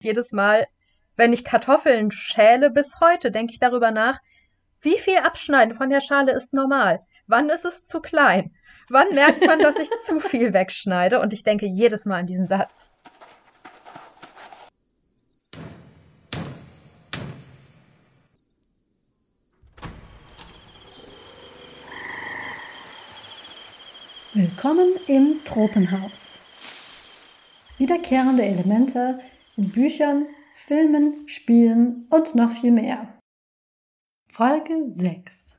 Jedes Mal, wenn ich Kartoffeln schäle, bis heute denke ich darüber nach, wie viel Abschneiden von der Schale ist normal? Wann ist es zu klein? Wann merkt man, dass ich zu viel wegschneide? Und ich denke jedes Mal an diesen Satz. Willkommen im Tropenhaus. Wiederkehrende Elemente in Büchern, Filmen, Spielen und noch viel mehr. Folge 6.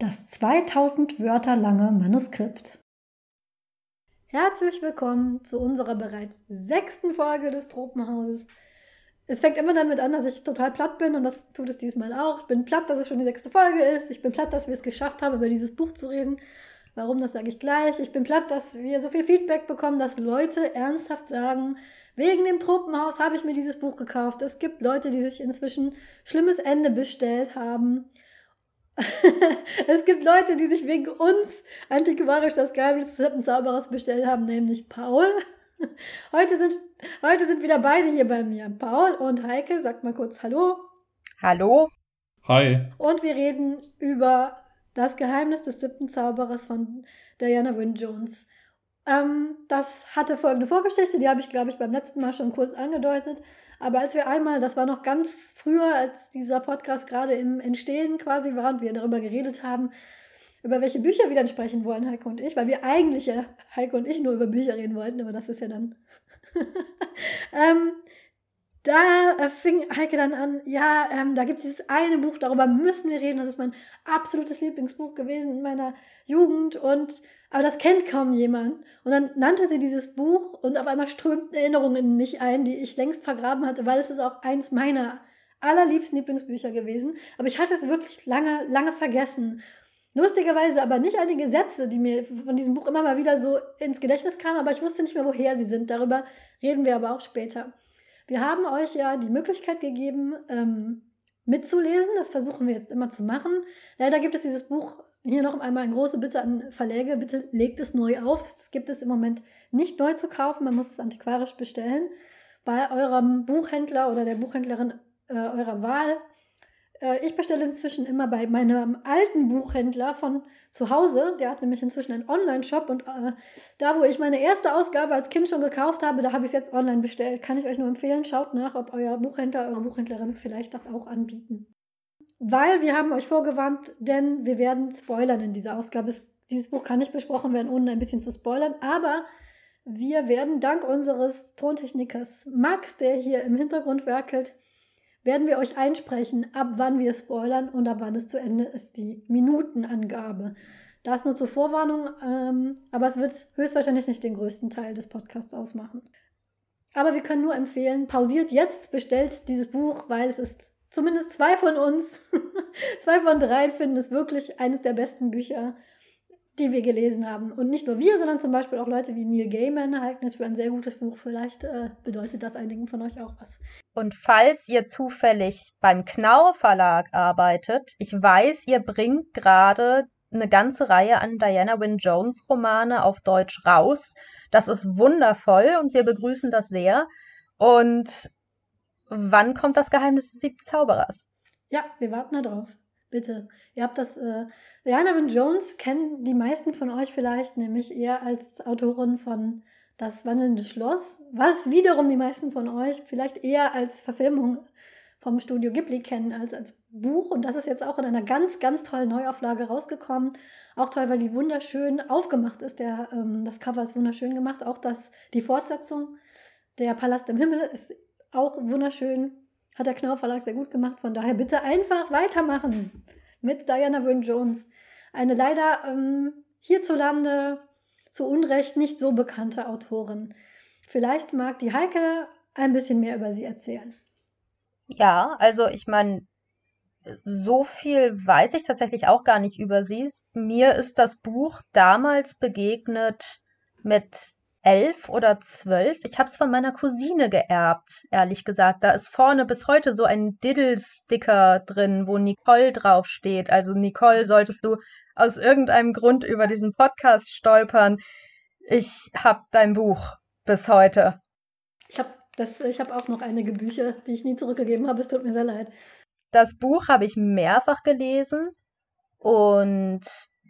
Das 2000 Wörter lange Manuskript. Herzlich willkommen zu unserer bereits sechsten Folge des Tropenhauses. Es fängt immer damit an, dass ich total platt bin und das tut es diesmal auch. Ich bin platt, dass es schon die sechste Folge ist. Ich bin platt, dass wir es geschafft haben, über dieses Buch zu reden. Warum, das sage ich gleich. Ich bin platt, dass wir so viel Feedback bekommen, dass Leute ernsthaft sagen, wegen dem Tropenhaus habe ich mir dieses Buch gekauft. Es gibt Leute, die sich inzwischen schlimmes Ende bestellt haben. es gibt Leute, die sich wegen uns antiquarisch das Geheimnis des Zauberers bestellt haben, nämlich Paul. Heute sind, heute sind wieder beide hier bei mir. Paul und Heike, sagt mal kurz Hallo. Hallo. Hi. Und wir reden über das Geheimnis des siebten Zauberers von Diana Wynne Jones. Ähm, das hatte folgende Vorgeschichte, die habe ich, glaube ich, beim letzten Mal schon kurz angedeutet. Aber als wir einmal, das war noch ganz früher, als dieser Podcast gerade im Entstehen quasi war und wir darüber geredet haben, über welche Bücher wir dann sprechen wollen, Heiko und ich, weil wir eigentlich ja, Heiko und ich, nur über Bücher reden wollten, aber das ist ja dann. ähm, da äh, fing Heike dann an, ja, ähm, da gibt es dieses eine Buch, darüber müssen wir reden. Das ist mein absolutes Lieblingsbuch gewesen in meiner Jugend und aber das kennt kaum jemand. Und dann nannte sie dieses Buch und auf einmal strömten Erinnerungen in mich ein, die ich längst vergraben hatte, weil es ist auch eins meiner allerliebsten Lieblingsbücher gewesen. Aber ich hatte es wirklich lange, lange vergessen. Lustigerweise aber nicht einige Sätze, die mir von diesem Buch immer mal wieder so ins Gedächtnis kamen, aber ich wusste nicht mehr, woher sie sind. Darüber reden wir aber auch später. Wir haben euch ja die Möglichkeit gegeben, ähm, mitzulesen. Das versuchen wir jetzt immer zu machen. Leider gibt es dieses Buch hier noch einmal eine große Bitte an Verläge. Bitte legt es neu auf. Es gibt es im Moment nicht neu zu kaufen. Man muss es antiquarisch bestellen. Bei eurem Buchhändler oder der Buchhändlerin äh, eurer Wahl ich bestelle inzwischen immer bei meinem alten Buchhändler von zu Hause. Der hat nämlich inzwischen einen Online-Shop und äh, da, wo ich meine erste Ausgabe als Kind schon gekauft habe, da habe ich es jetzt online bestellt. Kann ich euch nur empfehlen. Schaut nach, ob euer Buchhändler, eure Buchhändlerin vielleicht das auch anbieten. Weil wir haben euch vorgewarnt, denn wir werden spoilern in dieser Ausgabe. Es, dieses Buch kann nicht besprochen werden, ohne ein bisschen zu spoilern, aber wir werden dank unseres Tontechnikers Max, der hier im Hintergrund werkelt, werden wir euch einsprechen, ab wann wir spoilern und ab wann es zu Ende ist, die Minutenangabe. Das nur zur Vorwarnung, ähm, aber es wird höchstwahrscheinlich nicht den größten Teil des Podcasts ausmachen. Aber wir können nur empfehlen, pausiert jetzt, bestellt dieses Buch, weil es ist zumindest zwei von uns, zwei von drei finden es wirklich eines der besten Bücher die wir gelesen haben. Und nicht nur wir, sondern zum Beispiel auch Leute wie Neil Gaiman halten es für ein sehr gutes Buch. Vielleicht äh, bedeutet das einigen von euch auch was. Und falls ihr zufällig beim Knaur Verlag arbeitet, ich weiß, ihr bringt gerade eine ganze Reihe an Diana Wynne Jones Romane auf Deutsch raus. Das ist wundervoll und wir begrüßen das sehr. Und wann kommt das Geheimnis des siebten Zauberers? Ja, wir warten da drauf. Bitte. Ihr habt das. Äh, Diana Wynne Jones kennen die meisten von euch vielleicht nämlich eher als Autorin von Das wandelnde Schloss, was wiederum die meisten von euch vielleicht eher als Verfilmung vom Studio Ghibli kennen als als Buch. Und das ist jetzt auch in einer ganz, ganz tollen Neuauflage rausgekommen. Auch toll, weil die wunderschön aufgemacht ist. Der, ähm, das Cover ist wunderschön gemacht. Auch das, die Fortsetzung, der Palast im Himmel, ist auch wunderschön hat der Knauf Verlag sehr gut gemacht. Von daher bitte einfach weitermachen mit Diana Wynne Jones. Eine leider ähm, hierzulande zu Unrecht nicht so bekannte Autorin. Vielleicht mag die Heike ein bisschen mehr über sie erzählen. Ja, also ich meine, so viel weiß ich tatsächlich auch gar nicht über sie. Mir ist das Buch damals begegnet mit elf oder zwölf. Ich habe es von meiner Cousine geerbt, ehrlich gesagt. Da ist vorne bis heute so ein Diddle-Sticker drin, wo Nicole draufsteht. Also Nicole, solltest du aus irgendeinem Grund über diesen Podcast stolpern. Ich habe dein Buch bis heute. Ich habe habe auch noch einige Bücher, die ich nie zurückgegeben habe. Es tut mir sehr leid. Das Buch habe ich mehrfach gelesen und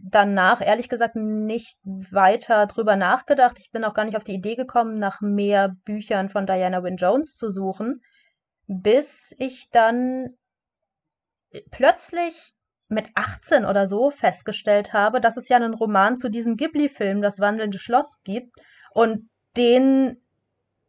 danach ehrlich gesagt nicht weiter drüber nachgedacht. Ich bin auch gar nicht auf die Idee gekommen, nach mehr Büchern von Diana Wynne Jones zu suchen, bis ich dann plötzlich mit 18 oder so festgestellt habe, dass es ja einen Roman zu diesem Ghibli-Film, Das wandelnde Schloss, gibt und den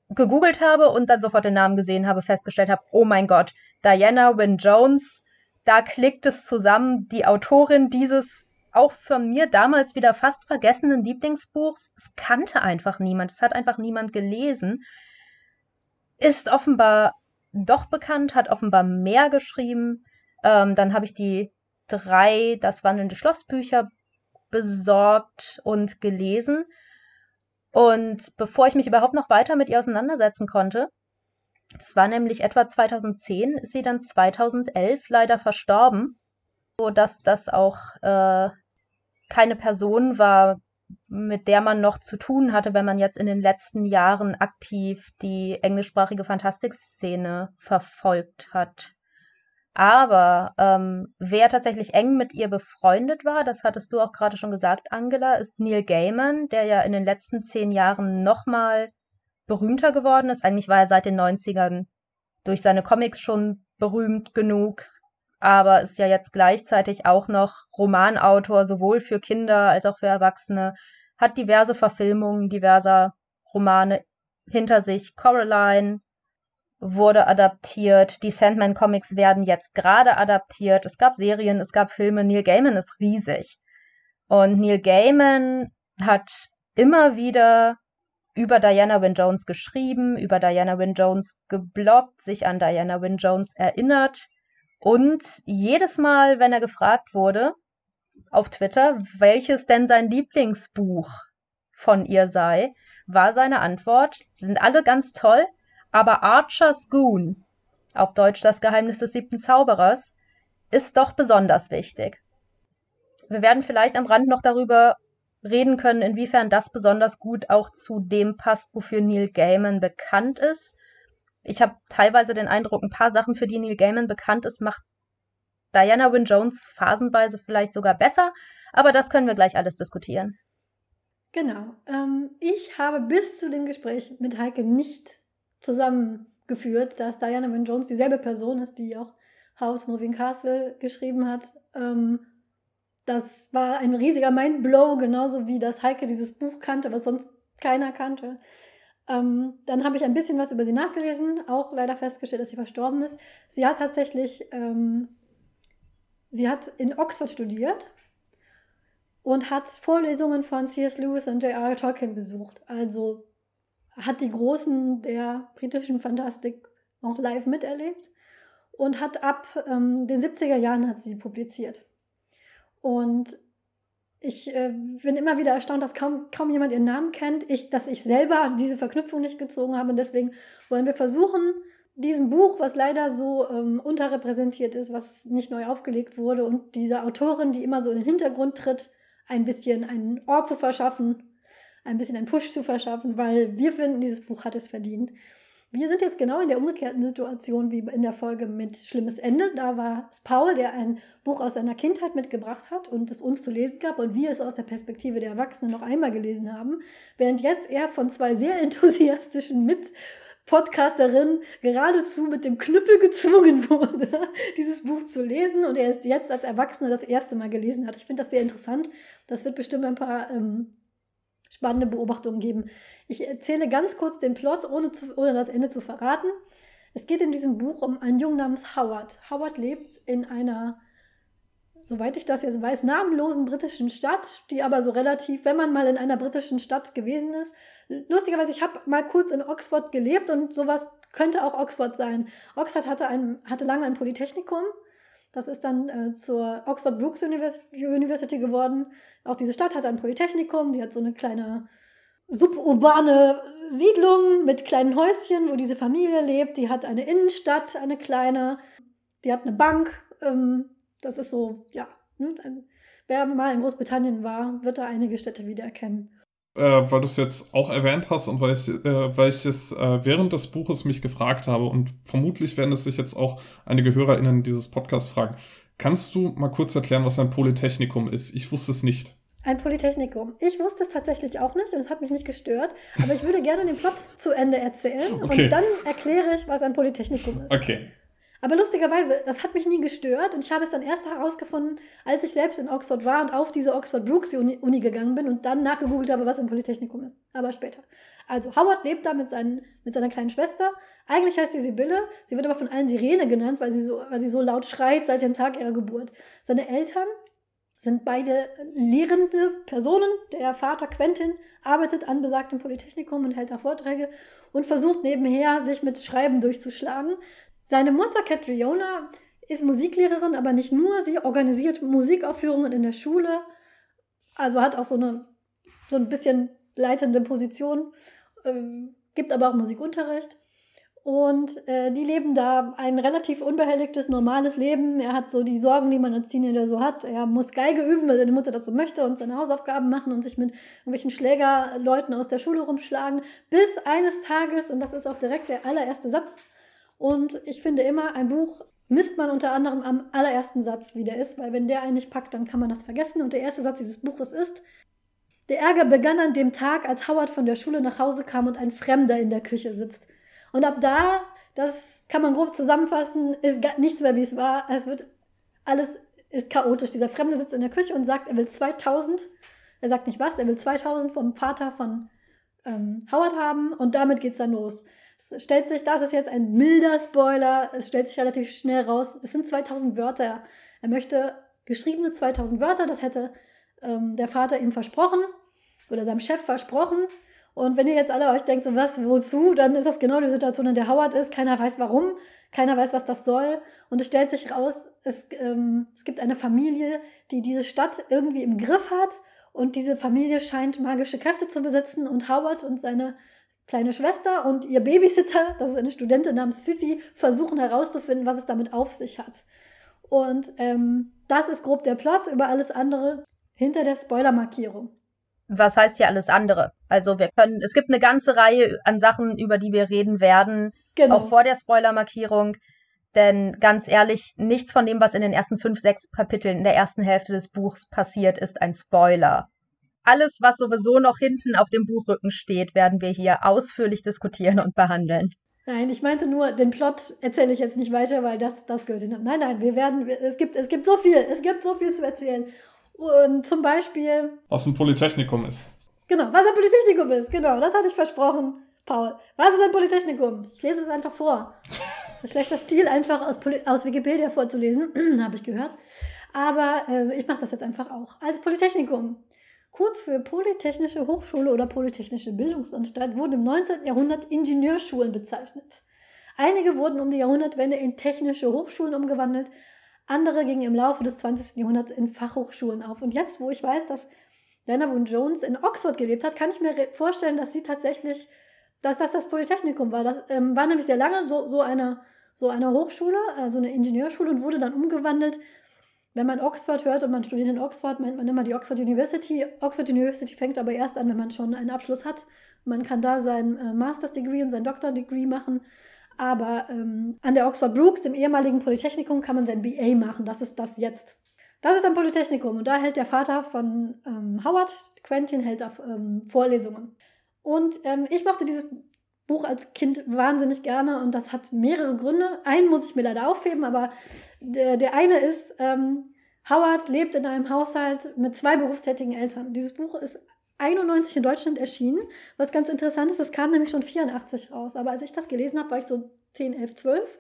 gegoogelt habe und dann sofort den Namen gesehen habe, festgestellt habe, oh mein Gott, Diana Wynne Jones, da klickt es zusammen, die Autorin dieses auch von mir damals wieder fast vergessenen Lieblingsbuchs, es kannte einfach niemand, es hat einfach niemand gelesen, ist offenbar doch bekannt, hat offenbar mehr geschrieben. Ähm, dann habe ich die drei Das wandelnde Schlossbücher besorgt und gelesen. Und bevor ich mich überhaupt noch weiter mit ihr auseinandersetzen konnte, das war nämlich etwa 2010, ist sie dann 2011 leider verstorben, so dass das auch äh, keine Person war, mit der man noch zu tun hatte, wenn man jetzt in den letzten Jahren aktiv die englischsprachige Fantastikszene verfolgt hat. Aber ähm, wer tatsächlich eng mit ihr befreundet war, das hattest du auch gerade schon gesagt, Angela, ist Neil Gaiman, der ja in den letzten zehn Jahren nochmal berühmter geworden ist. Eigentlich war er seit den 90ern durch seine Comics schon berühmt genug, aber ist ja jetzt gleichzeitig auch noch Romanautor, sowohl für Kinder als auch für Erwachsene, hat diverse Verfilmungen diverser Romane hinter sich. Coraline wurde adaptiert, die Sandman Comics werden jetzt gerade adaptiert, es gab Serien, es gab Filme, Neil Gaiman ist riesig. Und Neil Gaiman hat immer wieder über Diana Wynne Jones geschrieben, über Diana Wynne Jones gebloggt, sich an Diana Wynne Jones erinnert. Und jedes Mal, wenn er gefragt wurde auf Twitter, welches denn sein Lieblingsbuch von ihr sei, war seine Antwort, sie sind alle ganz toll, aber Archer's Goon, auf Deutsch das Geheimnis des siebten Zauberers, ist doch besonders wichtig. Wir werden vielleicht am Rand noch darüber reden können, inwiefern das besonders gut auch zu dem passt, wofür Neil Gaiman bekannt ist ich habe teilweise den Eindruck, ein paar Sachen, für die Neil Gaiman bekannt ist, macht Diana Wynne Jones phasenweise vielleicht sogar besser, aber das können wir gleich alles diskutieren. Genau. Ähm, ich habe bis zu dem Gespräch mit Heike nicht zusammengeführt, dass Diana Wynne Jones dieselbe Person ist, die auch House Moving Castle geschrieben hat. Ähm, das war ein riesiger Mindblow, genauso wie das Heike dieses Buch kannte, was sonst keiner kannte. Ähm, dann habe ich ein bisschen was über sie nachgelesen, auch leider festgestellt, dass sie verstorben ist. Sie hat tatsächlich, ähm, sie hat in Oxford studiert und hat Vorlesungen von C.S. Lewis und J.R. Tolkien besucht. Also hat die Großen der britischen Fantastik auch live miterlebt und hat ab ähm, den 70er Jahren hat sie publiziert. Und ich äh, bin immer wieder erstaunt, dass kaum, kaum jemand ihren Namen kennt. Ich, dass ich selber diese Verknüpfung nicht gezogen habe. Und deswegen wollen wir versuchen, diesem Buch, was leider so ähm, unterrepräsentiert ist, was nicht neu aufgelegt wurde, und dieser Autorin, die immer so in den Hintergrund tritt, ein bisschen einen Ort zu verschaffen, ein bisschen einen Push zu verschaffen, weil wir finden, dieses Buch hat es verdient. Wir sind jetzt genau in der umgekehrten Situation wie in der Folge mit Schlimmes Ende. Da war es Paul, der ein Buch aus seiner Kindheit mitgebracht hat und es uns zu lesen gab und wir es aus der Perspektive der Erwachsenen noch einmal gelesen haben. Während jetzt er von zwei sehr enthusiastischen Mit-Podcasterinnen geradezu mit dem Knüppel gezwungen wurde, dieses Buch zu lesen und er es jetzt als Erwachsener das erste Mal gelesen hat. Ich finde das sehr interessant. Das wird bestimmt ein paar ähm, spannende Beobachtungen geben. Ich erzähle ganz kurz den Plot, ohne, zu, ohne das Ende zu verraten. Es geht in diesem Buch um einen Jungen namens Howard. Howard lebt in einer, soweit ich das jetzt weiß, namenlosen britischen Stadt, die aber so relativ, wenn man mal in einer britischen Stadt gewesen ist. Lustigerweise, ich habe mal kurz in Oxford gelebt und sowas könnte auch Oxford sein. Oxford hatte, ein, hatte lange ein Polytechnikum das ist dann äh, zur Oxford Brooks University geworden. Auch diese Stadt hat ein Polytechnikum, die hat so eine kleine suburbane Siedlung mit kleinen Häuschen, wo diese Familie lebt. Die hat eine Innenstadt, eine kleine. Die hat eine Bank. Ähm, das ist so, ja. Hm, wer mal in Großbritannien war, wird da einige Städte wiedererkennen. Äh, weil du es jetzt auch erwähnt hast und weil ich, äh, weil ich es äh, während des Buches mich gefragt habe und vermutlich werden es sich jetzt auch einige HörerInnen dieses Podcasts fragen. Kannst du mal kurz erklären, was ein Polytechnikum ist? Ich wusste es nicht. Ein Polytechnikum. Ich wusste es tatsächlich auch nicht und es hat mich nicht gestört. Aber ich würde gerne den Plot zu Ende erzählen okay. und dann erkläre ich, was ein Polytechnikum ist. Okay. Aber lustigerweise, das hat mich nie gestört und ich habe es dann erst herausgefunden, als ich selbst in Oxford war und auf diese Oxford Brooks Uni, Uni gegangen bin und dann nachgegoogelt habe, was ein Polytechnikum ist. Aber später. Also Howard lebt da mit, seinen, mit seiner kleinen Schwester. Eigentlich heißt sie Sibylle. Sie wird aber von allen Sirene genannt, weil sie so, weil sie so laut schreit seit dem Tag ihrer Geburt. Seine Eltern sind beide lehrende Personen. Der Vater Quentin arbeitet an besagtem Polytechnikum und hält da Vorträge und versucht nebenher, sich mit Schreiben durchzuschlagen. Seine Mutter Catriona ist Musiklehrerin, aber nicht nur. Sie organisiert Musikaufführungen in der Schule. Also hat auch so eine so ein bisschen leitende Position, ähm, gibt aber auch Musikunterricht. Und äh, die leben da ein relativ unbehelligtes, normales Leben. Er hat so die Sorgen, die man als Teenager so hat. Er muss Geige üben, weil seine Mutter so möchte und seine Hausaufgaben machen und sich mit irgendwelchen Schlägerleuten aus der Schule rumschlagen. Bis eines Tages, und das ist auch direkt der allererste Satz, und ich finde immer, ein Buch misst man unter anderem am allerersten Satz, wie der ist, weil wenn der einen nicht packt, dann kann man das vergessen. Und der erste Satz dieses Buches ist, der Ärger begann an dem Tag, als Howard von der Schule nach Hause kam und ein Fremder in der Küche sitzt. Und ab da, das kann man grob zusammenfassen, ist nichts mehr, wie es war. Es wird alles ist chaotisch. Dieser Fremde sitzt in der Küche und sagt, er will 2000. Er sagt nicht was, er will 2000 vom Vater von ähm, Howard haben und damit geht's dann los. Es stellt sich, das ist jetzt ein milder Spoiler, es stellt sich relativ schnell raus, es sind 2000 Wörter. Er möchte geschriebene 2000 Wörter, das hätte ähm, der Vater ihm versprochen oder seinem Chef versprochen. Und wenn ihr jetzt alle euch denkt, so was, wozu, dann ist das genau die Situation, in der Howard ist. Keiner weiß warum, keiner weiß, was das soll. Und es stellt sich raus, es, ähm, es gibt eine Familie, die diese Stadt irgendwie im Griff hat. Und diese Familie scheint magische Kräfte zu besitzen. Und Howard und seine kleine Schwester und ihr Babysitter, das ist eine Studentin namens Fifi, versuchen herauszufinden, was es damit auf sich hat. Und ähm, das ist grob der Plot, über alles andere hinter der Spoilermarkierung. Was heißt hier alles andere? Also wir können, es gibt eine ganze Reihe an Sachen, über die wir reden werden, genau. auch vor der Spoilermarkierung. Denn ganz ehrlich, nichts von dem, was in den ersten fünf, sechs Kapiteln in der ersten Hälfte des Buchs passiert, ist ein Spoiler alles, was sowieso noch hinten auf dem Buchrücken steht, werden wir hier ausführlich diskutieren und behandeln. Nein, ich meinte nur, den Plot erzähle ich jetzt nicht weiter, weil das, das gehört hin. Nein, nein, wir werden, es gibt, es gibt so viel, es gibt so viel zu erzählen. Und zum Beispiel. Was ein Polytechnikum ist. Genau, was ein Polytechnikum ist, genau, das hatte ich versprochen, Paul. Was ist ein Polytechnikum? Ich lese es einfach vor. Es ist schlechter Stil, einfach aus, aus Wikipedia vorzulesen, habe ich gehört. Aber äh, ich mache das jetzt einfach auch. Als Polytechnikum Kurz für Polytechnische Hochschule oder Polytechnische Bildungsanstalt wurden im 19. Jahrhundert Ingenieurschulen bezeichnet. Einige wurden um die Jahrhundertwende in technische Hochschulen umgewandelt, andere gingen im Laufe des 20. Jahrhunderts in Fachhochschulen auf. Und jetzt, wo ich weiß, dass Diana Boone Jones in Oxford gelebt hat, kann ich mir vorstellen, dass sie tatsächlich, dass das das Polytechnikum war. Das ähm, war nämlich sehr lange so, so, eine, so eine Hochschule, also eine Ingenieurschule und wurde dann umgewandelt wenn man Oxford hört und man studiert in Oxford, meint man immer die Oxford University. Oxford University fängt aber erst an, wenn man schon einen Abschluss hat. Man kann da sein äh, Master's Degree und sein Doctor Degree machen. Aber ähm, an der Oxford Brooks, dem ehemaligen Polytechnikum, kann man sein BA machen. Das ist das jetzt. Das ist ein Polytechnikum und da hält der Vater von ähm, Howard, Quentin, hält auf ähm, Vorlesungen. Und ähm, ich mochte dieses Buch als Kind wahnsinnig gerne und das hat mehrere Gründe. Einen muss ich mir leider aufheben, aber der, der eine ist, ähm, Howard lebt in einem Haushalt mit zwei berufstätigen Eltern. Dieses Buch ist 91 in Deutschland erschienen, was ganz interessant ist. Es kam nämlich schon 84 raus. Aber als ich das gelesen habe, war ich so 10, 11, 12.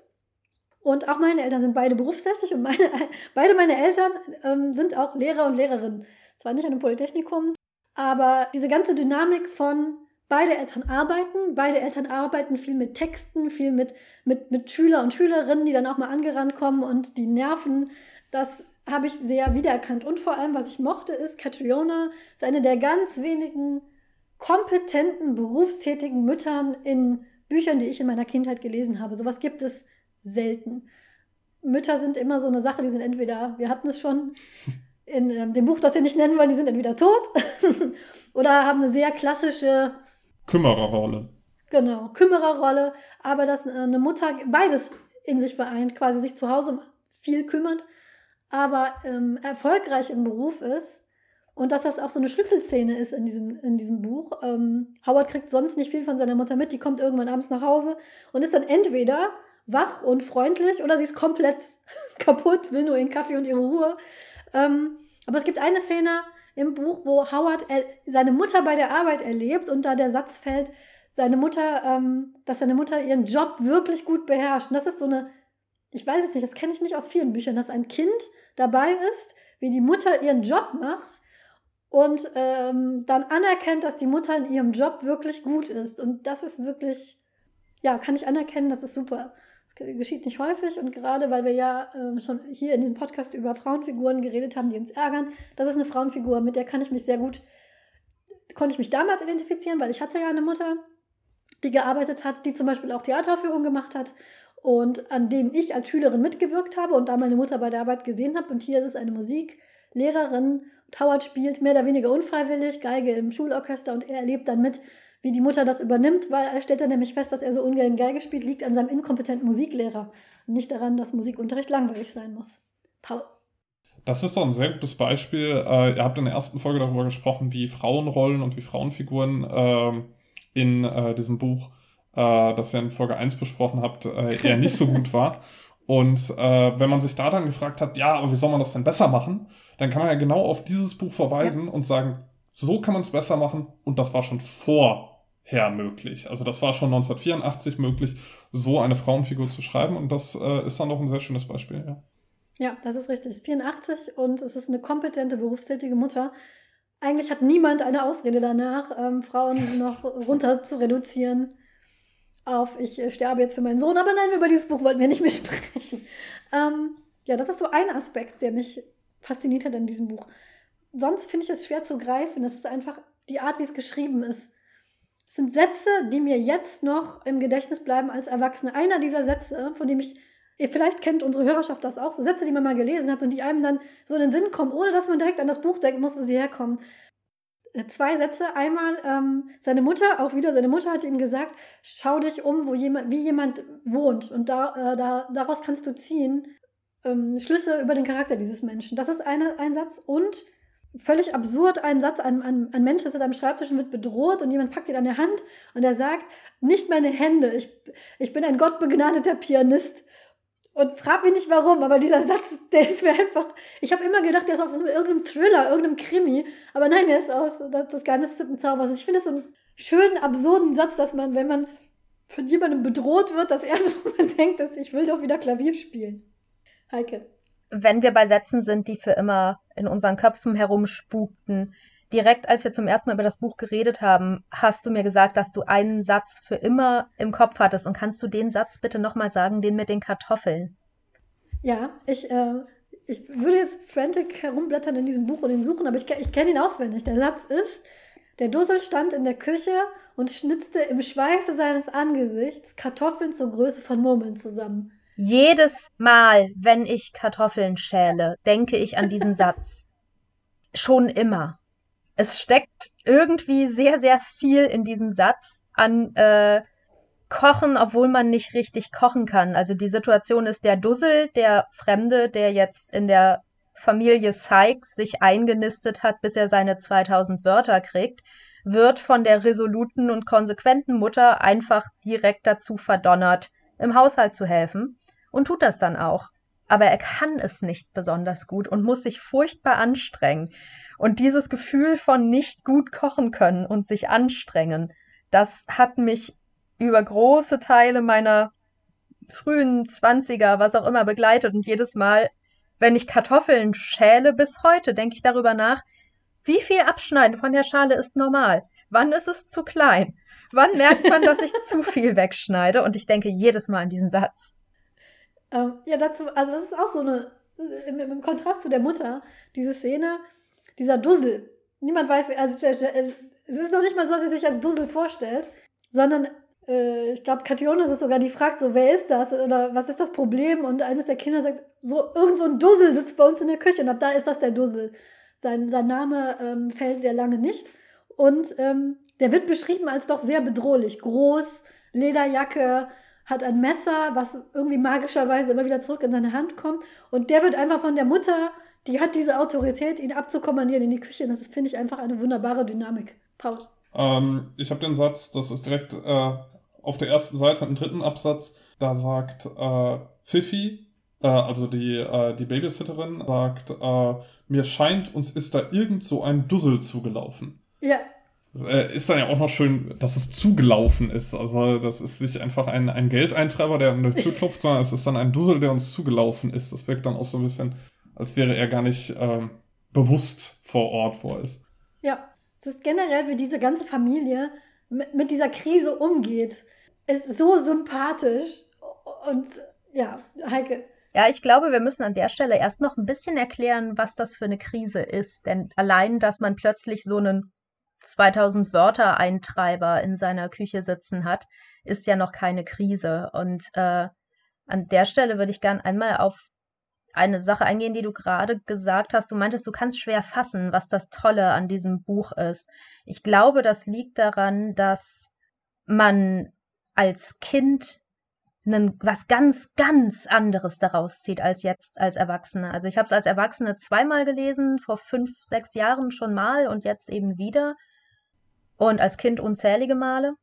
Und auch meine Eltern sind beide berufstätig und meine, beide meine Eltern ähm, sind auch Lehrer und Lehrerinnen. Zwar nicht an einem Polytechnikum, aber diese ganze Dynamik von beide Eltern arbeiten. Beide Eltern arbeiten viel mit Texten, viel mit, mit, mit Schüler und Schülerinnen, die dann auch mal angerannt kommen und die nerven. Das habe ich sehr wiedererkannt. Und vor allem, was ich mochte, ist, Catriona ist eine der ganz wenigen kompetenten, berufstätigen Müttern in Büchern, die ich in meiner Kindheit gelesen habe. Sowas gibt es selten. Mütter sind immer so eine Sache, die sind entweder, wir hatten es schon, in ähm, dem Buch, das wir nicht nennen wollen, die sind entweder tot oder haben eine sehr klassische Kümmererrolle. Genau, Kümmererrolle, aber dass eine Mutter beides in sich vereint, quasi sich zu Hause viel kümmert, aber ähm, erfolgreich im Beruf ist und dass das auch so eine Schlüsselszene ist in diesem, in diesem Buch. Ähm, Howard kriegt sonst nicht viel von seiner Mutter mit, die kommt irgendwann abends nach Hause und ist dann entweder wach und freundlich oder sie ist komplett kaputt, will nur ihren Kaffee und ihre Ruhe. Ähm, aber es gibt eine Szene im Buch, wo Howard seine Mutter bei der Arbeit erlebt und da der Satz fällt, seine Mutter, ähm, dass seine Mutter ihren Job wirklich gut beherrscht. Und das ist so eine, ich weiß es nicht, das kenne ich nicht aus vielen Büchern, dass ein Kind dabei ist, wie die Mutter ihren Job macht und ähm, dann anerkennt, dass die Mutter in ihrem Job wirklich gut ist. Und das ist wirklich, ja, kann ich anerkennen, das ist super. Geschieht nicht häufig und gerade weil wir ja äh, schon hier in diesem Podcast über Frauenfiguren geredet haben, die uns ärgern, das ist eine Frauenfigur, mit der kann ich mich sehr gut, konnte ich mich damals identifizieren, weil ich hatte ja eine Mutter, die gearbeitet hat, die zum Beispiel auch Theateraufführungen gemacht hat und an dem ich als Schülerin mitgewirkt habe und da meine Mutter bei der Arbeit gesehen habe. Und hier ist es eine Musiklehrerin. Howard spielt mehr oder weniger unfreiwillig Geige im Schulorchester und er erlebt dann mit, wie die Mutter das übernimmt, weil er stellt dann nämlich fest, dass er so ungern Geige spielt, liegt an seinem inkompetenten Musiklehrer und nicht daran, dass Musikunterricht langweilig sein muss. Paul. Das ist doch ein sehr gutes Beispiel. Äh, ihr habt in der ersten Folge darüber gesprochen, wie Frauenrollen und wie Frauenfiguren äh, in äh, diesem Buch, äh, das ihr in Folge 1 besprochen habt, äh, eher nicht so gut war. Und äh, wenn man sich da dann gefragt hat, ja, aber wie soll man das denn besser machen, dann kann man ja genau auf dieses Buch verweisen ja. und sagen, so kann man es besser machen und das war schon vor her möglich. Also das war schon 1984 möglich, so eine Frauenfigur zu schreiben und das äh, ist dann noch ein sehr schönes Beispiel, ja. Ja, das ist richtig. 84 und es ist eine kompetente, berufstätige Mutter. Eigentlich hat niemand eine Ausrede danach, ähm, Frauen noch runter zu reduzieren auf ich äh, sterbe jetzt für meinen Sohn, aber nein, über dieses Buch wollten wir nicht mehr sprechen. Ähm, ja, das ist so ein Aspekt, der mich fasziniert hat an diesem Buch. Sonst finde ich es schwer zu greifen. Das ist einfach die Art, wie es geschrieben ist sind Sätze, die mir jetzt noch im Gedächtnis bleiben als Erwachsene. Einer dieser Sätze, von dem ich, vielleicht kennt unsere Hörerschaft das auch, so Sätze, die man mal gelesen hat und die einem dann so in den Sinn kommen, ohne dass man direkt an das Buch denken muss, wo sie herkommen. Äh, zwei Sätze. Einmal, ähm, seine Mutter, auch wieder seine Mutter hat ihm gesagt, schau dich um, wo jemand, wie jemand wohnt. Und da, äh, da, daraus kannst du ziehen ähm, Schlüsse über den Charakter dieses Menschen. Das ist eine, ein Satz. Und völlig absurd ein Satz, ein, ein, ein Mensch sitzt am Schreibtisch und wird bedroht und jemand packt ihn an der Hand und er sagt, nicht meine Hände, ich, ich bin ein gottbegnadeter Pianist. Und frag mich nicht warum, aber dieser Satz, der ist mir einfach. Ich habe immer gedacht, der ist aus irgendeinem Thriller, irgendeinem Krimi. Aber nein, der ist aus das, das Geheimnis des Zaubers. Ich finde das so einen schönen, absurden Satz, dass man, wenn man von jemandem bedroht wird, das erste, wo man denkt, ist, ich will doch wieder Klavier spielen. Heike wenn wir bei Sätzen sind, die für immer in unseren Köpfen herumspukten. Direkt als wir zum ersten Mal über das Buch geredet haben, hast du mir gesagt, dass du einen Satz für immer im Kopf hattest. Und kannst du den Satz bitte nochmal sagen, den mit den Kartoffeln? Ja, ich, äh, ich würde jetzt frantic herumblättern in diesem Buch und ihn suchen, aber ich, ich kenne ihn auswendig. Der Satz ist, der Dussel stand in der Küche und schnitzte im Schweiße seines Angesichts Kartoffeln zur Größe von Murmeln zusammen. Jedes Mal, wenn ich Kartoffeln schäle, denke ich an diesen Satz. Schon immer. Es steckt irgendwie sehr, sehr viel in diesem Satz an äh, Kochen, obwohl man nicht richtig kochen kann. Also die Situation ist der Dussel, der Fremde, der jetzt in der Familie Sykes sich eingenistet hat, bis er seine 2000 Wörter kriegt, wird von der resoluten und konsequenten Mutter einfach direkt dazu verdonnert, im Haushalt zu helfen und tut das dann auch. Aber er kann es nicht besonders gut und muss sich furchtbar anstrengen. Und dieses Gefühl von nicht gut kochen können und sich anstrengen, das hat mich über große Teile meiner frühen Zwanziger, was auch immer, begleitet. Und jedes Mal, wenn ich Kartoffeln schäle, bis heute denke ich darüber nach, wie viel Abschneiden von der Schale ist normal? Wann ist es zu klein? Wann merkt man, dass ich zu viel wegschneide? Und ich denke jedes Mal an diesen Satz. Ähm, ja, dazu, also das ist auch so eine, im, im, Kontrast zu der Mutter, diese Szene, dieser Dussel. Niemand weiß, also es ist noch nicht mal so, dass er sich als Dussel vorstellt, sondern äh, ich glaube, Kationis ist sogar die fragt so, wer ist das oder was ist das Problem? Und eines der Kinder sagt, so irgend so ein Dussel sitzt bei uns in der Küche und ab da ist das der Dussel. Sein, sein Name ähm, fällt sehr lange nicht und ähm, der wird beschrieben als doch sehr bedrohlich. Groß, Lederjacke, hat ein Messer, was irgendwie magischerweise immer wieder zurück in seine Hand kommt. Und der wird einfach von der Mutter, die hat diese Autorität, ihn abzukommandieren in die Küche. Und das finde ich einfach eine wunderbare Dynamik. Paul. Ähm, ich habe den Satz, das ist direkt äh, auf der ersten Seite, im dritten Absatz, da sagt äh, Fifi, äh, also die, äh, die Babysitterin, sagt, äh, mir scheint, uns ist da irgend so ein Dussel zugelaufen. Ja, ist dann ja auch noch schön, dass es zugelaufen ist. Also das ist nicht einfach ein, ein Geldeintreiber, der an der Tür klopft, sondern es ist dann ein Dussel, der uns zugelaufen ist. Das wirkt dann auch so ein bisschen, als wäre er gar nicht ähm, bewusst vor Ort, wo er ist. Ja, es ist generell, wie diese ganze Familie mit, mit dieser Krise umgeht, ist so sympathisch. Und ja, Heike, ja, ich glaube, wir müssen an der Stelle erst noch ein bisschen erklären, was das für eine Krise ist. Denn allein, dass man plötzlich so einen 2000 Wörter Eintreiber in seiner Küche sitzen hat, ist ja noch keine Krise. Und äh, an der Stelle würde ich gern einmal auf eine Sache eingehen, die du gerade gesagt hast. Du meintest, du kannst schwer fassen, was das Tolle an diesem Buch ist. Ich glaube, das liegt daran, dass man als Kind einen, was ganz, ganz anderes daraus zieht als jetzt als Erwachsene. Also ich habe es als Erwachsene zweimal gelesen, vor fünf, sechs Jahren schon mal und jetzt eben wieder und als Kind unzählige Male.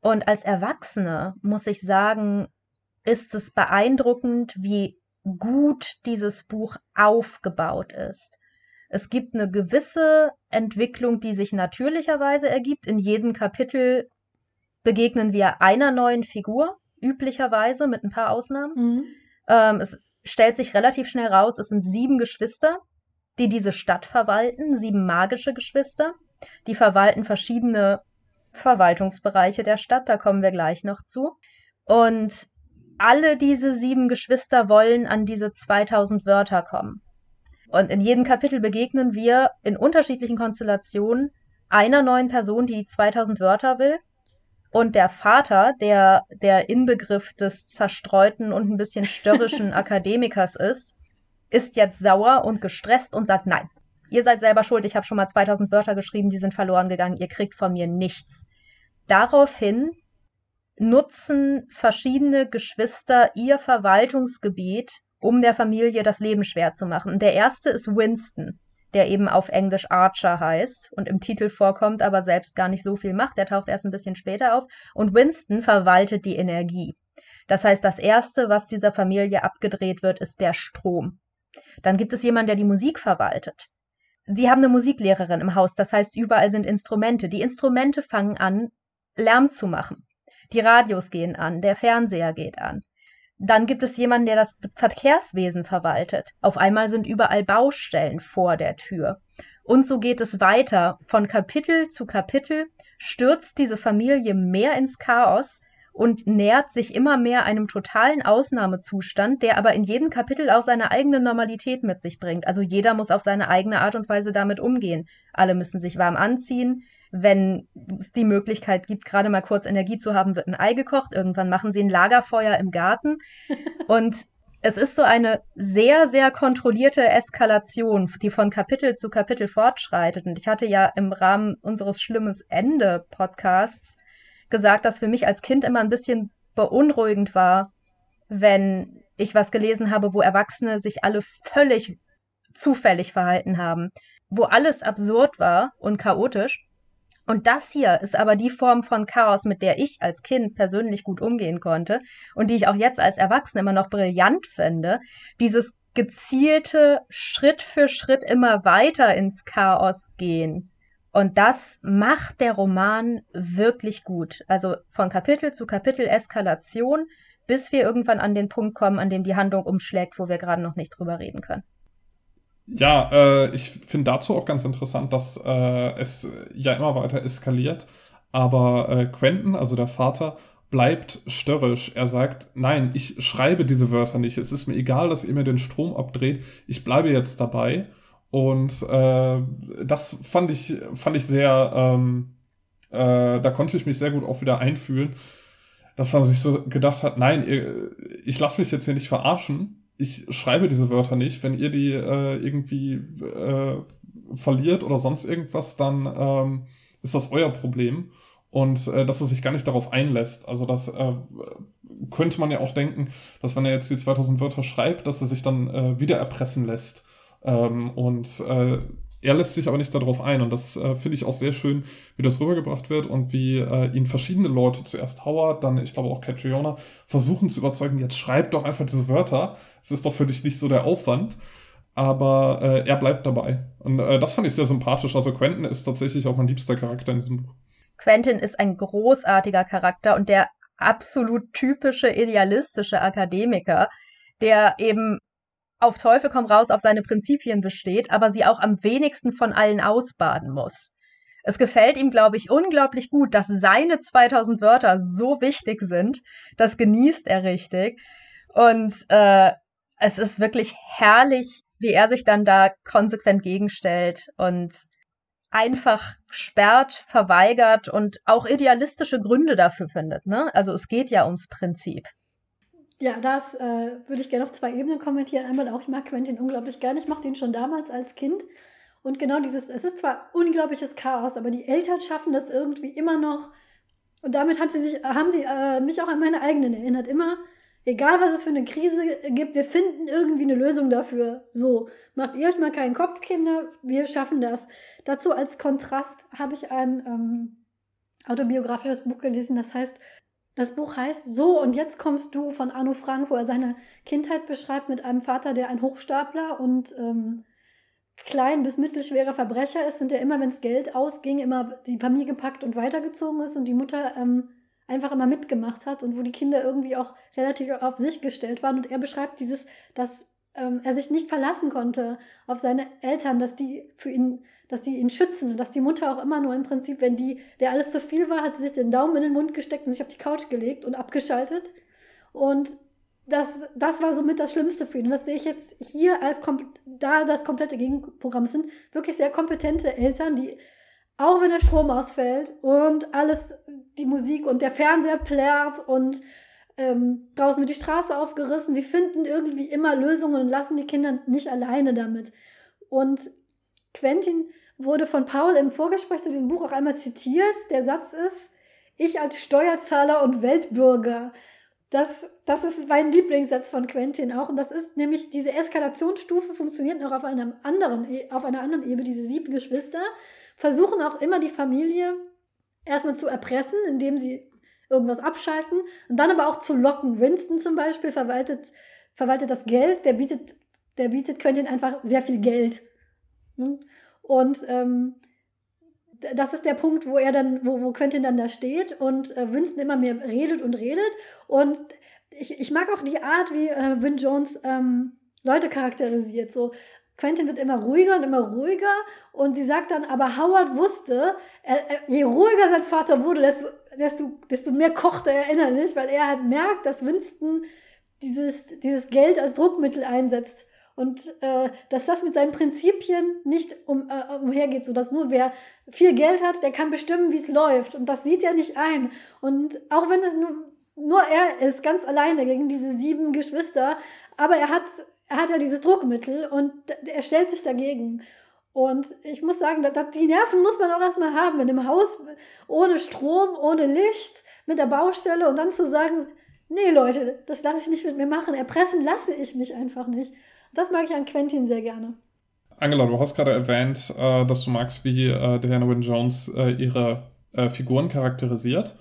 Und als Erwachsene muss ich sagen, ist es beeindruckend, wie gut dieses Buch aufgebaut ist. Es gibt eine gewisse Entwicklung, die sich natürlicherweise ergibt. In jedem Kapitel begegnen wir einer neuen Figur, üblicherweise mit ein paar Ausnahmen. Mhm. Ähm, es stellt sich relativ schnell raus, es sind sieben Geschwister, die diese Stadt verwalten, sieben magische Geschwister. Die verwalten verschiedene Verwaltungsbereiche der Stadt, da kommen wir gleich noch zu. Und alle diese sieben Geschwister wollen an diese 2000 Wörter kommen. Und in jedem Kapitel begegnen wir in unterschiedlichen Konstellationen einer neuen Person, die 2000 Wörter will. Und der Vater, der der Inbegriff des zerstreuten und ein bisschen störrischen Akademikers ist, ist jetzt sauer und gestresst und sagt, nein, ihr seid selber schuld, ich habe schon mal 2000 Wörter geschrieben, die sind verloren gegangen, ihr kriegt von mir nichts. Daraufhin nutzen verschiedene Geschwister ihr Verwaltungsgebiet, um der Familie das Leben schwer zu machen. Der erste ist Winston, der eben auf Englisch Archer heißt und im Titel vorkommt, aber selbst gar nicht so viel macht. Der taucht erst ein bisschen später auf. Und Winston verwaltet die Energie. Das heißt, das Erste, was dieser Familie abgedreht wird, ist der Strom. Dann gibt es jemanden, der die Musik verwaltet. Sie haben eine Musiklehrerin im Haus, das heißt, überall sind Instrumente. Die Instrumente fangen an, Lärm zu machen. Die Radios gehen an, der Fernseher geht an. Dann gibt es jemanden, der das Verkehrswesen verwaltet. Auf einmal sind überall Baustellen vor der Tür. Und so geht es weiter. Von Kapitel zu Kapitel stürzt diese Familie mehr ins Chaos, und nähert sich immer mehr einem totalen Ausnahmezustand, der aber in jedem Kapitel auch seine eigene Normalität mit sich bringt. Also jeder muss auf seine eigene Art und Weise damit umgehen. Alle müssen sich warm anziehen. Wenn es die Möglichkeit gibt, gerade mal kurz Energie zu haben, wird ein Ei gekocht. Irgendwann machen sie ein Lagerfeuer im Garten. Und es ist so eine sehr, sehr kontrollierte Eskalation, die von Kapitel zu Kapitel fortschreitet. Und ich hatte ja im Rahmen unseres Schlimmes Ende Podcasts gesagt, dass für mich als Kind immer ein bisschen beunruhigend war, wenn ich was gelesen habe, wo Erwachsene sich alle völlig zufällig verhalten haben, wo alles absurd war und chaotisch. Und das hier ist aber die Form von Chaos, mit der ich als Kind persönlich gut umgehen konnte und die ich auch jetzt als Erwachsene immer noch brillant finde. Dieses gezielte Schritt für Schritt immer weiter ins Chaos gehen. Und das macht der Roman wirklich gut. Also von Kapitel zu Kapitel Eskalation, bis wir irgendwann an den Punkt kommen, an dem die Handlung umschlägt, wo wir gerade noch nicht drüber reden können. Ja, äh, ich finde dazu auch ganz interessant, dass äh, es ja immer weiter eskaliert. Aber äh, Quentin, also der Vater, bleibt störrisch. Er sagt, nein, ich schreibe diese Wörter nicht. Es ist mir egal, dass ihr mir den Strom abdreht. Ich bleibe jetzt dabei. Und äh, das fand ich, fand ich sehr, ähm, äh, da konnte ich mich sehr gut auch wieder einfühlen. dass man sich so gedacht hat, nein, ich lasse mich jetzt hier nicht verarschen. Ich schreibe diese Wörter nicht. Wenn ihr die äh, irgendwie äh, verliert oder sonst irgendwas, dann ähm, ist das euer Problem. Und äh, dass er sich gar nicht darauf einlässt. Also das äh, könnte man ja auch denken, dass wenn er jetzt die 2000 Wörter schreibt, dass er sich dann äh, wieder erpressen lässt. Ähm, und äh, er lässt sich aber nicht darauf ein. Und das äh, finde ich auch sehr schön, wie das rübergebracht wird und wie äh, ihn verschiedene Leute, zuerst Howard, dann ich glaube auch Catriona, versuchen zu überzeugen, jetzt schreib doch einfach diese Wörter, es ist doch für dich nicht so der Aufwand, aber äh, er bleibt dabei. Und äh, das fand ich sehr sympathisch, also Quentin ist tatsächlich auch mein liebster Charakter in diesem Buch. Quentin ist ein großartiger Charakter und der absolut typische idealistische Akademiker, der eben auf Teufel komm raus auf seine Prinzipien besteht, aber sie auch am wenigsten von allen ausbaden muss. Es gefällt ihm, glaube ich, unglaublich gut, dass seine 2000 Wörter so wichtig sind. Das genießt er richtig. Und äh, es ist wirklich herrlich, wie er sich dann da konsequent gegenstellt und einfach sperrt, verweigert und auch idealistische Gründe dafür findet. Ne? Also es geht ja ums Prinzip. Ja, das äh, würde ich gerne auf zwei Ebenen kommentieren. Einmal auch, ich mag Quentin unglaublich gerne. Ich mochte ihn schon damals als Kind. Und genau dieses, es ist zwar unglaubliches Chaos, aber die Eltern schaffen das irgendwie immer noch. Und damit haben sie, sich, haben sie äh, mich auch an meine eigenen erinnert. Immer, egal was es für eine Krise gibt, wir finden irgendwie eine Lösung dafür. So, macht ihr euch mal keinen Kopf, Kinder, wir schaffen das. Dazu als Kontrast habe ich ein ähm, autobiografisches Buch gelesen, das heißt das Buch heißt So und jetzt kommst du von Arno Frank, wo er seine Kindheit beschreibt mit einem Vater, der ein Hochstapler und ähm, klein bis mittelschwerer Verbrecher ist und der immer, wenn es Geld ausging, immer die Familie gepackt und weitergezogen ist und die Mutter ähm, einfach immer mitgemacht hat und wo die Kinder irgendwie auch relativ auf sich gestellt waren. Und er beschreibt dieses, dass ähm, er sich nicht verlassen konnte auf seine Eltern, dass die für ihn dass die ihn schützen und dass die Mutter auch immer nur im Prinzip, wenn die, der alles zu viel war, hat sie sich den Daumen in den Mund gesteckt und sich auf die Couch gelegt und abgeschaltet. Und das, das war somit das Schlimmste für ihn. Und das sehe ich jetzt hier als, da das komplette Gegenprogramm sind, wirklich sehr kompetente Eltern, die, auch wenn der Strom ausfällt und alles, die Musik und der Fernseher plärrt und ähm, draußen wird die Straße aufgerissen, sie finden irgendwie immer Lösungen und lassen die Kinder nicht alleine damit. Und Quentin wurde von Paul im Vorgespräch zu diesem Buch auch einmal zitiert. Der Satz ist, ich als Steuerzahler und Weltbürger. Das, das ist mein Lieblingssatz von Quentin auch. Und das ist nämlich, diese Eskalationsstufe funktioniert noch auf, einem anderen, auf einer anderen Ebene. Diese sieben Geschwister versuchen auch immer die Familie erstmal zu erpressen, indem sie irgendwas abschalten und dann aber auch zu locken. Winston zum Beispiel verwaltet, verwaltet das Geld, der bietet, der bietet Quentin einfach sehr viel Geld. Ne? Und ähm, das ist der Punkt, wo er dann, wo, wo Quentin dann da steht und äh, Winston immer mehr redet und redet. Und ich, ich mag auch die Art, wie äh, Win Jones ähm, Leute charakterisiert. So, Quentin wird immer ruhiger und immer ruhiger und sie sagt dann, aber Howard wusste, er, er, je ruhiger sein Vater wurde, desto, desto, desto mehr kochte er innerlich, weil er halt merkt, dass Winston dieses, dieses Geld als Druckmittel einsetzt und äh, dass das mit seinen Prinzipien nicht um, äh, umhergeht, so dass nur wer viel Geld hat, der kann bestimmen, wie es läuft. Und das sieht er nicht ein. Und auch wenn es nur, nur er ist, ganz alleine gegen diese sieben Geschwister, aber er hat, er hat ja dieses Druckmittel und er stellt sich dagegen. Und ich muss sagen, dass, die Nerven muss man auch erstmal haben, in einem Haus ohne Strom, ohne Licht, mit der Baustelle und dann zu sagen, nee Leute, das lasse ich nicht mit mir machen, erpressen lasse ich mich einfach nicht. Das mag ich an Quentin sehr gerne. Angela, du hast gerade erwähnt, äh, dass du magst, wie äh, Diana Wynne Jones äh, ihre Figuren charakterisiert.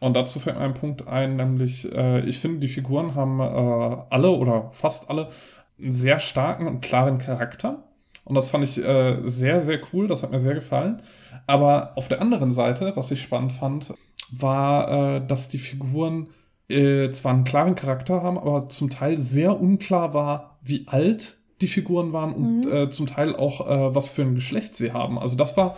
Und dazu fällt mir ein Punkt ein, nämlich ich finde, die Figuren haben alle oder fast alle einen sehr starken und klaren Charakter. Und das fand ich sehr, sehr cool, das hat mir sehr gefallen. Aber auf der anderen Seite, was ich spannend fand, war, dass die Figuren zwar einen klaren Charakter haben, aber zum Teil sehr unklar war, wie alt die Figuren waren und mhm. äh, zum Teil auch, äh, was für ein Geschlecht sie haben. Also das war,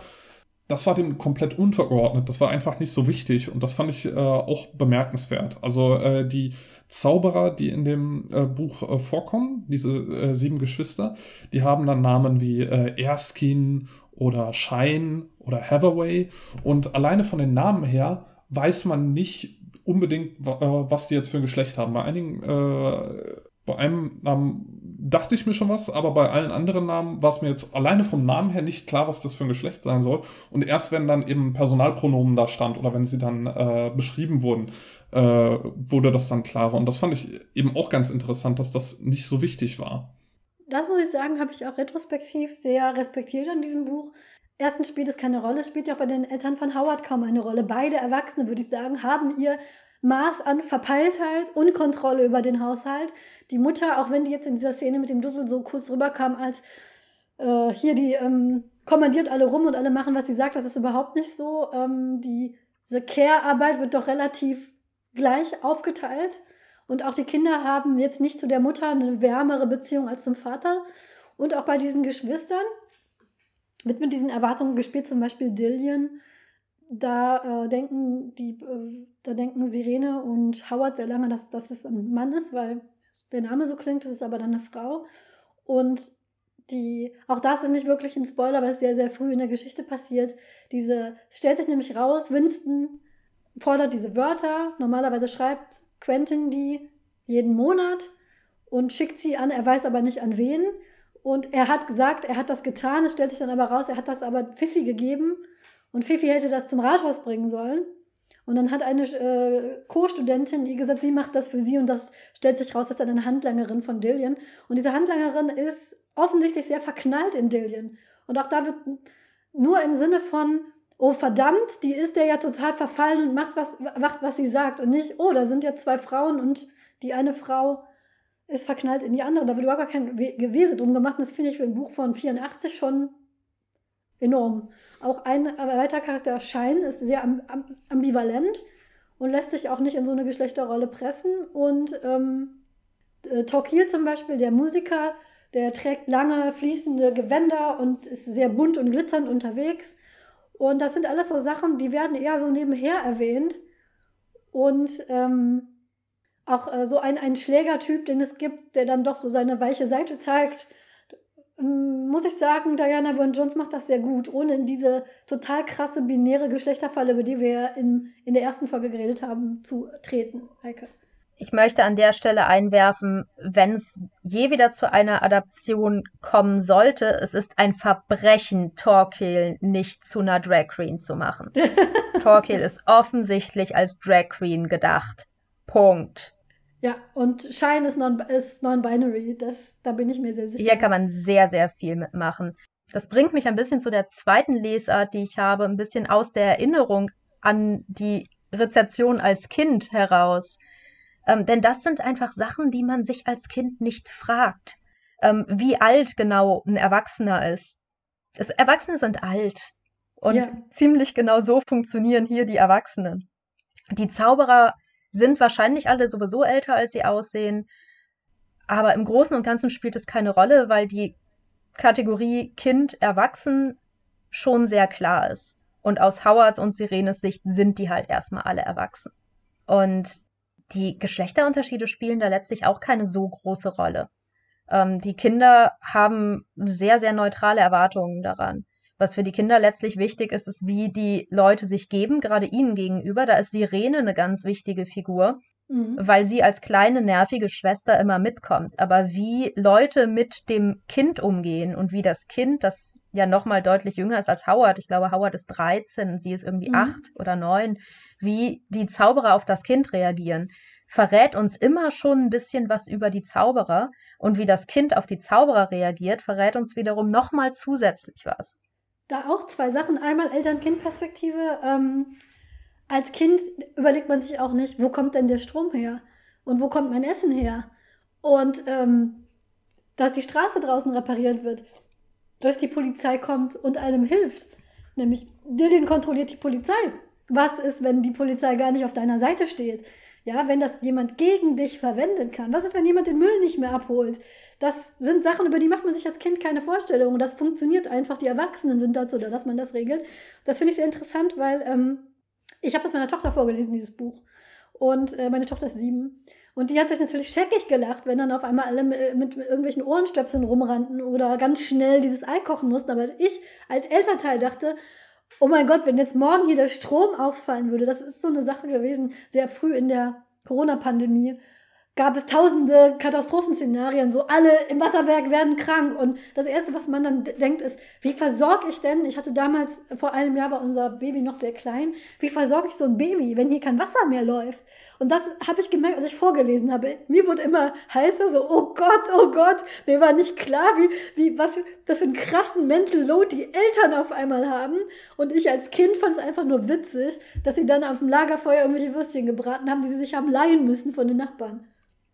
das war dem komplett untergeordnet. Das war einfach nicht so wichtig und das fand ich äh, auch bemerkenswert. Also äh, die Zauberer, die in dem äh, Buch äh, vorkommen, diese sieben Geschwister, die haben dann Namen wie Erskine oder Shine oder Hathaway und alleine von den Namen her weiß man nicht unbedingt, was die jetzt für ein Geschlecht haben. Bei einigen, äh, bei einem Namen dachte ich mir schon was, aber bei allen anderen Namen war es mir jetzt alleine vom Namen her nicht klar, was das für ein Geschlecht sein soll. Und erst wenn dann eben Personalpronomen da stand oder wenn sie dann äh, beschrieben wurden, äh, wurde das dann klarer. Und das fand ich eben auch ganz interessant, dass das nicht so wichtig war. Das muss ich sagen, habe ich auch retrospektiv sehr respektiert an diesem Buch. Erstens spielt es keine Rolle, spielt ja auch bei den Eltern von Howard kaum eine Rolle. Beide Erwachsene, würde ich sagen, haben ihr Maß an Verpeiltheit und Kontrolle über den Haushalt. Die Mutter, auch wenn die jetzt in dieser Szene mit dem Dussel so kurz rüberkam, als äh, hier die ähm, kommandiert alle rum und alle machen, was sie sagt, das ist überhaupt nicht so. Ähm, die, diese Care-Arbeit wird doch relativ gleich aufgeteilt. Und auch die Kinder haben jetzt nicht zu der Mutter eine wärmere Beziehung als zum Vater. Und auch bei diesen Geschwistern wird mit diesen Erwartungen gespielt, zum Beispiel Dillian da äh, denken die, äh, da denken Sirene und Howard sehr lange, dass, dass es ein Mann ist, weil der Name so klingt, das ist aber dann eine Frau. Und die, auch das ist nicht wirklich ein Spoiler, weil es sehr, sehr früh in der Geschichte passiert. Diese, stellt sich nämlich raus, Winston fordert diese Wörter. Normalerweise schreibt Quentin die jeden Monat und schickt sie an, er weiß aber nicht an wen. Und er hat gesagt, er hat das getan, es stellt sich dann aber raus, er hat das aber Pfiffi gegeben und Fifi hätte das zum Rathaus bringen sollen. Und dann hat eine äh, Co-Studentin ihr gesagt, sie macht das für sie und das stellt sich raus, dass er eine Handlangerin von Dillian. Und diese Handlangerin ist offensichtlich sehr verknallt in Dillian. Und auch da wird nur im Sinne von, oh verdammt, die ist der ja total verfallen und macht was, macht, was sie sagt. Und nicht, oh, da sind ja zwei Frauen und die eine Frau ist verknallt in die andere. Da wird überhaupt gar kein Gewese drum gemacht. Und das finde ich für ein Buch von 84 schon enorm. Auch ein weiterer Charakter, Shine, ist sehr ambivalent und lässt sich auch nicht in so eine Geschlechterrolle pressen. Und ähm, äh, Tokil zum Beispiel, der Musiker, der trägt lange fließende Gewänder und ist sehr bunt und glitzernd unterwegs. Und das sind alles so Sachen, die werden eher so nebenher erwähnt. Und ähm, auch äh, so ein, ein Schlägertyp, den es gibt, der dann doch so seine weiche Seite zeigt, muss ich sagen, Diana Bourne Jones macht das sehr gut, ohne in diese total krasse binäre Geschlechterfalle, über die wir ja in, in der ersten Folge geredet haben, zu treten, Heike. Ich möchte an der Stelle einwerfen, wenn es je wieder zu einer Adaption kommen sollte, es ist ein Verbrechen, Torquil nicht zu einer Drag Queen zu machen. Torquil ist offensichtlich als Drag Queen gedacht. Punkt. Ja, und Shine ist non-binary, non da bin ich mir sehr sicher. Hier kann man sehr, sehr viel mitmachen. Das bringt mich ein bisschen zu der zweiten Lesart, die ich habe, ein bisschen aus der Erinnerung an die Rezeption als Kind heraus. Ähm, denn das sind einfach Sachen, die man sich als Kind nicht fragt. Ähm, wie alt genau ein Erwachsener ist. Das, Erwachsene sind alt. Und ja. ziemlich genau so funktionieren hier die Erwachsenen. Die Zauberer sind wahrscheinlich alle sowieso älter, als sie aussehen. Aber im Großen und Ganzen spielt es keine Rolle, weil die Kategorie Kind, Erwachsen schon sehr klar ist. Und aus Howards und Sirenes Sicht sind die halt erstmal alle erwachsen. Und die Geschlechterunterschiede spielen da letztlich auch keine so große Rolle. Ähm, die Kinder haben sehr, sehr neutrale Erwartungen daran. Was für die Kinder letztlich wichtig ist, ist, wie die Leute sich geben, gerade ihnen gegenüber. Da ist Sirene eine ganz wichtige Figur, mhm. weil sie als kleine, nervige Schwester immer mitkommt. Aber wie Leute mit dem Kind umgehen und wie das Kind, das ja nochmal deutlich jünger ist als Howard, ich glaube, Howard ist 13 und sie ist irgendwie mhm. 8 oder 9, wie die Zauberer auf das Kind reagieren verrät uns immer schon ein bisschen was über die Zauberer und wie das Kind auf die Zauberer reagiert, verrät uns wiederum nochmal zusätzlich was da auch zwei Sachen. Einmal Eltern-Kind-Perspektive. Ähm, als Kind überlegt man sich auch nicht, wo kommt denn der Strom her? Und wo kommt mein Essen her? Und ähm, dass die Straße draußen repariert wird, dass die Polizei kommt und einem hilft. Nämlich, Dillian kontrolliert die Polizei. Was ist, wenn die Polizei gar nicht auf deiner Seite steht? Ja, wenn das jemand gegen dich verwenden kann. Was ist, wenn jemand den Müll nicht mehr abholt? Das sind Sachen, über die macht man sich als Kind keine Vorstellung. Das funktioniert einfach. Die Erwachsenen sind dazu da, dass man das regelt. Das finde ich sehr interessant, weil ähm, ich habe das meiner Tochter vorgelesen, dieses Buch. Und äh, meine Tochter ist sieben. Und die hat sich natürlich scheckig gelacht, wenn dann auf einmal alle mit, mit irgendwelchen Ohrenstöpseln rumrannten oder ganz schnell dieses Ei kochen mussten. Aber ich als Elternteil dachte, oh mein Gott, wenn jetzt morgen hier der Strom ausfallen würde, das ist so eine Sache gewesen, sehr früh in der Corona-Pandemie gab es tausende Katastrophenszenarien, so alle im Wasserwerk werden krank. Und das Erste, was man dann denkt, ist, wie versorge ich denn, ich hatte damals, vor einem Jahr war unser Baby noch sehr klein, wie versorge ich so ein Baby, wenn hier kein Wasser mehr läuft? Und das habe ich gemerkt, als ich vorgelesen habe. Mir wurde immer heißer, so, oh Gott, oh Gott, mir war nicht klar, wie, wie, was, was für einen krassen Mental Load die Eltern auf einmal haben. Und ich als Kind fand es einfach nur witzig, dass sie dann auf dem Lagerfeuer irgendwelche Würstchen gebraten haben, die sie sich haben leihen müssen von den Nachbarn.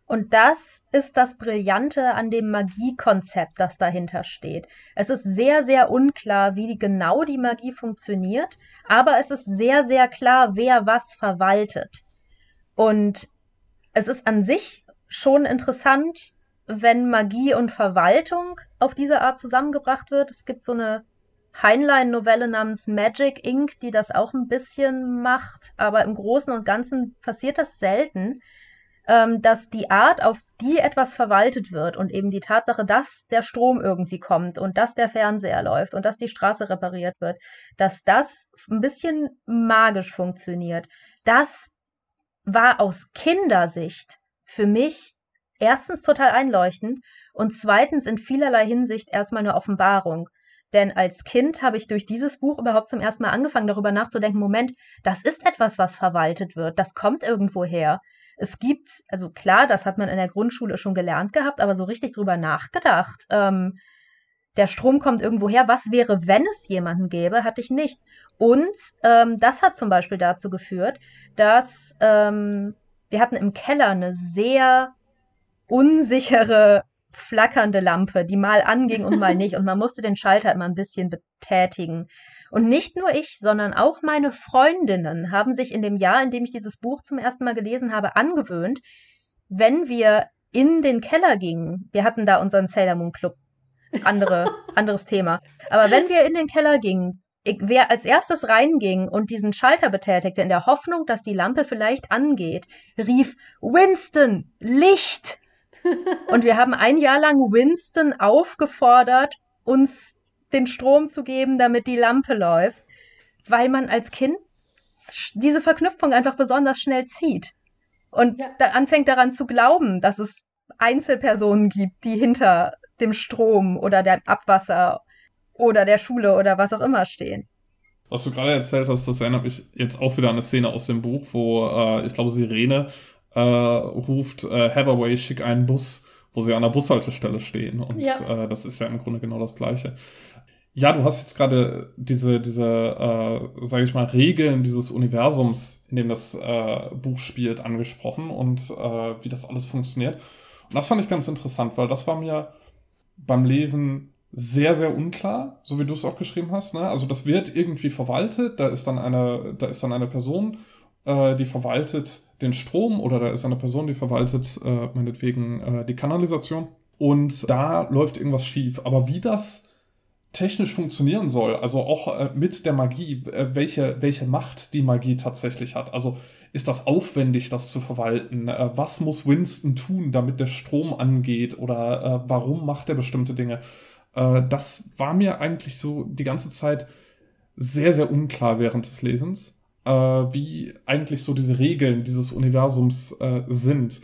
Und das ist das Brillante an dem Magiekonzept, das dahinter steht. Es ist sehr, sehr unklar, wie genau die Magie funktioniert, aber es ist sehr, sehr klar, wer was verwaltet. Und es ist an sich schon interessant, wenn Magie und Verwaltung auf diese Art zusammengebracht wird. Es gibt so eine Heinlein-Novelle namens Magic Inc., die das auch ein bisschen macht, aber im Großen und Ganzen passiert das selten ähm, dass die Art, auf die etwas verwaltet wird und eben die Tatsache, dass der Strom irgendwie kommt und dass der Fernseher läuft und dass die Straße repariert wird, dass das ein bisschen magisch funktioniert. Das war aus Kindersicht für mich erstens total einleuchtend und zweitens in vielerlei Hinsicht erstmal eine Offenbarung. Denn als Kind habe ich durch dieses Buch überhaupt zum ersten Mal angefangen, darüber nachzudenken, Moment, das ist etwas, was verwaltet wird, das kommt irgendwo her es gibt, also klar, das hat man in der Grundschule schon gelernt gehabt, aber so richtig drüber nachgedacht. Ähm, der Strom kommt irgendwo her. Was wäre, wenn es jemanden gäbe, hatte ich nicht. Und ähm, das hat zum Beispiel dazu geführt, dass ähm, wir hatten im Keller eine sehr unsichere flackernde Lampe, die mal anging und mal nicht. Und man musste den Schalter immer ein bisschen betätigen. Und nicht nur ich, sondern auch meine Freundinnen haben sich in dem Jahr, in dem ich dieses Buch zum ersten Mal gelesen habe, angewöhnt, wenn wir in den Keller gingen, wir hatten da unseren Sailor Moon Club, andere, anderes Thema, aber wenn wir in den Keller gingen, wer als erstes reinging und diesen Schalter betätigte, in der Hoffnung, dass die Lampe vielleicht angeht, rief Winston, Licht! Und wir haben ein Jahr lang Winston aufgefordert, uns den Strom zu geben, damit die Lampe läuft, weil man als Kind diese Verknüpfung einfach besonders schnell zieht und ja. da anfängt daran zu glauben, dass es Einzelpersonen gibt, die hinter dem Strom oder dem Abwasser oder der Schule oder was auch immer stehen. Was du gerade erzählt hast, das erinnert mich jetzt auch wieder an eine Szene aus dem Buch, wo äh, ich glaube, Sirene äh, ruft, äh, Hathaway, schick einen Bus, wo sie an der Bushaltestelle stehen. Und ja. äh, das ist ja im Grunde genau das Gleiche. Ja, du hast jetzt gerade diese, diese, äh, sage ich mal, Regeln dieses Universums, in dem das äh, Buch spielt, angesprochen und äh, wie das alles funktioniert. Und das fand ich ganz interessant, weil das war mir beim Lesen sehr, sehr unklar, so wie du es auch geschrieben hast. Ne? Also das wird irgendwie verwaltet, da ist dann eine, da ist dann eine Person, äh, die verwaltet den Strom oder da ist eine Person, die verwaltet äh, meinetwegen äh, die Kanalisation. Und da läuft irgendwas schief. Aber wie das technisch funktionieren soll, also auch äh, mit der Magie, äh, welche, welche Macht die Magie tatsächlich hat. Also ist das aufwendig, das zu verwalten? Äh, was muss Winston tun, damit der Strom angeht? Oder äh, warum macht er bestimmte Dinge? Äh, das war mir eigentlich so die ganze Zeit sehr, sehr unklar während des Lesens, äh, wie eigentlich so diese Regeln dieses Universums sind.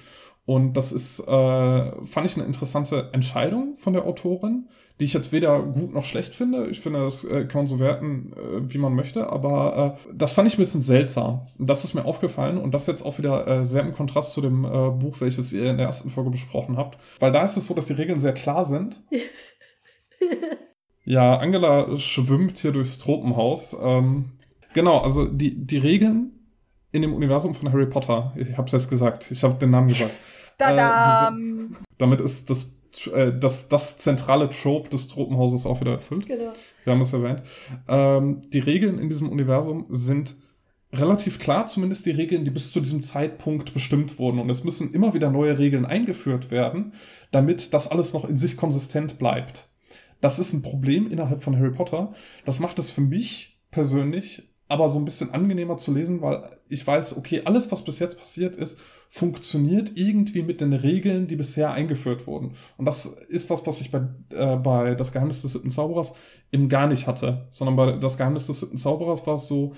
Und das ist, fand ich eine interessante Entscheidung von der Autorin die ich jetzt weder gut noch schlecht finde. Ich finde, das äh, kann man so werten, äh, wie man möchte, aber äh, das fand ich ein bisschen seltsam. Das ist mir aufgefallen und das jetzt auch wieder äh, sehr im Kontrast zu dem Buch, welches ihr in der ersten Folge besprochen habt. Weil da ist es so, dass die Regeln sehr klar sind. ja, Angela schwimmt hier durchs Tropenhaus. Ähm, genau, also die, die Regeln in dem Universum von Harry Potter, ich habe es jetzt gesagt, ich habe den Namen gesagt. Äh, diese, damit ist das äh, das, das zentrale Trope des Tropenhauses auch wieder erfüllt. Genau. Wir haben es erwähnt. Ähm, die Regeln in diesem Universum sind relativ klar, zumindest die Regeln, die bis zu diesem Zeitpunkt bestimmt wurden. Und es müssen immer wieder neue Regeln eingeführt werden, damit das alles noch in sich konsistent bleibt. Das ist ein Problem innerhalb von Harry Potter. Das macht es für mich persönlich aber so ein bisschen angenehmer zu lesen, weil ich weiß, okay, alles, was bis jetzt passiert ist, funktioniert irgendwie mit den Regeln, die bisher eingeführt wurden. Und das ist was, was ich bei, äh, bei Das Geheimnis des siebten Zauberers eben gar nicht hatte, sondern bei Das Geheimnis des siebten Zauberers war es so,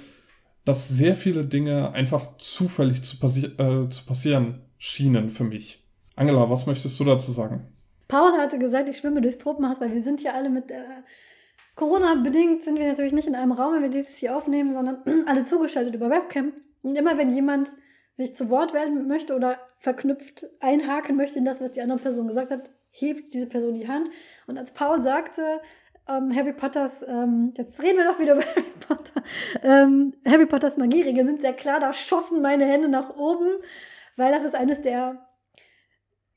dass sehr viele Dinge einfach zufällig zu, passi äh, zu passieren schienen für mich. Angela, was möchtest du dazu sagen? Paul hatte gesagt, ich schwimme durchs Tropenhaus, weil wir sind ja alle mit äh, Corona-bedingt sind wir natürlich nicht in einem Raum, wenn wir dieses hier aufnehmen, sondern alle zugeschaltet über Webcam. Und immer wenn jemand sich zu Wort melden möchte oder verknüpft einhaken möchte in das, was die andere Person gesagt hat, hebt diese Person die Hand. Und als Paul sagte, ähm, Harry Potters, ähm, jetzt reden wir doch wieder über Harry Potter, ähm, Harry Potters Magieregeln sind sehr klar, da schossen meine Hände nach oben, weil das ist eines der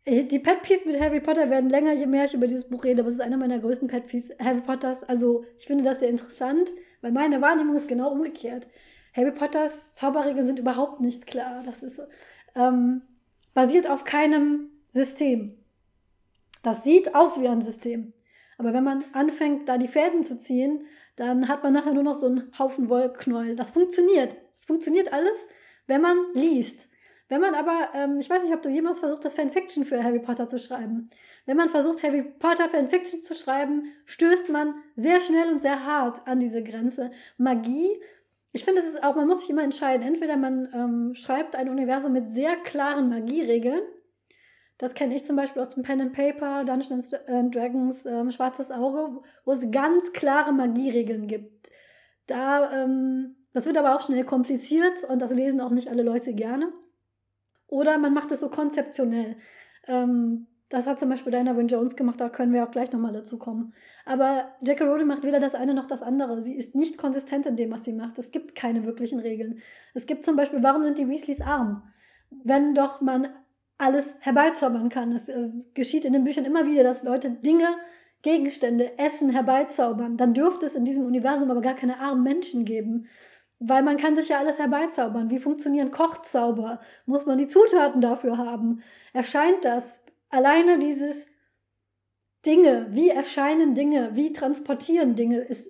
die Pet Peeves mit Harry Potter werden länger, je mehr ich über dieses Buch rede, aber es ist einer meiner größten Pet Peeves Harry Potters. Also, ich finde das sehr interessant, weil meine Wahrnehmung ist genau umgekehrt. Harry Potters Zauberregeln sind überhaupt nicht klar. Das ist ähm, basiert auf keinem System. Das sieht aus wie ein System. Aber wenn man anfängt, da die Fäden zu ziehen, dann hat man nachher nur noch so einen Haufen Wollknäuel. Das funktioniert. Das funktioniert alles, wenn man liest. Wenn man aber, ähm, ich weiß nicht, ob du jemals versucht hast, Fanfiction für Harry Potter zu schreiben. Wenn man versucht, Harry Potter Fanfiction zu schreiben, stößt man sehr schnell und sehr hart an diese Grenze. Magie, ich finde, es ist auch, man muss sich immer entscheiden. Entweder man ähm, schreibt ein Universum mit sehr klaren Magieregeln. Das kenne ich zum Beispiel aus dem Pen and Paper, Dungeons and Dragons, ähm, Schwarzes Auge, wo es ganz klare Magieregeln gibt. Da, ähm, das wird aber auch schnell kompliziert und das lesen auch nicht alle Leute gerne. Oder man macht es so konzeptionell. Ähm, das hat zum Beispiel Diana Wynne Jones gemacht, da können wir auch gleich nochmal dazu kommen. Aber Jackie Rowling macht weder das eine noch das andere. Sie ist nicht konsistent in dem, was sie macht. Es gibt keine wirklichen Regeln. Es gibt zum Beispiel, warum sind die Weasleys arm? Wenn doch man alles herbeizaubern kann. Es äh, geschieht in den Büchern immer wieder, dass Leute Dinge, Gegenstände, Essen herbeizaubern. Dann dürfte es in diesem Universum aber gar keine armen Menschen geben. Weil man kann sich ja alles herbeizaubern. Wie funktionieren Kochzauber? Muss man die Zutaten dafür haben? Erscheint das? Alleine dieses Dinge, wie erscheinen Dinge, wie transportieren Dinge, ist,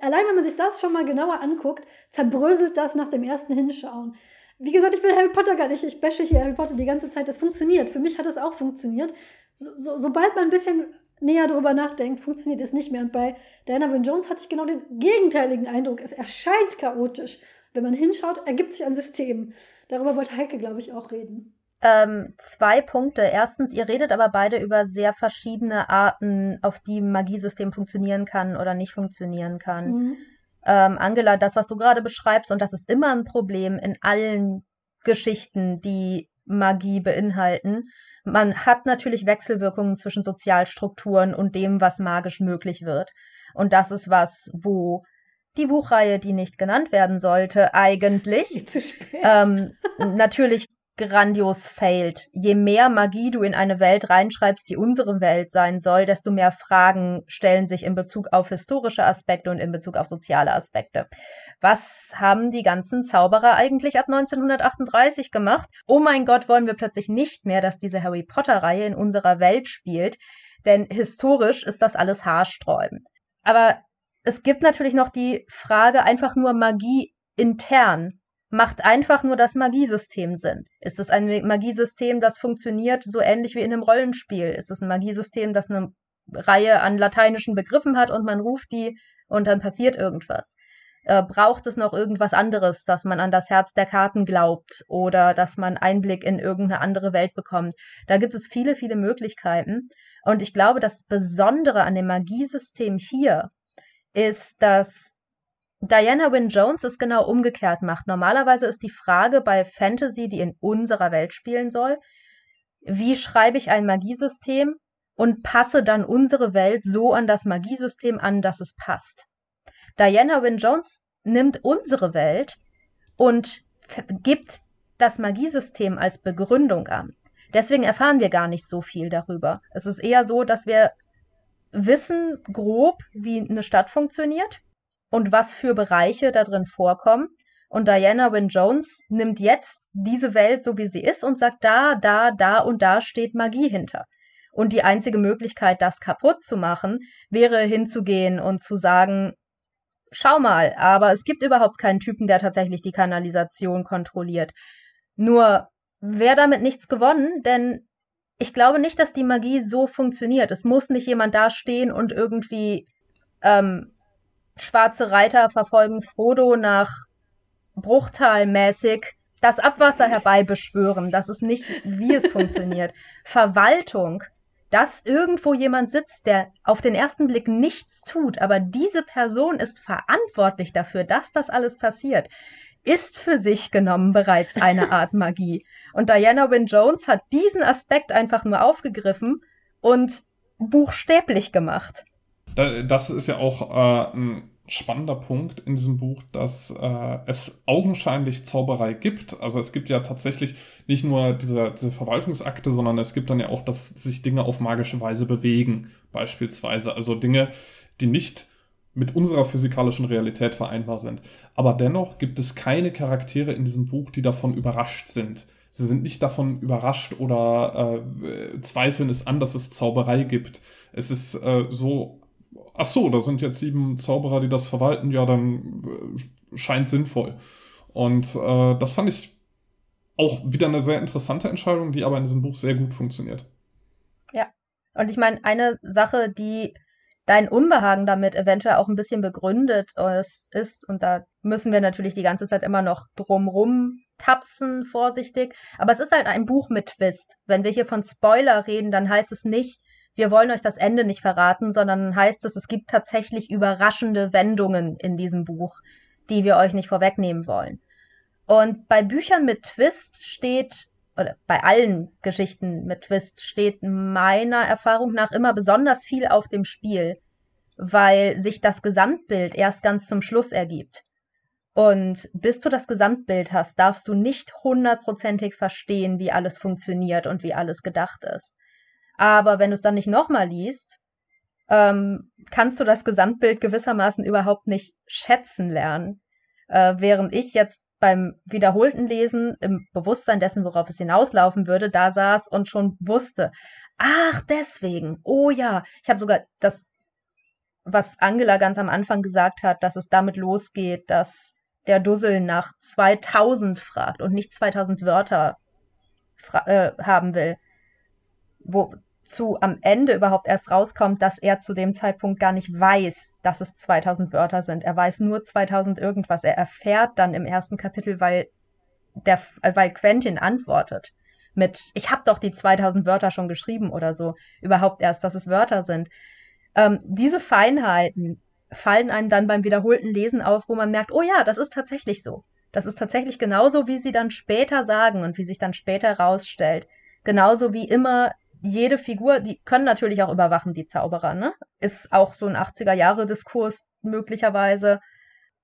allein wenn man sich das schon mal genauer anguckt, zerbröselt das nach dem ersten Hinschauen. Wie gesagt, ich will Harry Potter gar nicht, ich bashe hier Harry Potter die ganze Zeit, das funktioniert. Für mich hat das auch funktioniert. So, so, sobald man ein bisschen näher drüber nachdenkt, funktioniert es nicht mehr. Und bei Diana Wynne Jones hatte ich genau den gegenteiligen Eindruck. Es erscheint chaotisch. Wenn man hinschaut, ergibt sich ein System. Darüber wollte Heike, glaube ich, auch reden. Ähm, zwei Punkte. Erstens, ihr redet aber beide über sehr verschiedene Arten, auf die Magiesystem funktionieren kann oder nicht funktionieren kann. Mhm. Ähm, Angela, das, was du gerade beschreibst, und das ist immer ein Problem in allen Geschichten, die Magie beinhalten, man hat natürlich Wechselwirkungen zwischen Sozialstrukturen und dem, was magisch möglich wird. Und das ist was, wo die Buchreihe, die nicht genannt werden sollte, eigentlich ähm, natürlich grandios failt. Je mehr Magie du in eine Welt reinschreibst, die unsere Welt sein soll, desto mehr Fragen stellen sich in Bezug auf historische Aspekte und in Bezug auf soziale Aspekte. Was haben die ganzen Zauberer eigentlich ab 1938 gemacht? Oh mein Gott, wollen wir plötzlich nicht mehr, dass diese Harry Potter-Reihe in unserer Welt spielt, denn historisch ist das alles haarsträubend. Aber es gibt natürlich noch die Frage einfach nur Magie intern macht einfach nur das Magiesystem Sinn? Ist es ein Magiesystem, das funktioniert so ähnlich wie in einem Rollenspiel? Ist es ein Magiesystem, das eine Reihe an lateinischen Begriffen hat und man ruft die und dann passiert irgendwas? Äh, braucht es noch irgendwas anderes, dass man an das Herz der Karten glaubt oder dass man Einblick in irgendeine andere Welt bekommt? Da gibt es viele, viele Möglichkeiten. Und ich glaube, das Besondere an dem Magiesystem hier ist, dass Diana Wynne Jones es genau umgekehrt macht. Normalerweise ist die Frage bei Fantasy, die in unserer Welt spielen soll, wie schreibe ich ein Magiesystem und passe dann unsere Welt so an das Magiesystem an, dass es passt. Diana Wynne Jones nimmt unsere Welt und gibt das Magiesystem als Begründung an. Deswegen erfahren wir gar nicht so viel darüber. Es ist eher so, dass wir wissen grob, wie eine Stadt funktioniert und was für Bereiche da drin vorkommen. Und Diana Wynne Jones nimmt jetzt diese Welt so wie sie ist und sagt, da, da, da und da steht Magie hinter. Und die einzige Möglichkeit, das kaputt zu machen, wäre hinzugehen und zu sagen, schau mal, aber es gibt überhaupt keinen Typen, der tatsächlich die Kanalisation kontrolliert. Nur wäre damit nichts gewonnen, denn ich glaube nicht, dass die Magie so funktioniert. Es muss nicht jemand da stehen und irgendwie ähm, schwarze Reiter verfolgen Frodo nach Bruchtal mäßig das Abwasser herbeibeschwören. Das ist nicht, wie es funktioniert. Verwaltung, dass irgendwo jemand sitzt, der auf den ersten Blick nichts tut, aber diese Person ist verantwortlich dafür, dass das alles passiert, ist für sich genommen bereits eine Art Magie. Und Diana Wynne Jones hat diesen Aspekt einfach nur aufgegriffen und buchstäblich gemacht. Das ist ja auch äh, ein spannender Punkt in diesem Buch, dass äh, es augenscheinlich Zauberei gibt. Also es gibt ja tatsächlich nicht nur diese, diese Verwaltungsakte, sondern es gibt dann ja auch, dass sich Dinge auf magische Weise bewegen, beispielsweise. Also Dinge, die nicht mit unserer physikalischen Realität vereinbar sind. Aber dennoch gibt es keine Charaktere in diesem Buch, die davon überrascht sind. Sie sind nicht davon überrascht oder äh, zweifeln es an, dass es Zauberei gibt. Es ist äh, so ach so, da sind jetzt sieben Zauberer, die das verwalten, ja, dann äh, scheint sinnvoll. Und äh, das fand ich auch wieder eine sehr interessante Entscheidung, die aber in diesem Buch sehr gut funktioniert. Ja, und ich meine, eine Sache, die dein Unbehagen damit eventuell auch ein bisschen begründet ist, und da müssen wir natürlich die ganze Zeit immer noch drumrum tapsen, vorsichtig, aber es ist halt ein Buch mit Twist. Wenn wir hier von Spoiler reden, dann heißt es nicht, wir wollen euch das Ende nicht verraten, sondern heißt es, es gibt tatsächlich überraschende Wendungen in diesem Buch, die wir euch nicht vorwegnehmen wollen. Und bei Büchern mit Twist steht, oder bei allen Geschichten mit Twist steht meiner Erfahrung nach immer besonders viel auf dem Spiel, weil sich das Gesamtbild erst ganz zum Schluss ergibt. Und bis du das Gesamtbild hast, darfst du nicht hundertprozentig verstehen, wie alles funktioniert und wie alles gedacht ist. Aber wenn du es dann nicht nochmal liest, ähm, kannst du das Gesamtbild gewissermaßen überhaupt nicht schätzen lernen. Äh, während ich jetzt beim wiederholten Lesen im Bewusstsein dessen, worauf es hinauslaufen würde, da saß und schon wusste, ach, deswegen, oh ja, ich habe sogar das, was Angela ganz am Anfang gesagt hat, dass es damit losgeht, dass der Dussel nach 2000 fragt und nicht 2000 Wörter äh, haben will. Wo, zu am Ende überhaupt erst rauskommt, dass er zu dem Zeitpunkt gar nicht weiß, dass es 2000 Wörter sind. Er weiß nur 2000 irgendwas. Er erfährt dann im ersten Kapitel, weil der, weil Quentin antwortet mit, ich habe doch die 2000 Wörter schon geschrieben oder so, überhaupt erst, dass es Wörter sind. Ähm, diese Feinheiten fallen einem dann beim wiederholten Lesen auf, wo man merkt, oh ja, das ist tatsächlich so. Das ist tatsächlich genauso, wie sie dann später sagen und wie sich dann später rausstellt. Genauso wie immer jede Figur, die können natürlich auch überwachen, die Zauberer, ne? Ist auch so ein 80er-Jahre-Diskurs möglicherweise.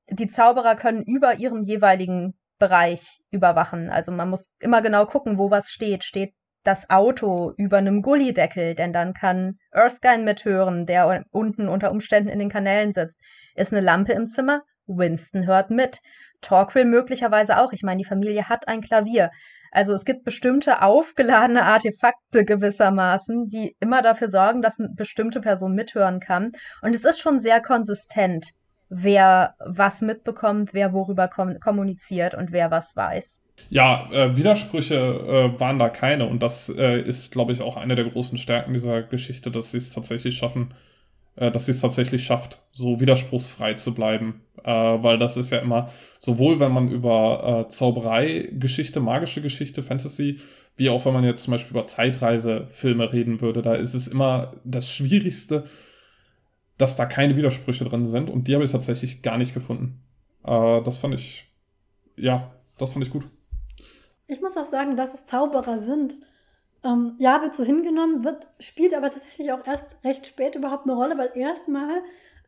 Die Zauberer können über ihren jeweiligen Bereich überwachen. Also man muss immer genau gucken, wo was steht. Steht das Auto über einem Gullideckel, denn dann kann Erskine mithören, der unten unter Umständen in den Kanälen sitzt. Ist eine Lampe im Zimmer? Winston hört mit. Torquil möglicherweise auch. Ich meine, die Familie hat ein Klavier. Also es gibt bestimmte aufgeladene Artefakte gewissermaßen, die immer dafür sorgen, dass eine bestimmte Person mithören kann. Und es ist schon sehr konsistent, wer was mitbekommt, wer worüber kom kommuniziert und wer was weiß. Ja, äh, Widersprüche äh, waren da keine und das äh, ist, glaube ich, auch eine der großen Stärken dieser Geschichte, dass sie es tatsächlich schaffen, äh, dass sie es tatsächlich schafft, so widerspruchsfrei zu bleiben. Äh, weil das ist ja immer, sowohl wenn man über äh, Zauberei, Geschichte, magische Geschichte, Fantasy, wie auch wenn man jetzt zum Beispiel über Zeitreisefilme reden würde, da ist es immer das Schwierigste, dass da keine Widersprüche drin sind und die habe ich tatsächlich gar nicht gefunden. Äh, das fand ich, ja, das fand ich gut. Ich muss auch sagen, dass es Zauberer sind, ähm, ja, wird so hingenommen, wird, spielt aber tatsächlich auch erst recht spät überhaupt eine Rolle, weil erstmal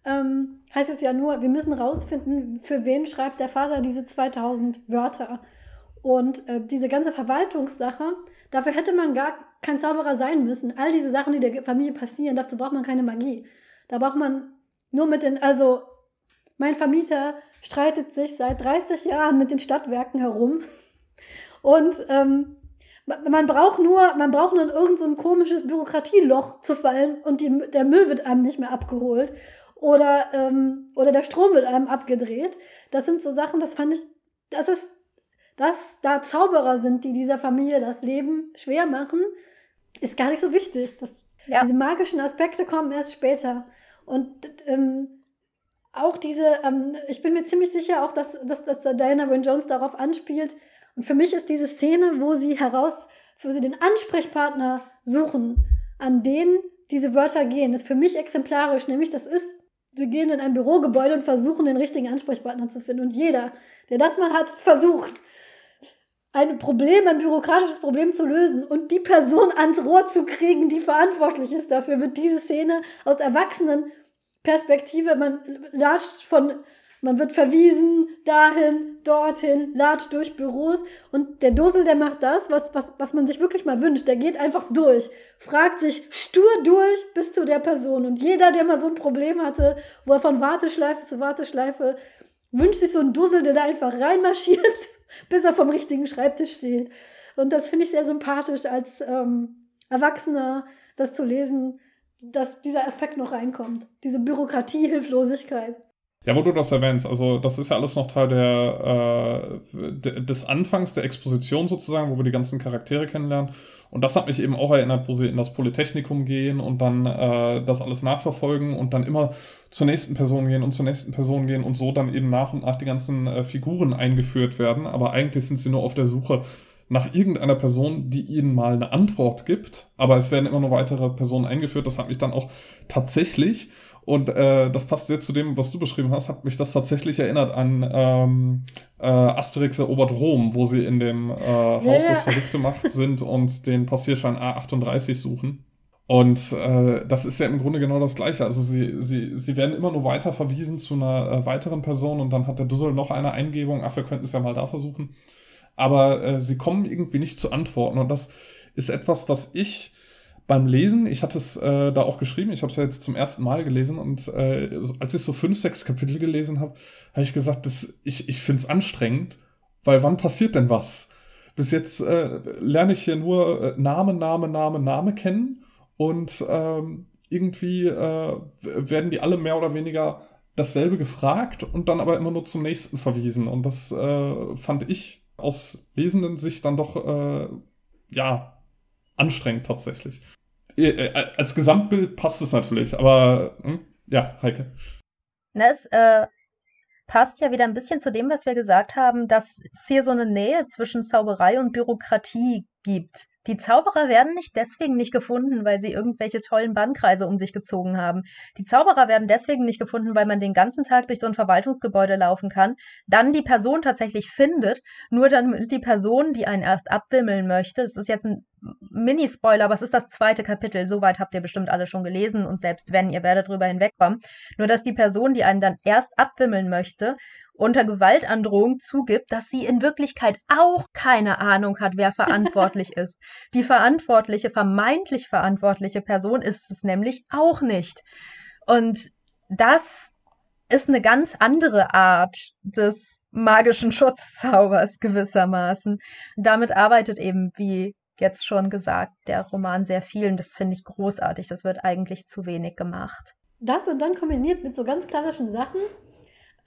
ähm, heißt es ja nur, wir müssen rausfinden, für wen schreibt der Vater diese 2000 Wörter. Und äh, diese ganze Verwaltungssache, dafür hätte man gar kein Zauberer sein müssen. All diese Sachen, die der Familie passieren, dazu braucht man keine Magie. Da braucht man nur mit den, also mein Vermieter streitet sich seit 30 Jahren mit den Stadtwerken herum. Und ähm, man braucht nur, man braucht nur in irgendein so komisches Bürokratieloch zu fallen und die, der Müll wird einem nicht mehr abgeholt. oder, ähm, oder der Strom wird einem abgedreht. Das sind so Sachen, das fand ich, das ist, dass da Zauberer sind, die dieser Familie das Leben schwer machen, ist gar nicht so wichtig. Das, ja. Diese magischen Aspekte kommen erst später. Und ähm, auch diese, ähm, ich bin mir ziemlich sicher auch, dass, dass, dass Diana Wynne Jones darauf anspielt. Und für mich ist diese Szene, wo sie heraus, wo sie den Ansprechpartner suchen, an den diese Wörter gehen, ist für mich exemplarisch. Nämlich, das ist, sie gehen in ein Bürogebäude und versuchen, den richtigen Ansprechpartner zu finden. Und jeder, der das mal hat, versucht, ein Problem, ein bürokratisches Problem zu lösen und die Person ans Rohr zu kriegen, die verantwortlich ist dafür, wird diese Szene aus Erwachsenen Perspektive, man latscht von, man wird verwiesen, dahin, dorthin, latscht durch Büros und der Dussel, der macht das, was, was, was man sich wirklich mal wünscht. Der geht einfach durch, fragt sich stur durch bis zu der Person. Und jeder, der mal so ein Problem hatte, wo er von Warteschleife zu Warteschleife wünscht sich so einen Dussel, der da einfach reinmarschiert, bis er vom richtigen Schreibtisch steht. Und das finde ich sehr sympathisch als ähm, Erwachsener, das zu lesen dass dieser Aspekt noch reinkommt. Diese Bürokratiehilflosigkeit. Ja, wo du das erwähnst, also das ist ja alles noch Teil der, äh, des Anfangs der Exposition sozusagen, wo wir die ganzen Charaktere kennenlernen. Und das hat mich eben auch erinnert, wo sie in das Polytechnikum gehen und dann äh, das alles nachverfolgen und dann immer zur nächsten Person gehen und zur nächsten Person gehen und so dann eben nach und nach die ganzen äh, Figuren eingeführt werden. Aber eigentlich sind sie nur auf der Suche nach irgendeiner Person, die ihnen mal eine Antwort gibt. Aber es werden immer noch weitere Personen eingeführt. Das hat mich dann auch tatsächlich, und äh, das passt sehr zu dem, was du beschrieben hast, hat mich das tatsächlich erinnert an ähm, äh, Asterix erobert Rom, wo sie in dem äh, Haus yeah. des Verrückte Macht sind und den Passierschein A38 suchen. Und äh, das ist ja im Grunde genau das Gleiche. Also sie, sie, sie werden immer nur weiter verwiesen zu einer äh, weiteren Person und dann hat der Dussel noch eine Eingebung, ach, wir könnten es ja mal da versuchen aber äh, sie kommen irgendwie nicht zu Antworten. Und das ist etwas, was ich beim Lesen, ich hatte es äh, da auch geschrieben, ich habe es ja jetzt zum ersten Mal gelesen und äh, als ich so fünf, sechs Kapitel gelesen habe, habe ich gesagt, das, ich, ich finde es anstrengend, weil wann passiert denn was? Bis jetzt äh, lerne ich hier nur äh, Name, Name, Name, Name kennen und ähm, irgendwie äh, werden die alle mehr oder weniger dasselbe gefragt und dann aber immer nur zum nächsten verwiesen. Und das äh, fand ich aus lesenden Sicht dann doch, ja, anstrengend tatsächlich. Äh, äh, als Gesamtbild passt es natürlich, aber hm, ja, Heike. Das äh, passt ja wieder ein bisschen zu dem, was wir gesagt haben, dass es hier so eine Nähe zwischen Zauberei und Bürokratie gibt. Die Zauberer werden nicht deswegen nicht gefunden, weil sie irgendwelche tollen Bannkreise um sich gezogen haben. Die Zauberer werden deswegen nicht gefunden, weil man den ganzen Tag durch so ein Verwaltungsgebäude laufen kann, dann die Person tatsächlich findet, nur dann die Person, die einen erst abwimmeln möchte, es ist jetzt ein Mini-Spoiler, aber es ist das zweite Kapitel, soweit habt ihr bestimmt alle schon gelesen und selbst wenn, ihr werdet drüber hinwegkommen, nur dass die Person, die einen dann erst abwimmeln möchte, unter Gewaltandrohung zugibt, dass sie in Wirklichkeit auch keine Ahnung hat, wer verantwortlich ist. Die verantwortliche, vermeintlich verantwortliche Person ist es nämlich auch nicht. Und das ist eine ganz andere Art des magischen Schutzzaubers gewissermaßen. damit arbeitet eben, wie jetzt schon gesagt, der Roman sehr viel und das finde ich großartig. Das wird eigentlich zu wenig gemacht. Das und dann kombiniert mit so ganz klassischen Sachen,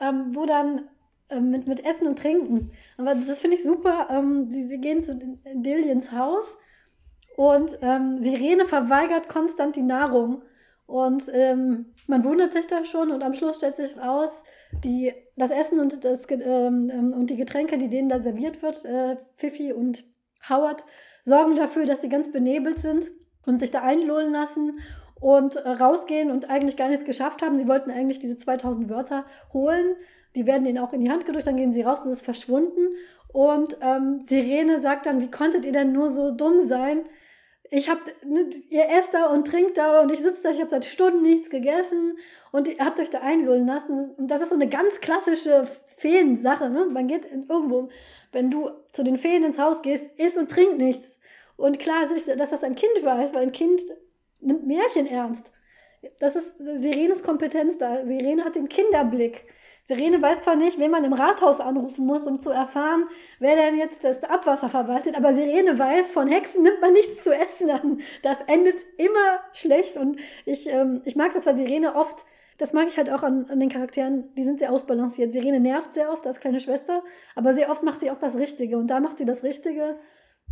ähm, wo dann ähm, mit, mit Essen und Trinken. Aber das finde ich super. Ähm, sie, sie gehen zu Dillians Haus und ähm, Sirene verweigert konstant die Nahrung. Und ähm, man wundert sich da schon und am Schluss stellt sich raus, die, das Essen und, das, ähm, ähm, und die Getränke, die denen da serviert wird, äh, Fifi und Howard, sorgen dafür, dass sie ganz benebelt sind und sich da einlullen lassen und äh, rausgehen und eigentlich gar nichts geschafft haben. Sie wollten eigentlich diese 2000 Wörter holen. Die werden ihnen auch in die Hand gedrückt, dann gehen sie raus es ist verschwunden. Und ähm, Sirene sagt dann, wie konntet ihr denn nur so dumm sein? Ich hab, ne, ihr esst da und trinkt da und ich sitze da, ich habe seit Stunden nichts gegessen und ihr habt euch da einlullen lassen. Und das ist so eine ganz klassische Feensache. Ne? Man geht irgendwo, wenn du zu den Feen ins Haus gehst, isst und trinkt nichts. Und klar dass das ein Kind weiß, weil ein Kind nimmt Märchen ernst. Das ist Sirenes Kompetenz da. Sirene hat den Kinderblick. Sirene weiß zwar nicht, wen man im Rathaus anrufen muss, um zu erfahren, wer denn jetzt das Abwasser verwaltet, aber Sirene weiß, von Hexen nimmt man nichts zu essen an. Das endet immer schlecht und ich, ähm, ich mag das, weil Sirene oft das mag ich halt auch an, an den Charakteren, die sind sehr ausbalanciert. Sirene nervt sehr oft als kleine Schwester, aber sehr oft macht sie auch das Richtige. Und da macht sie das Richtige,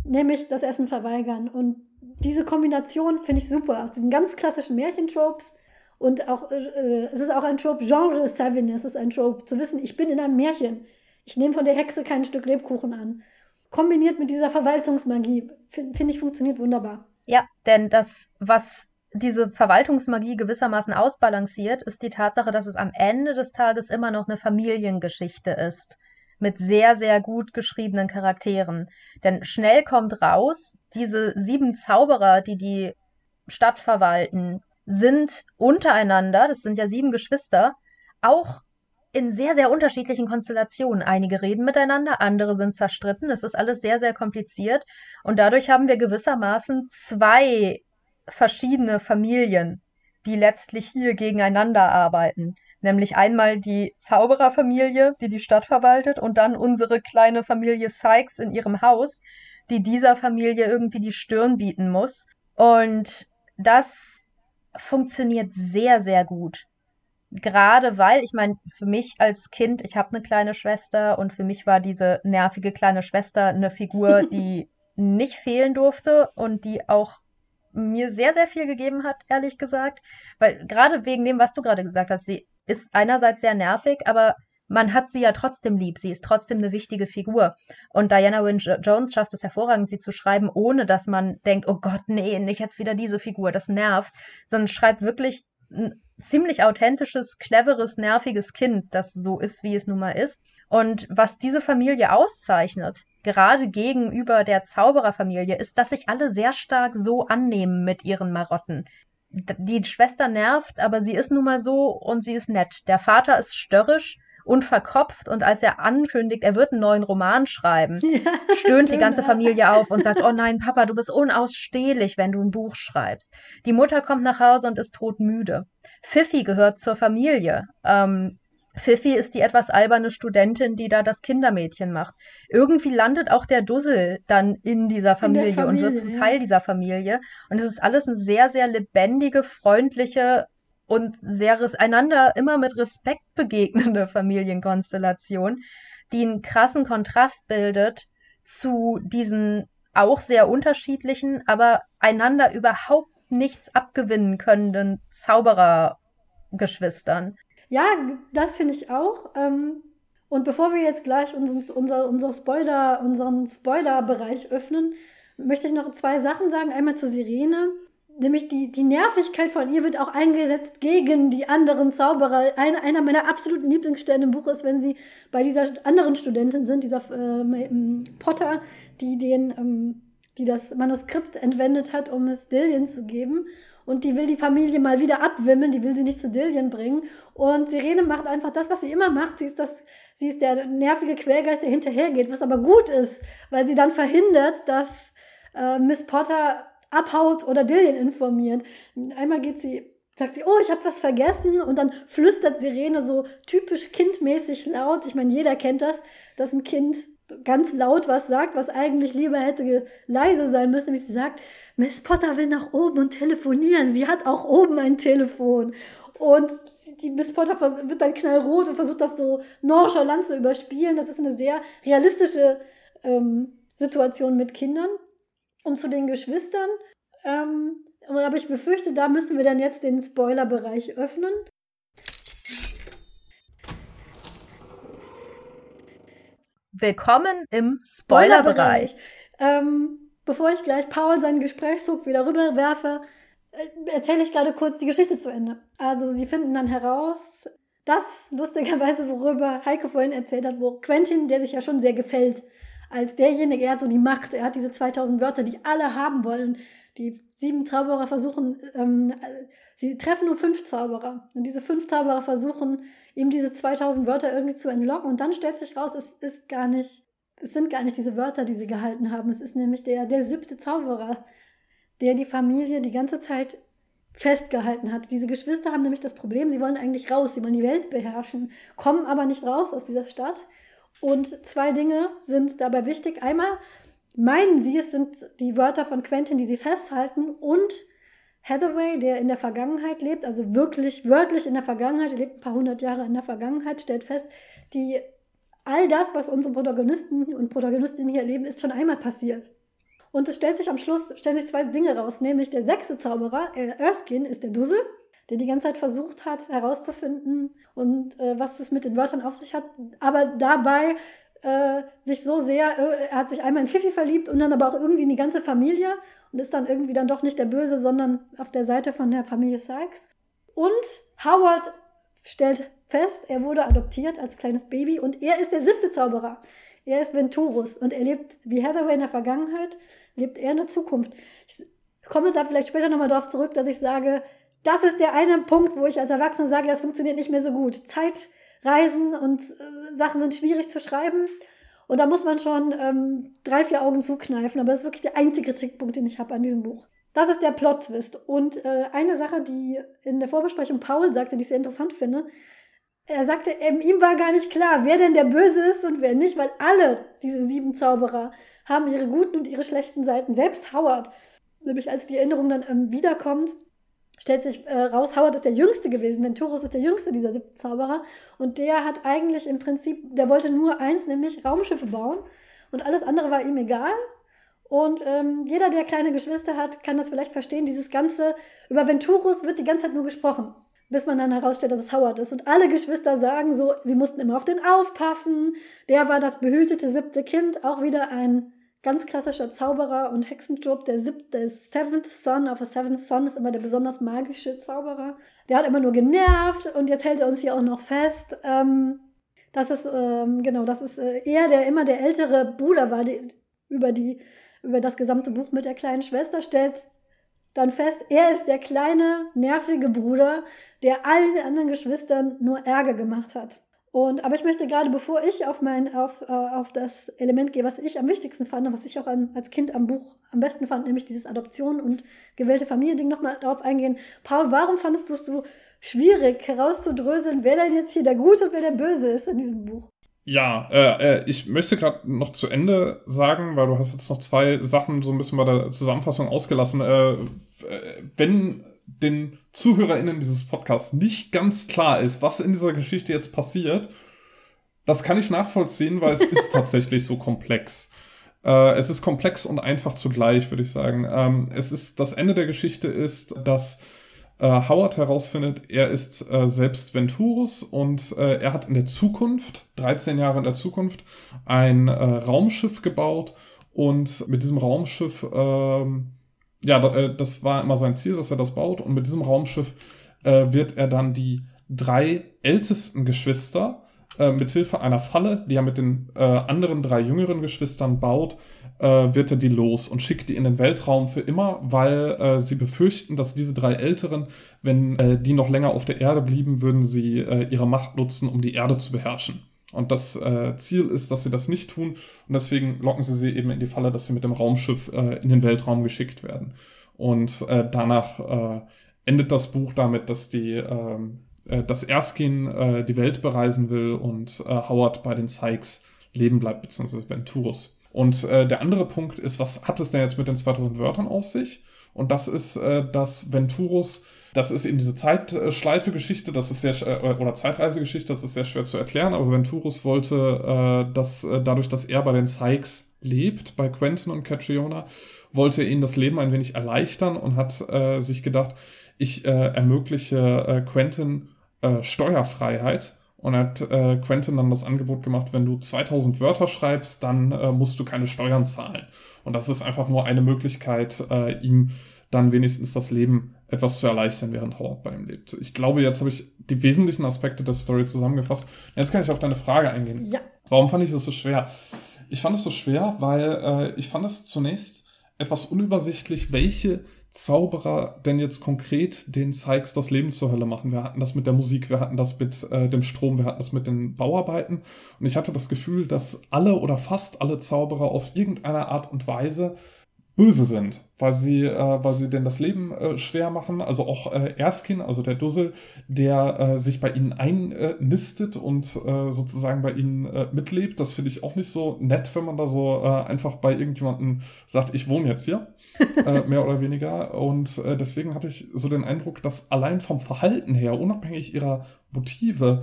nämlich das Essen verweigern. Und diese Kombination finde ich super. Aus diesen ganz klassischen Märchentropes und auch, äh, es ist auch ein Trope, Genre Savviness ist ein Trope, zu wissen, ich bin in einem Märchen. Ich nehme von der Hexe kein Stück Lebkuchen an. Kombiniert mit dieser Verwaltungsmagie, finde find ich, funktioniert wunderbar. Ja, denn das, was diese Verwaltungsmagie gewissermaßen ausbalanciert, ist die Tatsache, dass es am Ende des Tages immer noch eine Familiengeschichte ist. Mit sehr, sehr gut geschriebenen Charakteren. Denn schnell kommt raus, diese sieben Zauberer, die die Stadt verwalten, sind untereinander, das sind ja sieben Geschwister, auch in sehr, sehr unterschiedlichen Konstellationen. Einige reden miteinander, andere sind zerstritten. Es ist alles sehr, sehr kompliziert. Und dadurch haben wir gewissermaßen zwei verschiedene Familien, die letztlich hier gegeneinander arbeiten. Nämlich einmal die Zaubererfamilie, die die Stadt verwaltet, und dann unsere kleine Familie Sykes in ihrem Haus, die dieser Familie irgendwie die Stirn bieten muss. Und das funktioniert sehr, sehr gut. Gerade weil, ich meine, für mich als Kind, ich habe eine kleine Schwester und für mich war diese nervige kleine Schwester eine Figur, die nicht fehlen durfte und die auch mir sehr, sehr viel gegeben hat, ehrlich gesagt. Weil gerade wegen dem, was du gerade gesagt hast, sie ist einerseits sehr nervig, aber man hat sie ja trotzdem lieb. Sie ist trotzdem eine wichtige Figur. Und Diana Wynne Jones schafft es hervorragend, sie zu schreiben, ohne dass man denkt, oh Gott, nee, nicht jetzt wieder diese Figur, das nervt, sondern schreibt wirklich ein ziemlich authentisches, cleveres, nerviges Kind, das so ist, wie es nun mal ist. Und was diese Familie auszeichnet, gerade gegenüber der Zaubererfamilie, ist, dass sich alle sehr stark so annehmen mit ihren Marotten. Die Schwester nervt, aber sie ist nun mal so und sie ist nett. Der Vater ist störrisch und verkopft und als er ankündigt, er wird einen neuen Roman schreiben, ja, stöhnt stimmt, die ganze Familie auf und sagt, oh nein, Papa, du bist unausstehlich, wenn du ein Buch schreibst. Die Mutter kommt nach Hause und ist todmüde. Fifi gehört zur Familie. Ähm, Fifi ist die etwas alberne Studentin, die da das Kindermädchen macht. Irgendwie landet auch der Dussel dann in dieser Familie, in Familie und wird zum Teil dieser Familie. Und es ist alles eine sehr, sehr lebendige, freundliche und sehr einander immer mit Respekt begegnende Familienkonstellation, die einen krassen Kontrast bildet zu diesen auch sehr unterschiedlichen, aber einander überhaupt nichts abgewinnen können Zauberergeschwistern. Ja, das finde ich auch. Ähm, und bevor wir jetzt gleich uns, unser, unser Spoiler, unseren Spoiler-Bereich öffnen, möchte ich noch zwei Sachen sagen. Einmal zur Sirene. Nämlich die, die Nervigkeit von ihr wird auch eingesetzt gegen die anderen Zauberer. Ein, einer meiner absoluten Lieblingsstellen im Buch ist, wenn sie bei dieser anderen Studentin sind, dieser äh, Potter, die den ähm, die das Manuskript entwendet hat, um es Dillian zu geben. Und die will die Familie mal wieder abwimmeln, die will sie nicht zu Dillian bringen. Und Sirene macht einfach das, was sie immer macht. Sie ist, das, sie ist der nervige Quergeist, der hinterhergeht, was aber gut ist, weil sie dann verhindert, dass äh, Miss Potter abhaut oder Dillian informiert. Einmal geht sie sagt sie, oh, ich habe was vergessen und dann flüstert Sirene so typisch kindmäßig laut. Ich meine, jeder kennt das, dass ein Kind ganz laut was sagt, was eigentlich lieber hätte leise sein müssen, wie sie sagt, Miss Potter will nach oben und telefonieren. Sie hat auch oben ein Telefon. Und die Miss Potter wird dann knallrot und versucht das so nonchalant zu überspielen. Das ist eine sehr realistische ähm, Situation mit Kindern. Und zu den Geschwistern, ähm, aber ich befürchte, da müssen wir dann jetzt den Spoiler-Bereich öffnen. Willkommen im Spoilerbereich. Spoiler ähm, bevor ich gleich Paul seinen Gesprächszug wieder rüberwerfe, äh, erzähle ich gerade kurz die Geschichte zu Ende. Also sie finden dann heraus, dass lustigerweise, worüber Heike vorhin erzählt hat, wo Quentin, der sich ja schon sehr gefällt, als derjenige, er hat so die Macht, er hat diese 2000 Wörter, die alle haben wollen. Die sieben Zauberer versuchen, ähm, sie treffen nur fünf Zauberer. Und diese fünf Zauberer versuchen, ihm diese 2000 Wörter irgendwie zu entlocken. Und dann stellt sich raus, es ist gar nicht, es sind gar nicht diese Wörter, die sie gehalten haben. Es ist nämlich der, der siebte Zauberer, der die Familie die ganze Zeit festgehalten hat. Diese Geschwister haben nämlich das Problem, sie wollen eigentlich raus, sie wollen die Welt beherrschen, kommen aber nicht raus aus dieser Stadt. Und zwei Dinge sind dabei wichtig. Einmal meinen sie, es sind die Wörter von Quentin, die sie festhalten und Hathaway, der in der Vergangenheit lebt, also wirklich wörtlich in der Vergangenheit, er lebt ein paar hundert Jahre in der Vergangenheit, stellt fest, die all das, was unsere Protagonisten und Protagonistinnen hier erleben, ist schon einmal passiert. Und es stellt sich am Schluss stellen sich zwei Dinge raus, nämlich der sechste Zauberer, äh, Erskine, ist der Dussel, der die ganze Zeit versucht hat herauszufinden und äh, was es mit den Wörtern auf sich hat, aber dabei äh, sich so sehr, äh, er hat sich einmal in Fifi verliebt und dann aber auch irgendwie in die ganze Familie und ist dann irgendwie dann doch nicht der Böse, sondern auf der Seite von der Familie Sykes. Und Howard stellt fest, er wurde adoptiert als kleines Baby und er ist der siebte Zauberer. Er ist Venturus und er lebt wie Hathaway in der Vergangenheit, lebt er in der Zukunft. Ich komme da vielleicht später nochmal darauf zurück, dass ich sage, das ist der eine Punkt, wo ich als Erwachsene sage, das funktioniert nicht mehr so gut. Zeitreisen und äh, Sachen sind schwierig zu schreiben. Und da muss man schon ähm, drei, vier Augen zukneifen. Aber das ist wirklich der einzige Kritikpunkt, den ich habe an diesem Buch. Das ist der Plot-Twist. Und äh, eine Sache, die in der Vorbesprechung Paul sagte, die ich sehr interessant finde, er sagte, ähm, ihm war gar nicht klar, wer denn der Böse ist und wer nicht, weil alle diese sieben Zauberer haben ihre guten und ihre schlechten Seiten. Selbst Howard, nämlich als die Erinnerung dann ähm, wiederkommt, stellt sich äh, raus, Howard ist der Jüngste gewesen. Venturus ist der Jüngste dieser siebten Zauberer. Und der hat eigentlich im Prinzip, der wollte nur eins, nämlich Raumschiffe bauen. Und alles andere war ihm egal. Und ähm, jeder, der kleine Geschwister hat, kann das vielleicht verstehen. Dieses Ganze, über Venturus wird die ganze Zeit nur gesprochen bis man dann herausstellt, dass es Howard ist. Und alle Geschwister sagen so, sie mussten immer auf den aufpassen. Der war das behütete siebte Kind, auch wieder ein ganz klassischer Zauberer und Hexenjob. Der siebte, Seventh Son of a Seventh Son ist immer der besonders magische Zauberer. Der hat immer nur genervt und jetzt hält er uns hier auch noch fest. Ähm, das ist, ähm, genau, das ist äh, er, der immer der ältere Bruder war, die, über die, über das gesamte Buch mit der kleinen Schwester, stellt dann fest, er ist der kleine, nervige Bruder, der allen anderen Geschwistern nur Ärger gemacht hat. Und, aber ich möchte gerade, bevor ich auf, mein, auf, äh, auf das Element gehe, was ich am wichtigsten fand und was ich auch an, als Kind am Buch am besten fand, nämlich dieses Adoption und gewählte Familie-Ding nochmal darauf eingehen. Paul, warum fandest du es so schwierig herauszudröseln, wer denn jetzt hier der Gute und wer der Böse ist in diesem Buch? Ja, äh, äh, ich möchte gerade noch zu Ende sagen, weil du hast jetzt noch zwei Sachen so ein bisschen bei der Zusammenfassung ausgelassen. Äh, äh wenn den ZuhörerInnen dieses Podcasts nicht ganz klar ist, was in dieser Geschichte jetzt passiert, das kann ich nachvollziehen, weil es ist tatsächlich so komplex. Äh, es ist komplex und einfach zugleich, würde ich sagen. Ähm, es ist, das Ende der Geschichte ist, dass Howard herausfindet, er ist äh, selbst Venturus und äh, er hat in der Zukunft, 13 Jahre in der Zukunft, ein äh, Raumschiff gebaut und mit diesem Raumschiff, ähm, ja, äh, das war immer sein Ziel, dass er das baut und mit diesem Raumschiff äh, wird er dann die drei ältesten Geschwister äh, mithilfe einer Falle, die er mit den äh, anderen drei jüngeren Geschwistern baut, äh, wird er die los und schickt die in den Weltraum für immer, weil äh, sie befürchten, dass diese drei Älteren, wenn äh, die noch länger auf der Erde blieben, würden sie äh, ihre Macht nutzen, um die Erde zu beherrschen. Und das äh, Ziel ist, dass sie das nicht tun und deswegen locken sie sie eben in die Falle, dass sie mit dem Raumschiff äh, in den Weltraum geschickt werden. Und danach endet das Buch damit, dass die ähm, äh, dass Erskine äh, die Welt bereisen will und äh, Howard bei den Sykes leben bleibt, beziehungsweise Venturus. Und äh, der andere Punkt ist, was hat es denn jetzt mit den 2000 Wörtern auf sich? Und das ist, äh, dass Venturus, das ist eben diese Zeitschleife-Geschichte, das ist sehr, äh, oder Zeitreisegeschichte, das ist sehr schwer zu erklären, aber Venturus wollte, äh, dass äh, dadurch, dass er bei den Sykes lebt, bei Quentin und Catriona, wollte ihnen das Leben ein wenig erleichtern und hat äh, sich gedacht, ich äh, ermögliche äh, Quentin äh, Steuerfreiheit und hat äh, Quentin dann das Angebot gemacht, wenn du 2000 Wörter schreibst, dann äh, musst du keine Steuern zahlen. Und das ist einfach nur eine Möglichkeit, äh, ihm dann wenigstens das Leben etwas zu erleichtern, während Howard bei ihm lebt. Ich glaube, jetzt habe ich die wesentlichen Aspekte der Story zusammengefasst. Jetzt kann ich auf deine Frage eingehen. Ja. Warum fand ich das so schwer? Ich fand es so schwer, weil äh, ich fand es zunächst etwas unübersichtlich, welche Zauberer denn jetzt konkret den Sykes das Leben zur Hölle machen. Wir hatten das mit der Musik, wir hatten das mit äh, dem Strom, wir hatten das mit den Bauarbeiten. Und ich hatte das Gefühl, dass alle oder fast alle Zauberer auf irgendeine Art und Weise böse sind, weil sie, äh, weil sie denn das Leben äh, schwer machen. Also auch äh, Erskine, also der Dussel, der äh, sich bei ihnen einnistet und äh, sozusagen bei ihnen äh, mitlebt. Das finde ich auch nicht so nett, wenn man da so einfach bei irgendjemandem sagt, ich wohne jetzt hier, äh, mehr oder weniger. Und äh, deswegen hatte ich so den Eindruck, dass allein vom Verhalten her, unabhängig ihrer Motive,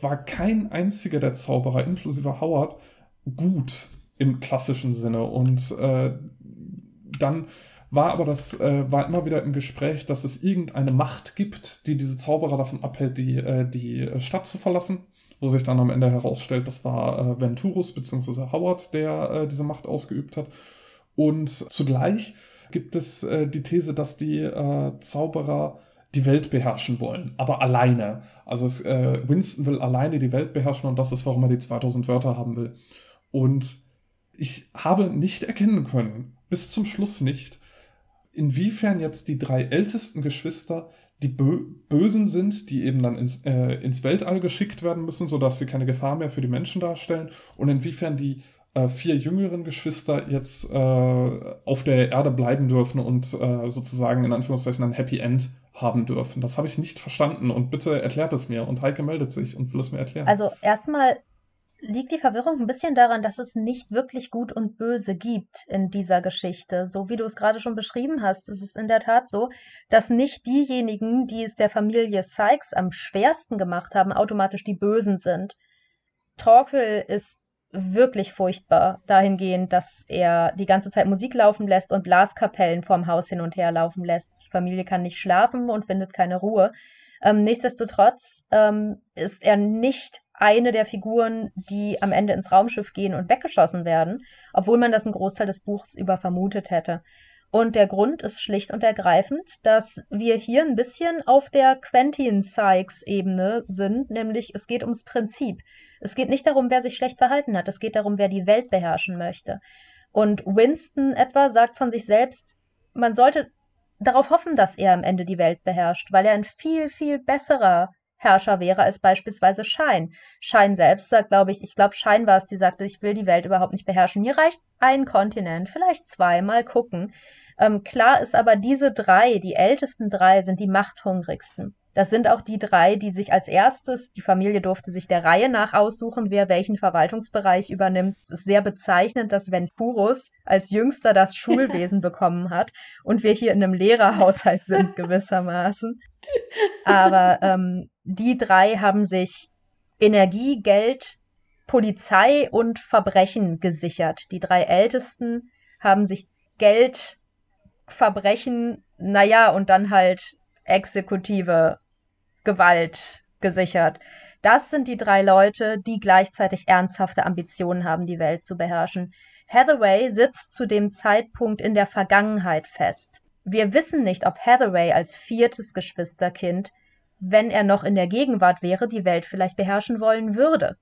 war kein einziger der Zauberer, inklusive Howard, gut im klassischen Sinne. Und äh, dann war aber das, äh, war immer wieder im Gespräch, dass es irgendeine Macht gibt, die diese Zauberer davon abhält, die, äh, die Stadt zu verlassen. Wo sich dann am Ende herausstellt, das war äh, Venturus bzw. Howard, der äh, diese Macht ausgeübt hat. Und zugleich gibt es äh, die These, dass die äh, Zauberer die Welt beherrschen wollen, aber alleine. Also es, äh, Winston will alleine die Welt beherrschen und das ist, warum er die 2000 Wörter haben will. Und ich habe nicht erkennen können, bis zum Schluss nicht, inwiefern jetzt die drei ältesten Geschwister die Bö Bösen sind, die eben dann ins, äh, ins Weltall geschickt werden müssen, sodass sie keine Gefahr mehr für die Menschen darstellen, und inwiefern die äh, vier jüngeren Geschwister jetzt äh, auf der Erde bleiben dürfen und äh, sozusagen in Anführungszeichen ein Happy End haben dürfen. Das habe ich nicht verstanden und bitte erklärt es mir. Und Heike meldet sich und will es mir erklären. Also erstmal liegt die Verwirrung ein bisschen daran, dass es nicht wirklich Gut und Böse gibt in dieser Geschichte. So wie du es gerade schon beschrieben hast, ist es in der Tat so, dass nicht diejenigen, die es der Familie Sykes am schwersten gemacht haben, automatisch die Bösen sind. Torquil ist wirklich furchtbar dahingehend, dass er die ganze Zeit Musik laufen lässt und Blaskapellen vorm Haus hin und her laufen lässt. Die Familie kann nicht schlafen und findet keine Ruhe. Ähm, nichtsdestotrotz ähm, ist er nicht eine der Figuren, die am Ende ins Raumschiff gehen und weggeschossen werden, obwohl man das einen Großteil des Buchs über vermutet hätte. Und der Grund ist schlicht und ergreifend, dass wir hier ein bisschen auf der Quentin Sykes-Ebene sind, nämlich es geht ums Prinzip. Es geht nicht darum, wer sich schlecht verhalten hat, es geht darum, wer die Welt beherrschen möchte. Und Winston etwa sagt von sich selbst, man sollte darauf hoffen, dass er am Ende die Welt beherrscht, weil er ein viel, viel besserer Herrscher wäre als beispielsweise Schein. Schein selbst sagt, glaube ich, ich glaube, Schein war es, die sagte, ich will die Welt überhaupt nicht beherrschen. Mir reicht ein Kontinent, vielleicht zwei, mal gucken. Ähm, klar ist aber, diese drei, die ältesten drei, sind die machthungrigsten. Das sind auch die drei, die sich als erstes, die Familie durfte sich der Reihe nach aussuchen, wer welchen Verwaltungsbereich übernimmt. Es ist sehr bezeichnend, dass Venturus als jüngster das Schulwesen bekommen hat und wir hier in einem Lehrerhaushalt sind gewissermaßen. Aber ähm, die drei haben sich Energie, Geld, Polizei und Verbrechen gesichert. Die drei Ältesten haben sich Geld, Verbrechen, naja, und dann halt exekutive Gewalt gesichert. Das sind die drei Leute, die gleichzeitig ernsthafte Ambitionen haben, die Welt zu beherrschen. Hathaway sitzt zu dem Zeitpunkt in der Vergangenheit fest. Wir wissen nicht, ob Hathaway als viertes Geschwisterkind, wenn er noch in der Gegenwart wäre, die Welt vielleicht beherrschen wollen würde.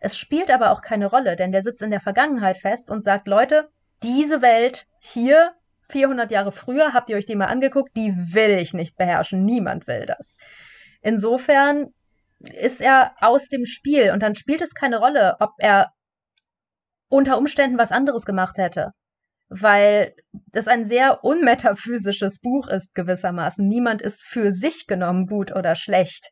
Es spielt aber auch keine Rolle, denn der sitzt in der Vergangenheit fest und sagt, Leute, diese Welt hier 400 Jahre früher, habt ihr euch die mal angeguckt, die will ich nicht beherrschen. Niemand will das. Insofern ist er aus dem Spiel und dann spielt es keine Rolle, ob er unter Umständen was anderes gemacht hätte. Weil es ein sehr unmetaphysisches Buch ist, gewissermaßen. Niemand ist für sich genommen gut oder schlecht,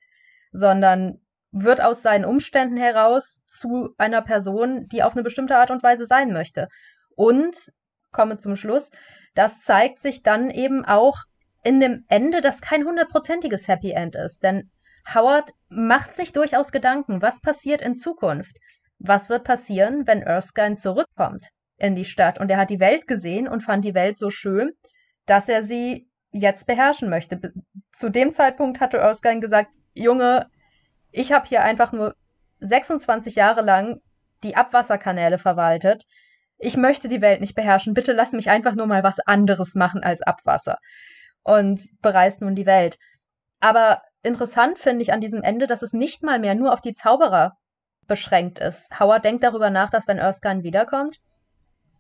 sondern wird aus seinen Umständen heraus zu einer Person, die auf eine bestimmte Art und Weise sein möchte. Und, komme zum Schluss, das zeigt sich dann eben auch in dem Ende, das kein hundertprozentiges Happy End ist. Denn Howard macht sich durchaus Gedanken, was passiert in Zukunft? Was wird passieren, wenn Erskine zurückkommt in die Stadt? Und er hat die Welt gesehen und fand die Welt so schön, dass er sie jetzt beherrschen möchte. Zu dem Zeitpunkt hatte Erskine gesagt, Junge, ich habe hier einfach nur 26 Jahre lang die Abwasserkanäle verwaltet ich möchte die Welt nicht beherrschen, bitte lass mich einfach nur mal was anderes machen als Abwasser. Und bereist nun die Welt. Aber interessant finde ich an diesem Ende, dass es nicht mal mehr nur auf die Zauberer beschränkt ist. Howard denkt darüber nach, dass wenn Erskine wiederkommt,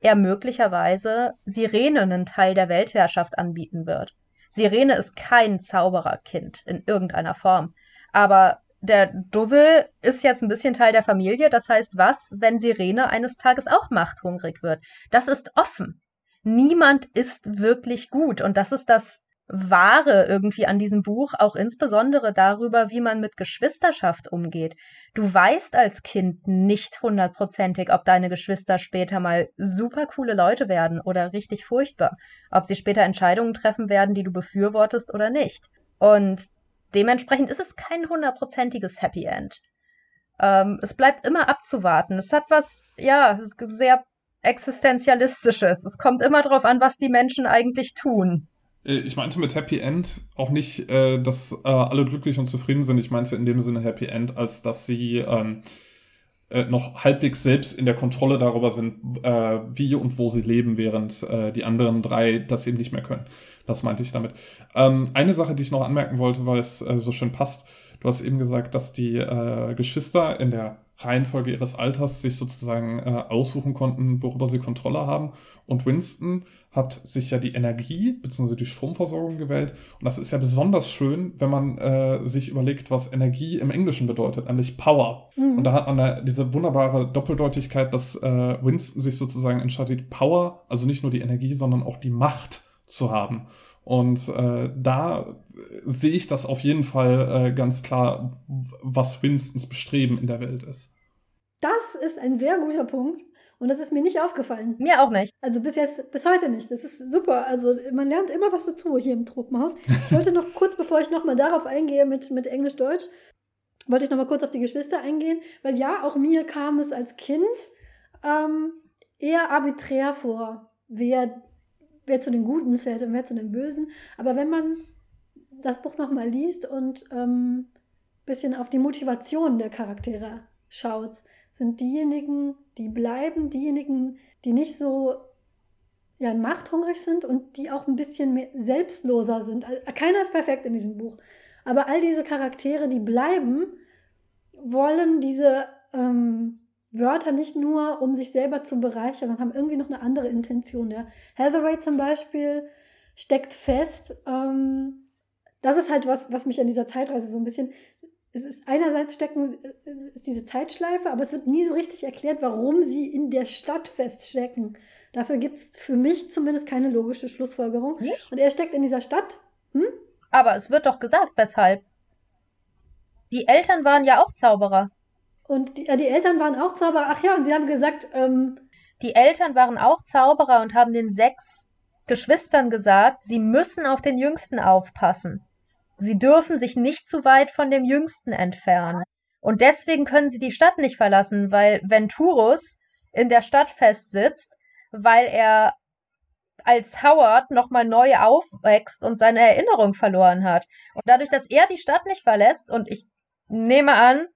er möglicherweise Sirene einen Teil der Weltherrschaft anbieten wird. Sirene ist kein Zaubererkind in irgendeiner Form. Aber der Dussel ist jetzt ein bisschen Teil der Familie. Das heißt, was, wenn Sirene eines Tages auch machthungrig wird? Das ist offen. niemand ist wirklich gut. Und das ist das Wahre irgendwie an diesem Buch, auch insbesondere darüber, wie man mit Geschwisterschaft umgeht. Du weißt als Kind nicht hundertprozentig, ob deine Geschwister später mal super coole Leute werden oder richtig furchtbar, ob sie später Entscheidungen treffen werden, die du befürwortest oder nicht. Und dementsprechend ist es kein hundertprozentiges Happy End. Ähm, es bleibt immer abzuwarten. Es hat was, ja, sehr existenzialistisches. Es kommt immer darauf an, was die Menschen eigentlich tun. Äh, ich meinte mit Happy End auch nicht, äh, dass äh, alle glücklich und zufrieden sind. Ich meinte in dem Sinne Happy End, als dass sie ähm, äh, noch halbwegs selbst in der Kontrolle darüber sind, äh, wie und wo sie leben, während äh, die anderen drei das eben nicht mehr können. Das meinte ich damit. Ähm, eine Sache, die ich noch anmerken wollte, weil es so schön passt. Du hast eben gesagt, dass die Geschwister in der Reihenfolge ihres Alters sich sozusagen äh, aussuchen konnten, worüber sie Kontrolle haben. Und Winston hat sich ja die Energie bzw. die Stromversorgung gewählt. Und das ist ja besonders schön, wenn man äh, sich überlegt, was Energie im Englischen bedeutet, nämlich Power. Mhm. Und da hat man da diese wunderbare Doppeldeutigkeit, dass äh, Winston sich sozusagen entscheidet, Power, also nicht nur die Energie, sondern auch die Macht zu haben. Und äh, da sehe ich das auf jeden Fall äh, ganz klar, was Winstons Bestreben in der Welt ist. Das ist ein sehr guter Punkt. Und das ist mir nicht aufgefallen. Mir auch nicht. Also bis jetzt, bis heute nicht. Das ist super. Also man lernt immer was dazu hier im Tropenhaus. Ich wollte noch kurz, bevor ich nochmal darauf eingehe mit, mit Englisch-Deutsch, wollte ich nochmal kurz auf die Geschwister eingehen, weil ja, auch mir kam es als Kind ähm, eher arbiträr vor, wer, wer zu den Guten zählt und wer zu den Bösen. Aber wenn man das Buch nochmal liest und ein ähm, bisschen auf die Motivation der Charaktere schaut, sind diejenigen, die bleiben, diejenigen, die nicht so ja, machthungrig sind und die auch ein bisschen mehr selbstloser sind. Keiner ist perfekt in diesem Buch. Aber all diese Charaktere, die bleiben, wollen diese ähm, Wörter nicht nur, um sich selber zu bereichern, sondern haben irgendwie noch eine andere Intention. Ja. Hathaway zum Beispiel steckt fest. Ähm, das ist halt was, was mich an dieser Zeitreise so ein bisschen es ist einerseits stecken, ist diese Zeitschleife, aber es wird nie so richtig erklärt, warum sie in der Stadt feststecken. Dafür gibt es für mich zumindest keine logische Schlussfolgerung. Nicht? Und er steckt in dieser Stadt. Hm? Aber es wird doch gesagt, weshalb. Die Eltern waren ja auch Zauberer. Und die, äh, die Eltern waren auch Zauberer. Ach ja, und sie haben gesagt, ähm, Die Eltern waren auch Zauberer und haben den sechs Geschwistern gesagt, sie müssen auf den Jüngsten aufpassen. Sie dürfen sich nicht zu weit von dem Jüngsten entfernen. Und deswegen können sie die Stadt nicht verlassen, weil Venturus in der Stadt festsitzt, weil er als Howard nochmal neu aufwächst und seine Erinnerung verloren hat. Und dadurch, dass er die Stadt nicht verlässt, und ich nehme an,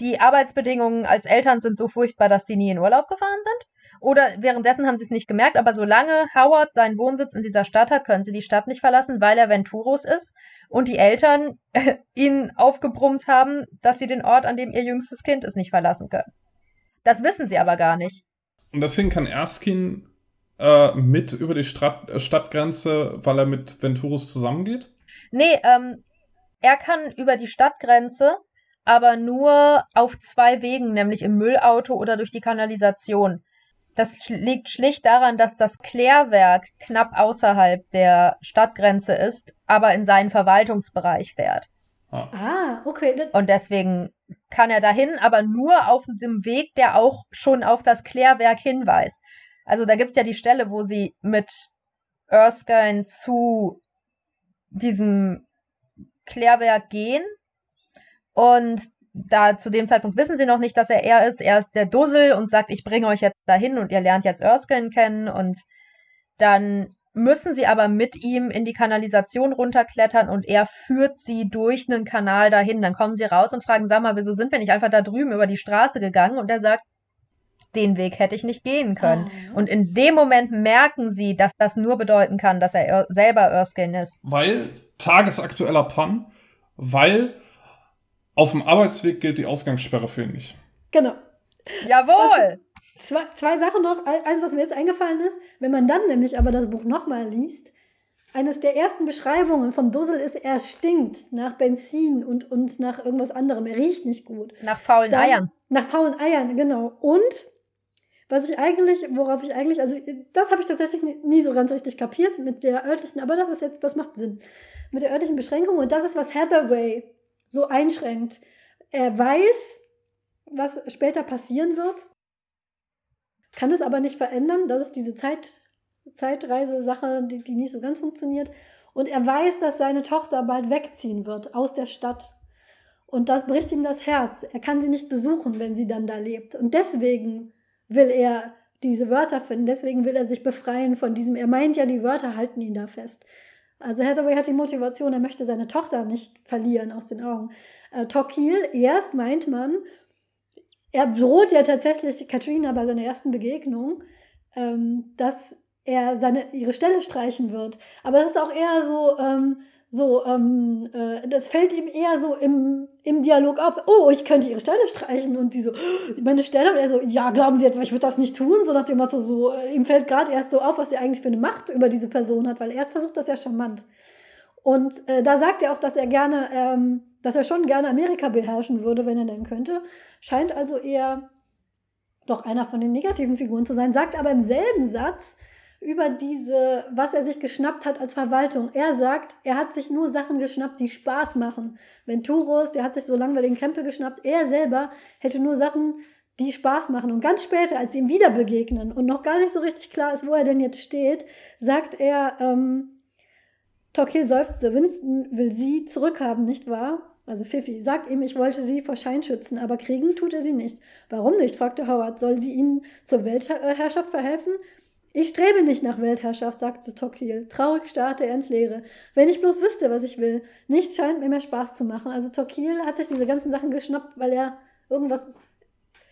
die Arbeitsbedingungen als Eltern sind so furchtbar, dass die nie in Urlaub gefahren sind, oder währenddessen haben sie es nicht gemerkt, aber solange Howard seinen Wohnsitz in dieser Stadt hat, können sie die Stadt nicht verlassen, weil er Venturos ist und die Eltern äh, ihn aufgebrummt haben, dass sie den Ort, an dem ihr jüngstes Kind ist, nicht verlassen können. Das wissen sie aber gar nicht. Und deswegen kann Erskine äh, mit über die Stadt, äh, Stadtgrenze, weil er mit Venturus zusammengeht? Nee, ähm, er kann über die Stadtgrenze, aber nur auf zwei Wegen, nämlich im Müllauto oder durch die Kanalisation. Das liegt schlicht daran, dass das Klärwerk knapp außerhalb der Stadtgrenze ist, aber in seinen Verwaltungsbereich fährt. Ah, ah okay. Und deswegen kann er dahin, aber nur auf dem Weg, der auch schon auf das Klärwerk hinweist. Also da gibt es ja die Stelle, wo sie mit Erskine zu diesem Klärwerk gehen und da zu dem Zeitpunkt wissen sie noch nicht, dass er er ist. Er ist der Dussel und sagt, ich bringe euch jetzt dahin und ihr lernt jetzt Erskine kennen und dann müssen sie aber mit ihm in die Kanalisation runterklettern und er führt sie durch einen Kanal dahin. Dann kommen sie raus und fragen, sag mal, wieso sind wir nicht einfach da drüben über die Straße gegangen? Und er sagt, den Weg hätte ich nicht gehen können. Oh. Und in dem Moment merken sie, dass das nur bedeuten kann, dass er selber Erskine ist. Weil tagesaktueller Pun, weil auf dem Arbeitsweg gilt die Ausgangssperre für ihn nicht. Genau. Jawohl! Zwei, zwei Sachen noch. Eins, was mir jetzt eingefallen ist, wenn man dann nämlich aber das Buch nochmal liest, eines der ersten Beschreibungen vom Dussel ist, er stinkt nach Benzin und, und nach irgendwas anderem. Er riecht nicht gut. Nach faulen dann, Eiern. Nach faulen Eiern, genau. Und was ich eigentlich, worauf ich eigentlich, also das habe ich tatsächlich nie so ganz richtig kapiert mit der örtlichen, aber das ist jetzt, das macht Sinn. Mit der örtlichen Beschränkung und das ist, was Hathaway so einschränkt. Er weiß, was später passieren wird, kann es aber nicht verändern. Das ist diese Zeit, Zeitreise-Sache, die, die nicht so ganz funktioniert. Und er weiß, dass seine Tochter bald wegziehen wird aus der Stadt. Und das bricht ihm das Herz. Er kann sie nicht besuchen, wenn sie dann da lebt. Und deswegen will er diese Wörter finden. Deswegen will er sich befreien von diesem. Er meint ja, die Wörter halten ihn da fest. Also Hathaway hat die Motivation, er möchte seine Tochter nicht verlieren aus den Augen. Äh, Tokil, erst meint man, er droht ja tatsächlich Katrina bei seiner ersten Begegnung, ähm, dass er seine, ihre Stelle streichen wird. Aber das ist auch eher so, ähm, so, ähm, äh, das fällt ihm eher so im, im Dialog auf, oh, ich könnte ihre Stelle streichen und die so, meine Stelle, und er so, ja, glauben Sie etwa, ich würde das nicht tun, so nach dem Motto, so, äh, ihm fällt gerade erst so auf, was er eigentlich für eine Macht über diese Person hat, weil er erst versucht das ja charmant. Und äh, da sagt er auch, dass er gerne, ähm, dass er schon gerne Amerika beherrschen würde, wenn er denn könnte. Scheint also eher doch einer von den negativen Figuren zu sein, sagt aber im selben Satz, über diese, was er sich geschnappt hat als Verwaltung. Er sagt, er hat sich nur Sachen geschnappt, die Spaß machen. Venturos, der hat sich so langweiligen Krempel geschnappt. Er selber hätte nur Sachen, die Spaß machen. Und ganz später, als sie ihm wieder begegnen und noch gar nicht so richtig klar ist, wo er denn jetzt steht, sagt er, ähm, Tokil seufzte, Winston will sie zurückhaben, nicht wahr? Also Fifi, sagt ihm, ich wollte sie vor Schein schützen, aber kriegen tut er sie nicht. Warum nicht? fragte Howard. Soll sie ihnen zur Weltherrschaft verhelfen? Ich strebe nicht nach Weltherrschaft, sagte Tokil. Traurig starrte er ins Leere. Wenn ich bloß wüsste, was ich will. Nichts scheint mir mehr Spaß zu machen. Also Tokil hat sich diese ganzen Sachen geschnappt, weil er irgendwas.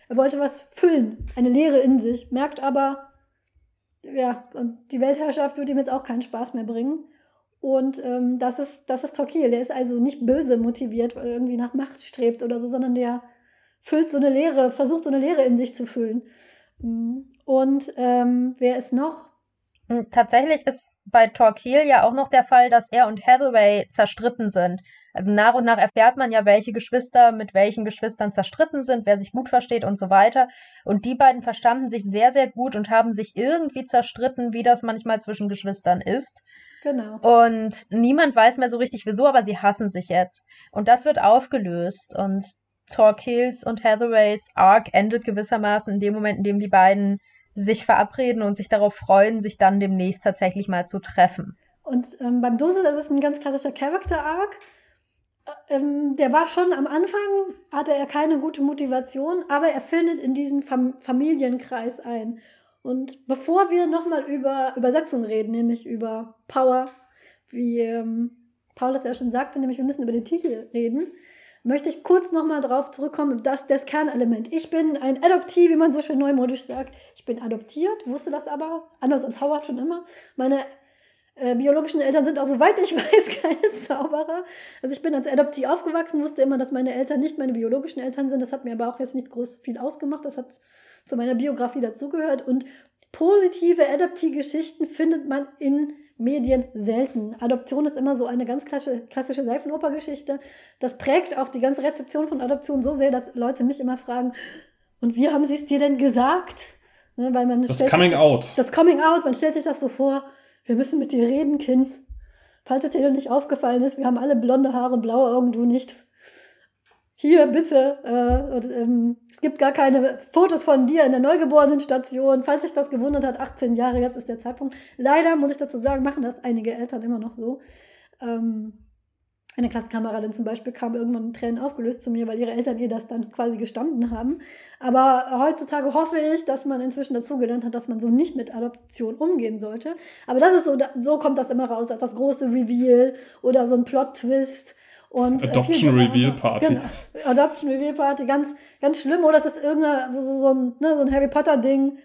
Er wollte was füllen, eine Leere in sich, merkt aber, ja, und die Weltherrschaft wird ihm jetzt auch keinen Spaß mehr bringen. Und ähm, das, ist, das ist Tokil. Der ist also nicht böse motiviert, weil er irgendwie nach Macht strebt oder so, sondern der füllt so eine Leere, versucht so eine Leere in sich zu füllen. Und ähm, wer ist noch? Hm, tatsächlich ist bei Torquil ja auch noch der Fall, dass er und Hathaway zerstritten sind. Also nach und nach erfährt man ja, welche Geschwister mit welchen Geschwistern zerstritten sind, wer sich gut versteht und so weiter. Und die beiden verstanden sich sehr, sehr gut und haben sich irgendwie zerstritten, wie das manchmal zwischen Geschwistern ist. Genau. Und niemand weiß mehr so richtig wieso, aber sie hassen sich jetzt. Und das wird aufgelöst. Und Torquils und Hathaways Arc endet gewissermaßen in dem Moment, in dem die beiden sich verabreden und sich darauf freuen, sich dann demnächst tatsächlich mal zu treffen. Und ähm, beim Dussel ist es ein ganz klassischer Character-Arc. Äh, ähm, der war schon am Anfang, hatte er keine gute Motivation, aber er findet in diesen Fam Familienkreis ein. Und bevor wir nochmal über Übersetzung reden, nämlich über Power, wie ähm, Paul es ja schon sagte, nämlich wir müssen über den Titel reden, möchte ich kurz nochmal drauf zurückkommen, dass das Kernelement. Ich bin ein Adoptiv, wie man so schön neumodisch sagt. Ich bin adoptiert, wusste das aber, anders als Howard schon immer. Meine äh, biologischen Eltern sind auch, soweit ich weiß, keine Zauberer. Also ich bin als Adoptiv aufgewachsen, wusste immer, dass meine Eltern nicht meine biologischen Eltern sind. Das hat mir aber auch jetzt nicht groß viel ausgemacht. Das hat zu meiner Biografie dazugehört. Und positive Adoptivgeschichten findet man in Medien selten. Adoption ist immer so eine ganz klassische Seifenopergeschichte. Das prägt auch die ganze Rezeption von Adoption so sehr, dass Leute mich immer fragen, und wie haben sie es dir denn gesagt? Ne, weil man das Coming Out. Das Coming Out, man stellt sich das so vor, wir müssen mit dir reden, Kind. Falls es dir noch nicht aufgefallen ist, wir haben alle blonde Haare und blaue Augen, du nicht hier bitte, äh, und, ähm, es gibt gar keine Fotos von dir in der Neugeborenenstation. Falls sich das gewundert hat, 18 Jahre, jetzt ist der Zeitpunkt. Leider muss ich dazu sagen, machen das einige Eltern immer noch so. Ähm, eine Klassenkameradin zum Beispiel kam irgendwann in Tränen aufgelöst zu mir, weil ihre Eltern ihr das dann quasi gestanden haben. Aber heutzutage hoffe ich, dass man inzwischen dazugelernt hat, dass man so nicht mit Adoption umgehen sollte. Aber das ist so, so kommt das immer raus, als das große Reveal oder so ein Plot-Twist. Und, äh, Adoption Reveal Party. Genau. Adoption Reveal Party, ganz, ganz schlimm. Oder das ist irgendein so, so, so, ein, ne, so ein Harry Potter-Ding.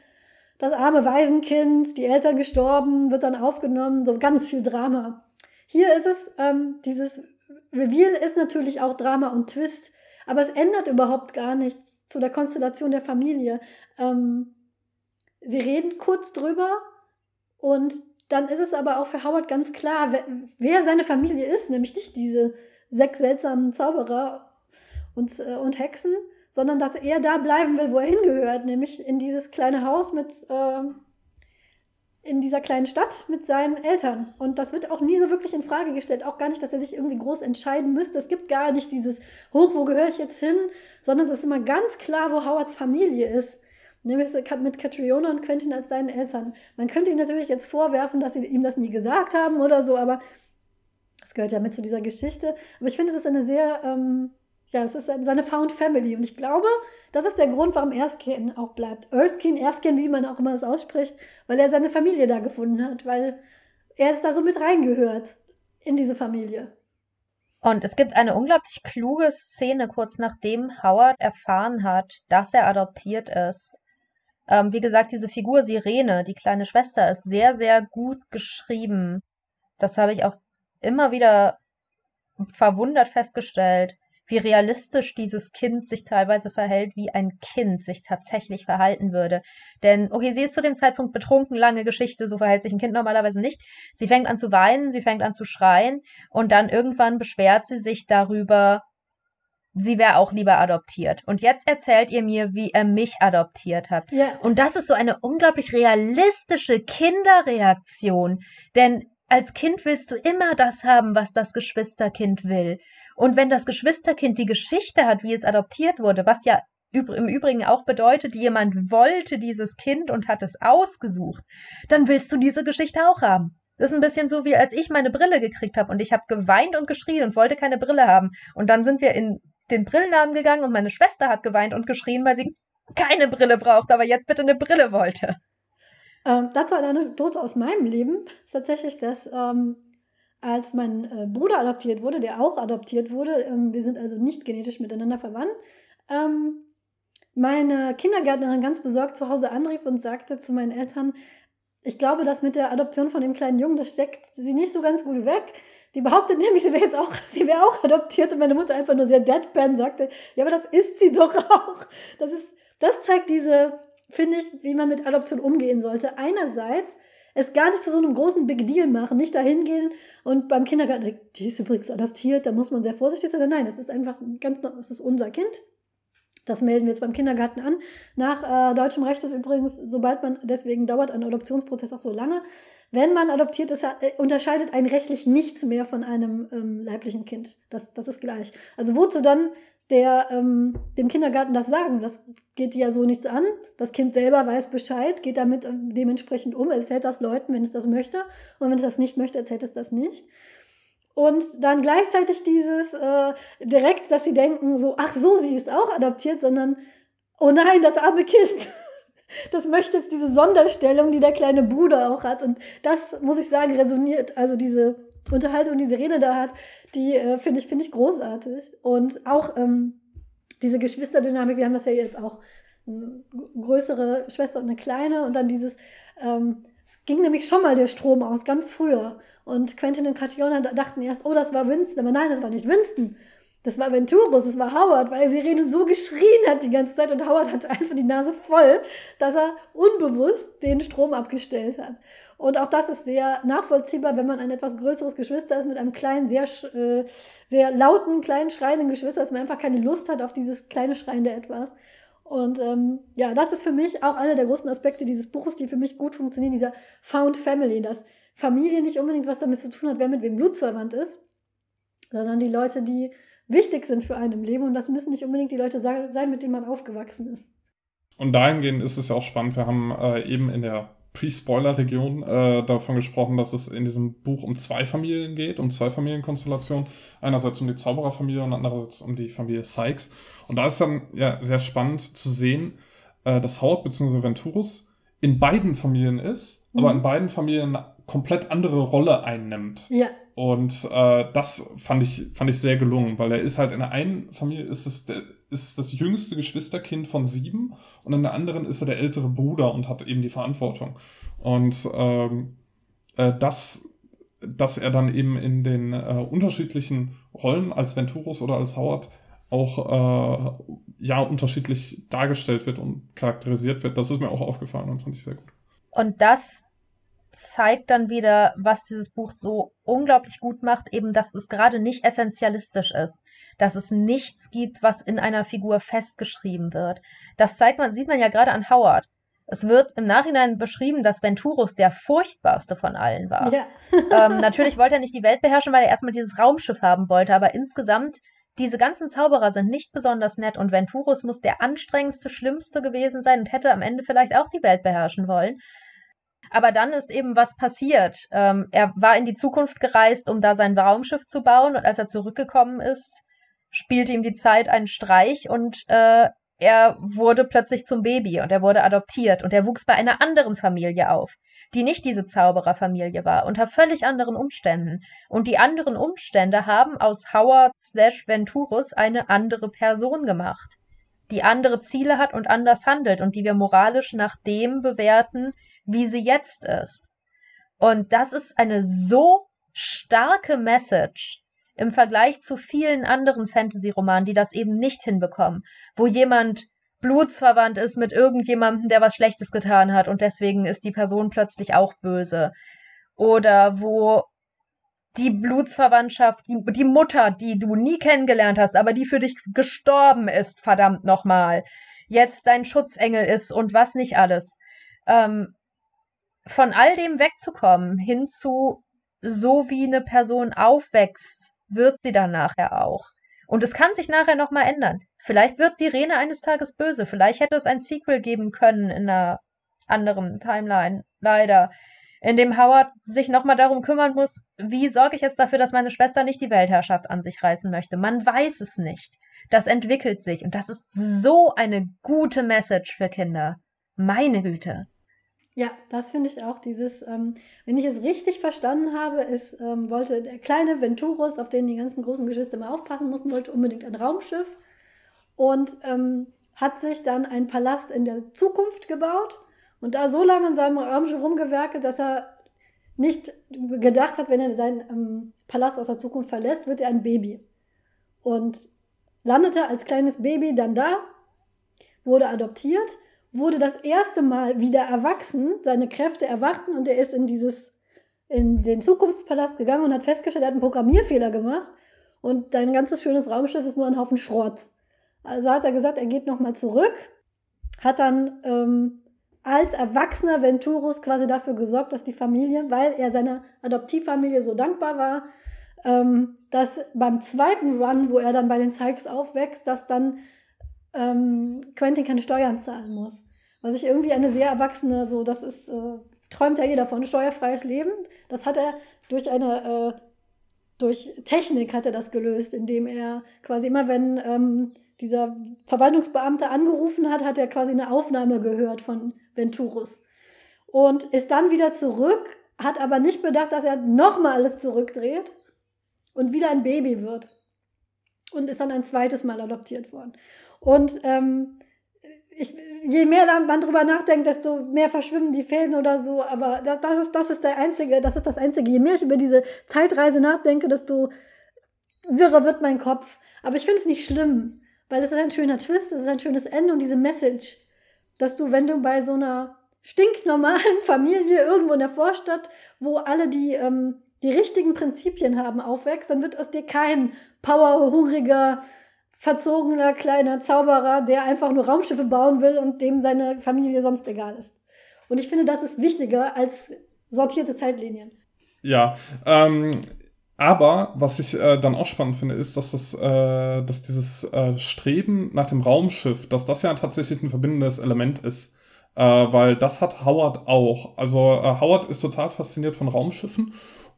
Das arme Waisenkind, die Eltern gestorben, wird dann aufgenommen, so ganz viel Drama. Hier ist es, ähm, dieses Reveal ist natürlich auch Drama und Twist, aber es ändert überhaupt gar nichts zu der Konstellation der Familie. Ähm, sie reden kurz drüber und dann ist es aber auch für Howard ganz klar, wer, wer seine Familie ist, nämlich nicht diese sechs seltsamen Zauberer und, äh, und Hexen, sondern dass er da bleiben will, wo er hingehört, nämlich in dieses kleine Haus mit, äh, in dieser kleinen Stadt mit seinen Eltern. Und das wird auch nie so wirklich in Frage gestellt, auch gar nicht, dass er sich irgendwie groß entscheiden müsste. Es gibt gar nicht dieses Hoch, wo gehöre ich jetzt hin, sondern es ist immer ganz klar, wo Howards Familie ist. Nämlich mit Catriona und Quentin als seinen Eltern. Man könnte ihnen natürlich jetzt vorwerfen, dass sie ihm das nie gesagt haben oder so, aber gehört ja mit zu dieser Geschichte. Aber ich finde, es ist eine sehr, ähm, ja, es ist seine Found Family. Und ich glaube, das ist der Grund, warum Erskine auch bleibt. Erskine, Erskine, wie man auch immer das ausspricht, weil er seine Familie da gefunden hat, weil er ist da so mit reingehört in diese Familie. Und es gibt eine unglaublich kluge Szene kurz nachdem Howard erfahren hat, dass er adoptiert ist. Ähm, wie gesagt, diese Figur Sirene, die kleine Schwester, ist sehr, sehr gut geschrieben. Das habe ich auch immer wieder verwundert festgestellt, wie realistisch dieses Kind sich teilweise verhält, wie ein Kind sich tatsächlich verhalten würde. Denn, okay, sie ist zu dem Zeitpunkt betrunken, lange Geschichte, so verhält sich ein Kind normalerweise nicht. Sie fängt an zu weinen, sie fängt an zu schreien und dann irgendwann beschwert sie sich darüber, sie wäre auch lieber adoptiert. Und jetzt erzählt ihr mir, wie er mich adoptiert hat. Ja. Und das ist so eine unglaublich realistische Kinderreaktion. Denn als Kind willst du immer das haben, was das Geschwisterkind will. Und wenn das Geschwisterkind die Geschichte hat, wie es adoptiert wurde, was ja im Übrigen auch bedeutet, jemand wollte dieses Kind und hat es ausgesucht, dann willst du diese Geschichte auch haben. Das ist ein bisschen so, wie als ich meine Brille gekriegt habe und ich habe geweint und geschrien und wollte keine Brille haben. Und dann sind wir in den Brillenladen gegangen und meine Schwester hat geweint und geschrien, weil sie keine Brille braucht, aber jetzt bitte eine Brille wollte. Ähm, dazu eine Anekdote aus meinem Leben ist tatsächlich, dass ähm, als mein äh, Bruder adoptiert wurde, der auch adoptiert wurde, ähm, wir sind also nicht genetisch miteinander verwandt, ähm, meine Kindergärtnerin ganz besorgt zu Hause anrief und sagte zu meinen Eltern, ich glaube, dass mit der Adoption von dem kleinen Jungen, das steckt sie nicht so ganz gut weg. Die behauptet nämlich, sie wäre jetzt auch, sie wäre auch adoptiert und meine Mutter einfach nur sehr deadpan sagte, ja, aber das ist sie doch auch. Das ist, das zeigt diese, finde ich, wie man mit Adoption umgehen sollte. Einerseits es gar nicht zu so einem großen Big Deal machen, nicht dahin gehen und beim Kindergarten, die ist übrigens adoptiert, da muss man sehr vorsichtig sein. Nein, es ist einfach ganz, es ist unser Kind. Das melden wir jetzt beim Kindergarten an. Nach äh, deutschem Recht ist übrigens, sobald man, deswegen dauert ein Adoptionsprozess auch so lange, wenn man adoptiert ist, äh, unterscheidet ein rechtlich nichts mehr von einem ähm, leiblichen Kind. Das, das ist gleich. Also wozu dann der ähm, dem Kindergarten das sagen? Das geht ja so nichts an. Das Kind selber weiß Bescheid, geht damit ähm, dementsprechend um. Es hält das Leuten, wenn es das möchte. Und wenn es das nicht möchte, erzählt es das nicht. Und dann gleichzeitig dieses äh, direkt, dass sie denken, so, ach so, sie ist auch adoptiert, sondern, oh nein, das arme Kind. Das möchte jetzt diese Sonderstellung, die der kleine Bruder auch hat. Und das, muss ich sagen, resoniert. Also diese Unterhaltung, die Serene da hat, die äh, finde ich, find ich großartig. Und auch ähm, diese Geschwisterdynamik, wir haben das ja jetzt auch, eine größere Schwester und eine kleine. Und dann dieses, ähm, es ging nämlich schon mal der Strom aus, ganz früher. Und Quentin und Catriona dachten erst, oh, das war Winston. Aber nein, das war nicht Winston. Das war Venturus, das war Howard, weil Sirene so geschrien hat die ganze Zeit und Howard hatte einfach die Nase voll, dass er unbewusst den Strom abgestellt hat. Und auch das ist sehr nachvollziehbar, wenn man ein etwas größeres Geschwister ist mit einem kleinen, sehr, äh, sehr lauten, kleinen, schreienden Geschwister, dass man einfach keine Lust hat auf dieses kleine schreiende Etwas. Und ähm, ja, das ist für mich auch einer der großen Aspekte dieses Buches, die für mich gut funktionieren, dieser Found Family, dass Familie nicht unbedingt was damit zu tun hat, wer mit wem blutsverwandt ist, sondern die Leute, die wichtig sind für einen im Leben. Und das müssen nicht unbedingt die Leute sein, mit denen man aufgewachsen ist. Und dahingehend ist es ja auch spannend. Wir haben äh, eben in der Pre-Spoiler-Region äh, davon gesprochen, dass es in diesem Buch um zwei Familien geht, um zwei Familienkonstellationen. Einerseits um die Zaubererfamilie und andererseits um die Familie Sykes. Und da ist dann ja sehr spannend zu sehen, äh, dass Howard bzw. Venturus in beiden Familien ist, mhm. aber in beiden Familien komplett andere Rolle einnimmt. Ja. Und äh, das fand ich, fand ich sehr gelungen, weil er ist halt in der einen Familie ist es, der, ist das jüngste Geschwisterkind von sieben und in der anderen ist er der ältere Bruder und hat eben die Verantwortung. Und ähm, äh, das, dass er dann eben in den äh, unterschiedlichen Rollen als Venturus oder als Howard auch äh, ja unterschiedlich dargestellt wird und charakterisiert wird, das ist mir auch aufgefallen und fand ich sehr gut. Und das zeigt dann wieder, was dieses Buch so unglaublich gut macht, eben, dass es gerade nicht essentialistisch ist, dass es nichts gibt, was in einer Figur festgeschrieben wird. Das zeigt man, sieht man ja gerade an Howard. Es wird im Nachhinein beschrieben, dass Venturus der furchtbarste von allen war. Ja. ähm, natürlich wollte er nicht die Welt beherrschen, weil er erstmal dieses Raumschiff haben wollte, aber insgesamt, diese ganzen Zauberer sind nicht besonders nett und Venturus muss der anstrengendste, schlimmste gewesen sein und hätte am Ende vielleicht auch die Welt beherrschen wollen. Aber dann ist eben was passiert. Ähm, er war in die Zukunft gereist, um da sein Raumschiff zu bauen und als er zurückgekommen ist, spielte ihm die Zeit einen Streich und äh, er wurde plötzlich zum Baby und er wurde adoptiert und er wuchs bei einer anderen Familie auf, die nicht diese Zaubererfamilie war, unter völlig anderen Umständen. Und die anderen Umstände haben aus Howard slash Venturus eine andere Person gemacht, die andere Ziele hat und anders handelt und die wir moralisch nach dem bewerten, wie sie jetzt ist. Und das ist eine so starke Message, im Vergleich zu vielen anderen Fantasy-Romanen, die das eben nicht hinbekommen, wo jemand blutsverwandt ist mit irgendjemandem, der was Schlechtes getan hat und deswegen ist die Person plötzlich auch böse. Oder wo die Blutsverwandtschaft, die, die Mutter, die du nie kennengelernt hast, aber die für dich gestorben ist, verdammt nochmal, jetzt dein Schutzengel ist und was nicht alles. Ähm, von all dem wegzukommen, hin zu so wie eine Person aufwächst, wird sie dann nachher auch. Und es kann sich nachher nochmal ändern. Vielleicht wird Sirene eines Tages böse. Vielleicht hätte es ein Sequel geben können in einer anderen Timeline. Leider. In dem Howard sich nochmal darum kümmern muss, wie sorge ich jetzt dafür, dass meine Schwester nicht die Weltherrschaft an sich reißen möchte. Man weiß es nicht. Das entwickelt sich. Und das ist so eine gute Message für Kinder. Meine Güte. Ja, das finde ich auch. Dieses, ähm, wenn ich es richtig verstanden habe, ist, ähm, wollte der kleine Venturus, auf den die ganzen großen Geschwister immer aufpassen mussten, wollte unbedingt ein Raumschiff und ähm, hat sich dann einen Palast in der Zukunft gebaut und da so lange in seinem Raumschiff rumgewerkelt, dass er nicht gedacht hat, wenn er seinen ähm, Palast aus der Zukunft verlässt, wird er ein Baby. Und landete als kleines Baby dann da, wurde adoptiert wurde das erste Mal wieder erwachsen, seine Kräfte erwachten und er ist in dieses, in den Zukunftspalast gegangen und hat festgestellt, er hat einen Programmierfehler gemacht und dein ganzes schönes Raumschiff ist nur ein Haufen Schrott. Also hat er gesagt, er geht nochmal zurück, hat dann ähm, als erwachsener Venturus quasi dafür gesorgt, dass die Familie, weil er seiner Adoptivfamilie so dankbar war, ähm, dass beim zweiten Run, wo er dann bei den Sykes aufwächst, dass dann ähm, Quentin keine Steuern zahlen muss. Was ich irgendwie eine sehr erwachsene, so, das ist, äh, träumt ja jeder von, steuerfreies Leben. Das hat er durch eine, äh, durch Technik hat er das gelöst, indem er quasi immer, wenn ähm, dieser Verwaltungsbeamte angerufen hat, hat er quasi eine Aufnahme gehört von Venturus. Und ist dann wieder zurück, hat aber nicht bedacht, dass er nochmal alles zurückdreht und wieder ein Baby wird. Und ist dann ein zweites Mal adoptiert worden. Und ähm, ich, je mehr man drüber nachdenkt, desto mehr verschwimmen die Fäden oder so. Aber das, das, ist, das ist der einzige, das ist das Einzige. Je mehr ich über diese Zeitreise nachdenke, desto wirrer wird mein Kopf. Aber ich finde es nicht schlimm, weil es ist ein schöner Twist, es ist ein schönes Ende und diese Message, dass du, wenn du bei so einer stinknormalen Familie irgendwo in der Vorstadt, wo alle die, ähm, die richtigen Prinzipien haben, aufwächst, dann wird aus dir kein powerhungriger, verzogener kleiner Zauberer, der einfach nur Raumschiffe bauen will und dem seine Familie sonst egal ist. Und ich finde, das ist wichtiger als sortierte Zeitlinien. Ja, ähm, aber was ich äh, dann auch spannend finde, ist, dass das, äh, dass dieses äh, Streben nach dem Raumschiff, dass das ja tatsächlich ein verbindendes Element ist. Äh, weil das hat Howard auch. Also äh, Howard ist total fasziniert von Raumschiffen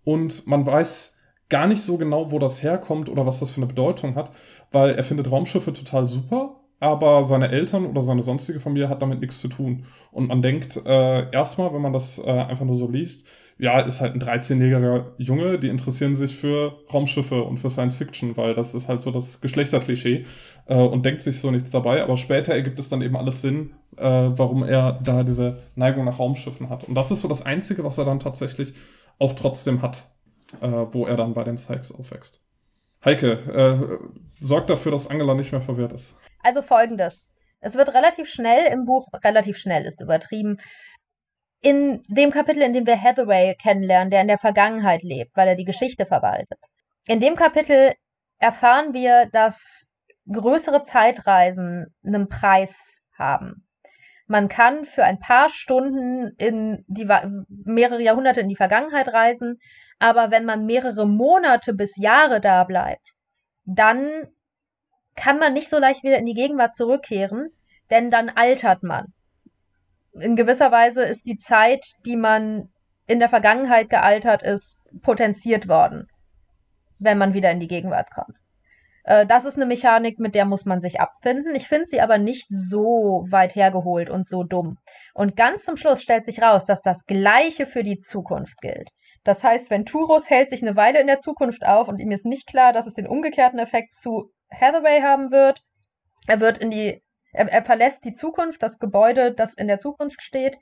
und man weiß gar nicht so genau, wo das herkommt oder was das für eine Bedeutung hat weil er findet Raumschiffe total super, aber seine Eltern oder seine sonstige Familie hat damit nichts zu tun. Und man denkt äh, erstmal, wenn man das äh, einfach nur so liest, ja, ist halt ein 13-jähriger Junge, die interessieren sich für Raumschiffe und für Science Fiction, weil das ist halt so das Geschlechterklischee äh, und denkt sich so nichts dabei. Aber später ergibt es dann eben alles Sinn, äh, warum er da diese Neigung nach Raumschiffen hat. Und das ist so das Einzige, was er dann tatsächlich auch trotzdem hat, äh, wo er dann bei den Sykes aufwächst. Heike, äh, sorgt dafür, dass Angela nicht mehr verwirrt ist. Also folgendes. Es wird relativ schnell im Buch, relativ schnell ist übertrieben, in dem Kapitel, in dem wir Hathaway kennenlernen, der in der Vergangenheit lebt, weil er die Geschichte verwaltet. In dem Kapitel erfahren wir, dass größere Zeitreisen einen Preis haben. Man kann für ein paar Stunden in die mehrere Jahrhunderte in die Vergangenheit reisen, aber wenn man mehrere Monate bis Jahre da bleibt, dann kann man nicht so leicht wieder in die Gegenwart zurückkehren, denn dann altert man. In gewisser Weise ist die Zeit, die man in der Vergangenheit gealtert ist, potenziert worden, wenn man wieder in die Gegenwart kommt. Äh, das ist eine Mechanik, mit der muss man sich abfinden. Ich finde sie aber nicht so weit hergeholt und so dumm. Und ganz zum Schluss stellt sich raus, dass das Gleiche für die Zukunft gilt. Das heißt, wenn Turus hält sich eine Weile in der Zukunft auf und ihm ist nicht klar, dass es den umgekehrten Effekt zu Hathaway haben wird, er wird in die, er, er verlässt die Zukunft, das Gebäude, das in der Zukunft steht,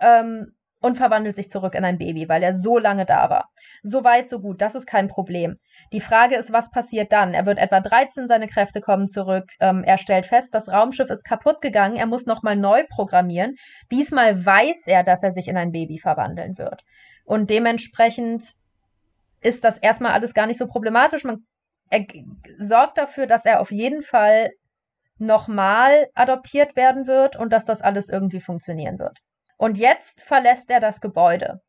ähm, und verwandelt sich zurück in ein Baby, weil er so lange da war. So weit, so gut, das ist kein Problem. Die Frage ist, was passiert dann? Er wird etwa 13, seine Kräfte kommen zurück. Ähm, er stellt fest, das Raumschiff ist kaputt gegangen. Er muss nochmal neu programmieren. Diesmal weiß er, dass er sich in ein Baby verwandeln wird. Und dementsprechend ist das erstmal alles gar nicht so problematisch. Man er sorgt dafür, dass er auf jeden Fall nochmal adoptiert werden wird und dass das alles irgendwie funktionieren wird. Und jetzt verlässt er das Gebäude.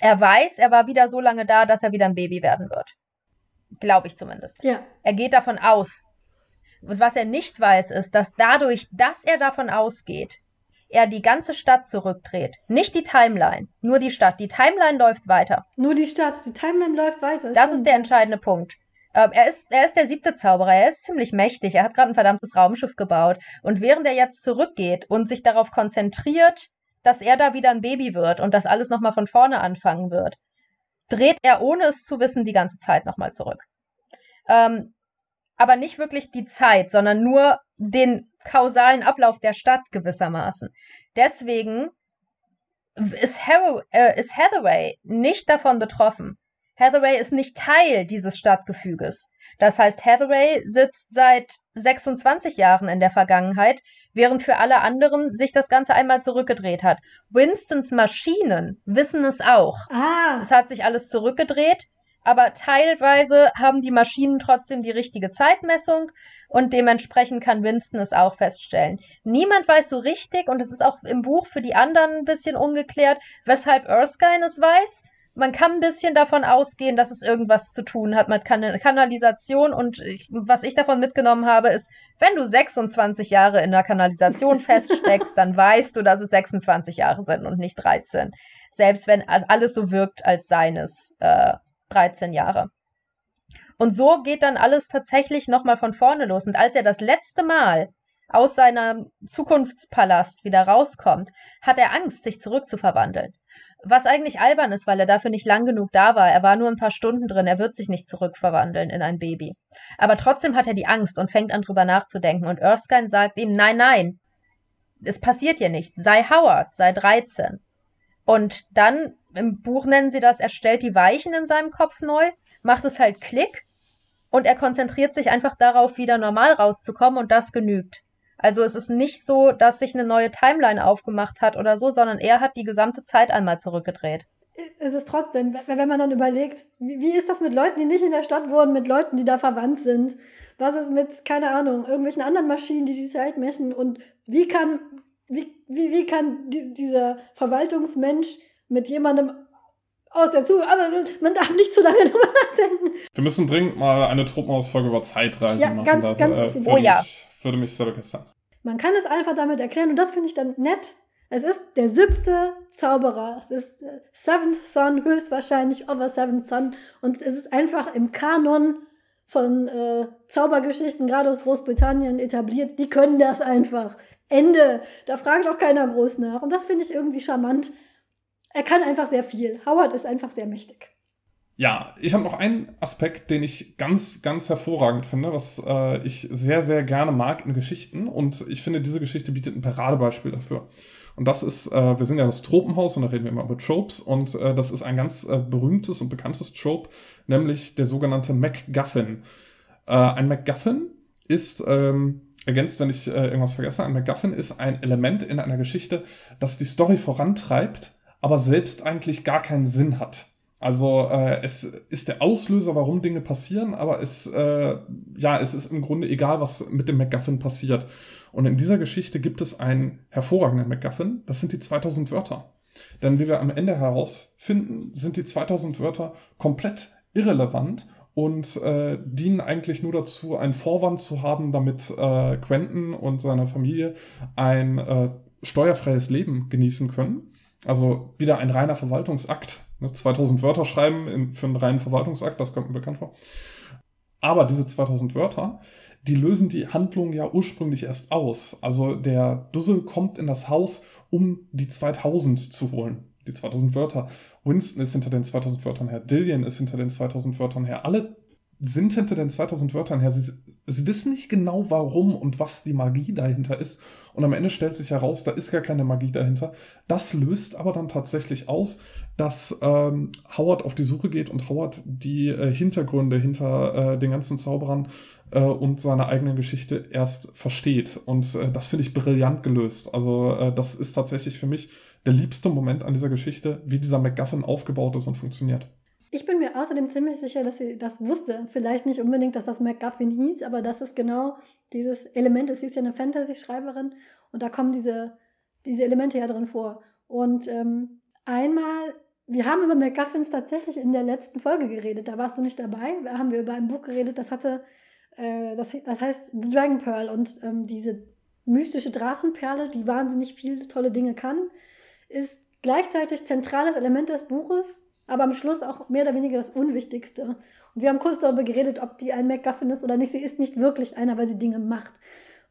Er weiß, er war wieder so lange da, dass er wieder ein Baby werden wird. Glaube ich zumindest. Ja. Er geht davon aus. Und was er nicht weiß, ist, dass dadurch, dass er davon ausgeht, er die ganze Stadt zurückdreht. Nicht die Timeline, nur die Stadt. Die Timeline läuft weiter. Nur die Stadt, die Timeline läuft weiter. Das stimmt. ist der entscheidende Punkt. Ähm, er, ist, er ist der siebte Zauberer, er ist ziemlich mächtig, er hat gerade ein verdammtes Raumschiff gebaut. Und während er jetzt zurückgeht und sich darauf konzentriert, dass er da wieder ein Baby wird und das alles nochmal von vorne anfangen wird, dreht er, ohne es zu wissen, die ganze Zeit nochmal zurück. Ähm, aber nicht wirklich die Zeit, sondern nur den kausalen Ablauf der Stadt gewissermaßen. Deswegen ist, Har äh, ist Hathaway nicht davon betroffen. Hathaway ist nicht Teil dieses Stadtgefüges. Das heißt, Hathaway sitzt seit 26 Jahren in der Vergangenheit, während für alle anderen sich das Ganze einmal zurückgedreht hat. Winstons Maschinen wissen es auch. Ah. Es hat sich alles zurückgedreht, aber teilweise haben die Maschinen trotzdem die richtige Zeitmessung und dementsprechend kann Winston es auch feststellen. Niemand weiß so richtig, und es ist auch im Buch für die anderen ein bisschen ungeklärt, weshalb Erskine es weiß man kann ein bisschen davon ausgehen, dass es irgendwas zu tun hat mit kan Kanalisation. Und ich, was ich davon mitgenommen habe, ist, wenn du 26 Jahre in der Kanalisation feststeckst, dann weißt du, dass es 26 Jahre sind und nicht 13. Selbst wenn alles so wirkt, als seien es äh, 13 Jahre. Und so geht dann alles tatsächlich nochmal von vorne los. Und als er das letzte Mal aus seinem Zukunftspalast wieder rauskommt, hat er Angst, sich zurückzuverwandeln. Was eigentlich albern ist, weil er dafür nicht lang genug da war. Er war nur ein paar Stunden drin. Er wird sich nicht zurückverwandeln in ein Baby. Aber trotzdem hat er die Angst und fängt an drüber nachzudenken. Und Erskine sagt ihm, nein, nein, es passiert hier nichts. Sei Howard, sei 13. Und dann, im Buch nennen sie das, er stellt die Weichen in seinem Kopf neu, macht es halt Klick und er konzentriert sich einfach darauf, wieder normal rauszukommen und das genügt. Also es ist nicht so, dass sich eine neue Timeline aufgemacht hat oder so, sondern er hat die gesamte Zeit einmal zurückgedreht. Es ist trotzdem, wenn man dann überlegt, wie ist das mit Leuten, die nicht in der Stadt wohnen, mit Leuten, die da verwandt sind? Was ist mit, keine Ahnung, irgendwelchen anderen Maschinen, die die Zeit messen? Und wie kann, wie, wie, wie kann die, dieser Verwaltungsmensch mit jemandem aus der Zukunft, aber man darf nicht zu lange drüber nachdenken. Wir müssen dringend mal eine Truppenausfolge über Zeitreisen ja, machen. Ganz, das, ganz äh, oh ja. würde mich sehr begeistern. Man kann es einfach damit erklären und das finde ich dann nett. Es ist der siebte Zauberer. Es ist äh, Seventh Son, höchstwahrscheinlich Over Seventh Son. Und es ist einfach im Kanon von äh, Zaubergeschichten, gerade aus Großbritannien, etabliert. Die können das einfach. Ende. Da fragt auch keiner groß nach. Und das finde ich irgendwie charmant. Er kann einfach sehr viel. Howard ist einfach sehr mächtig. Ja, ich habe noch einen Aspekt, den ich ganz, ganz hervorragend finde, was äh, ich sehr, sehr gerne mag in Geschichten. Und ich finde, diese Geschichte bietet ein Paradebeispiel dafür. Und das ist, äh, wir sind ja das Tropenhaus und da reden wir immer über Tropes. Und äh, das ist ein ganz äh, berühmtes und bekanntes Trope, nämlich der sogenannte MacGuffin. Äh, ein MacGuffin ist, ähm, ergänzt, wenn ich äh, irgendwas vergesse, ein MacGuffin ist ein Element in einer Geschichte, das die Story vorantreibt, aber selbst eigentlich gar keinen Sinn hat. Also äh, es ist der Auslöser, warum Dinge passieren, aber es, äh, ja, es ist im Grunde egal, was mit dem MacGuffin passiert. Und in dieser Geschichte gibt es einen hervorragenden MacGuffin, das sind die 2000 Wörter. Denn wie wir am Ende herausfinden, sind die 2000 Wörter komplett irrelevant und äh, dienen eigentlich nur dazu, einen Vorwand zu haben, damit äh, Quentin und seine Familie ein äh, steuerfreies Leben genießen können. Also wieder ein reiner Verwaltungsakt. Ne? 2000 Wörter schreiben in, für einen reinen Verwaltungsakt, das kommt mir bekannt vor. Aber diese 2000 Wörter, die lösen die Handlung ja ursprünglich erst aus. Also der Dussel kommt in das Haus, um die 2000 zu holen die 2000 Wörter. Winston ist hinter den 2000 Wörtern her. Dillian ist hinter den 2000 Wörtern her. Alle sind hinter den 2000 Wörtern her. Sie, sie, wissen nicht genau, warum und was die Magie dahinter ist. Und am Ende stellt sich heraus, da ist gar keine Magie dahinter. Das löst aber dann tatsächlich aus, dass ähm, Howard auf die Suche geht und Howard die äh, Hintergründe hinter äh, den ganzen Zauberern äh, und seiner eigenen Geschichte erst versteht. Und äh, das finde ich brillant gelöst. Also äh, das ist tatsächlich für mich der liebste Moment an dieser Geschichte, wie dieser MacGuffin aufgebaut ist und funktioniert. Ich bin mir außerdem ziemlich sicher, dass sie das wusste. Vielleicht nicht unbedingt, dass das MacGuffin hieß, aber das ist genau dieses Element. Sie ist ja eine Fantasy-Schreiberin und da kommen diese, diese Elemente ja drin vor. Und ähm, einmal, wir haben über MacGuffins tatsächlich in der letzten Folge geredet, da warst du nicht dabei. Da haben wir über ein Buch geredet, das hatte, äh, das, das heißt Dragon Pearl und ähm, diese mystische Drachenperle, die wahnsinnig viele tolle Dinge kann ist gleichzeitig zentrales Element des Buches, aber am Schluss auch mehr oder weniger das Unwichtigste. Und wir haben kurz darüber geredet, ob die ein MacGuffin ist oder nicht. Sie ist nicht wirklich einer, weil sie Dinge macht.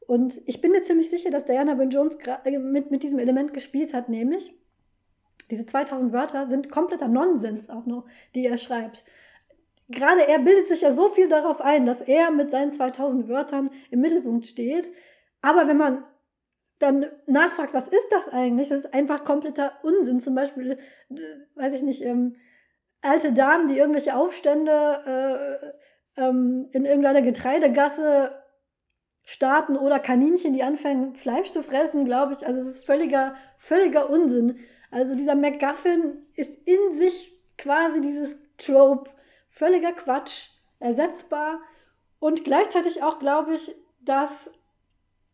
Und ich bin mir ziemlich sicher, dass Diana Ben Jones äh, mit, mit diesem Element gespielt hat, nämlich diese 2000 Wörter sind kompletter Nonsens auch noch, die er schreibt. Gerade er bildet sich ja so viel darauf ein, dass er mit seinen 2000 Wörtern im Mittelpunkt steht. Aber wenn man dann nachfragt, was ist das eigentlich? Das ist einfach kompletter Unsinn. Zum Beispiel, äh, weiß ich nicht, ähm, alte Damen, die irgendwelche Aufstände äh, ähm, in irgendeiner Getreidegasse starten oder Kaninchen, die anfangen, Fleisch zu fressen, glaube ich. Also es ist völliger, völliger Unsinn. Also dieser MacGuffin ist in sich quasi dieses Trope, völliger Quatsch, ersetzbar und gleichzeitig auch, glaube ich, dass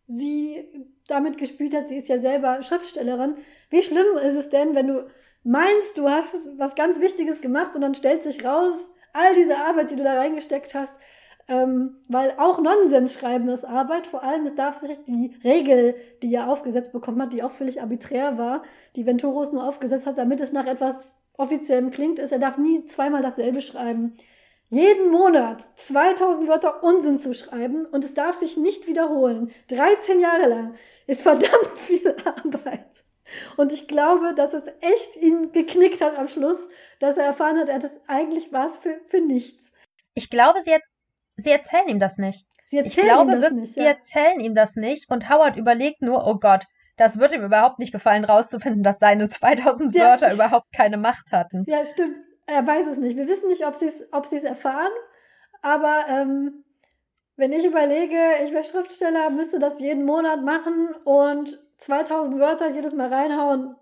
sie damit gespielt hat. Sie ist ja selber Schriftstellerin. Wie schlimm ist es denn, wenn du meinst, du hast was ganz Wichtiges gemacht und dann stellt sich raus, all diese Arbeit, die du da reingesteckt hast, ähm, weil auch Nonsens schreiben ist Arbeit. Vor allem, es darf sich die Regel, die er aufgesetzt bekommen hat, die auch völlig arbiträr war, die Venturos nur aufgesetzt hat, damit es nach etwas Offiziellem klingt, ist, er darf nie zweimal dasselbe schreiben jeden Monat 2000 Wörter Unsinn zu schreiben und es darf sich nicht wiederholen. 13 Jahre lang ist verdammt viel Arbeit. Und ich glaube, dass es echt ihn geknickt hat am Schluss, dass er erfahren hat, er hat es eigentlich was für, für nichts. Ich glaube, sie, sie erzählen ihm das nicht. Sie erzählen ich glaube, ihm das nicht. Ja. Sie erzählen ihm das nicht und Howard überlegt nur, oh Gott, das wird ihm überhaupt nicht gefallen, rauszufinden, dass seine 2000 ja. Wörter überhaupt keine Macht hatten. Ja, stimmt. Er weiß es nicht. Wir wissen nicht, ob sie es ob erfahren, aber ähm, wenn ich überlege, ich wäre Schriftsteller, müsste das jeden Monat machen und 2000 Wörter jedes Mal reinhauen,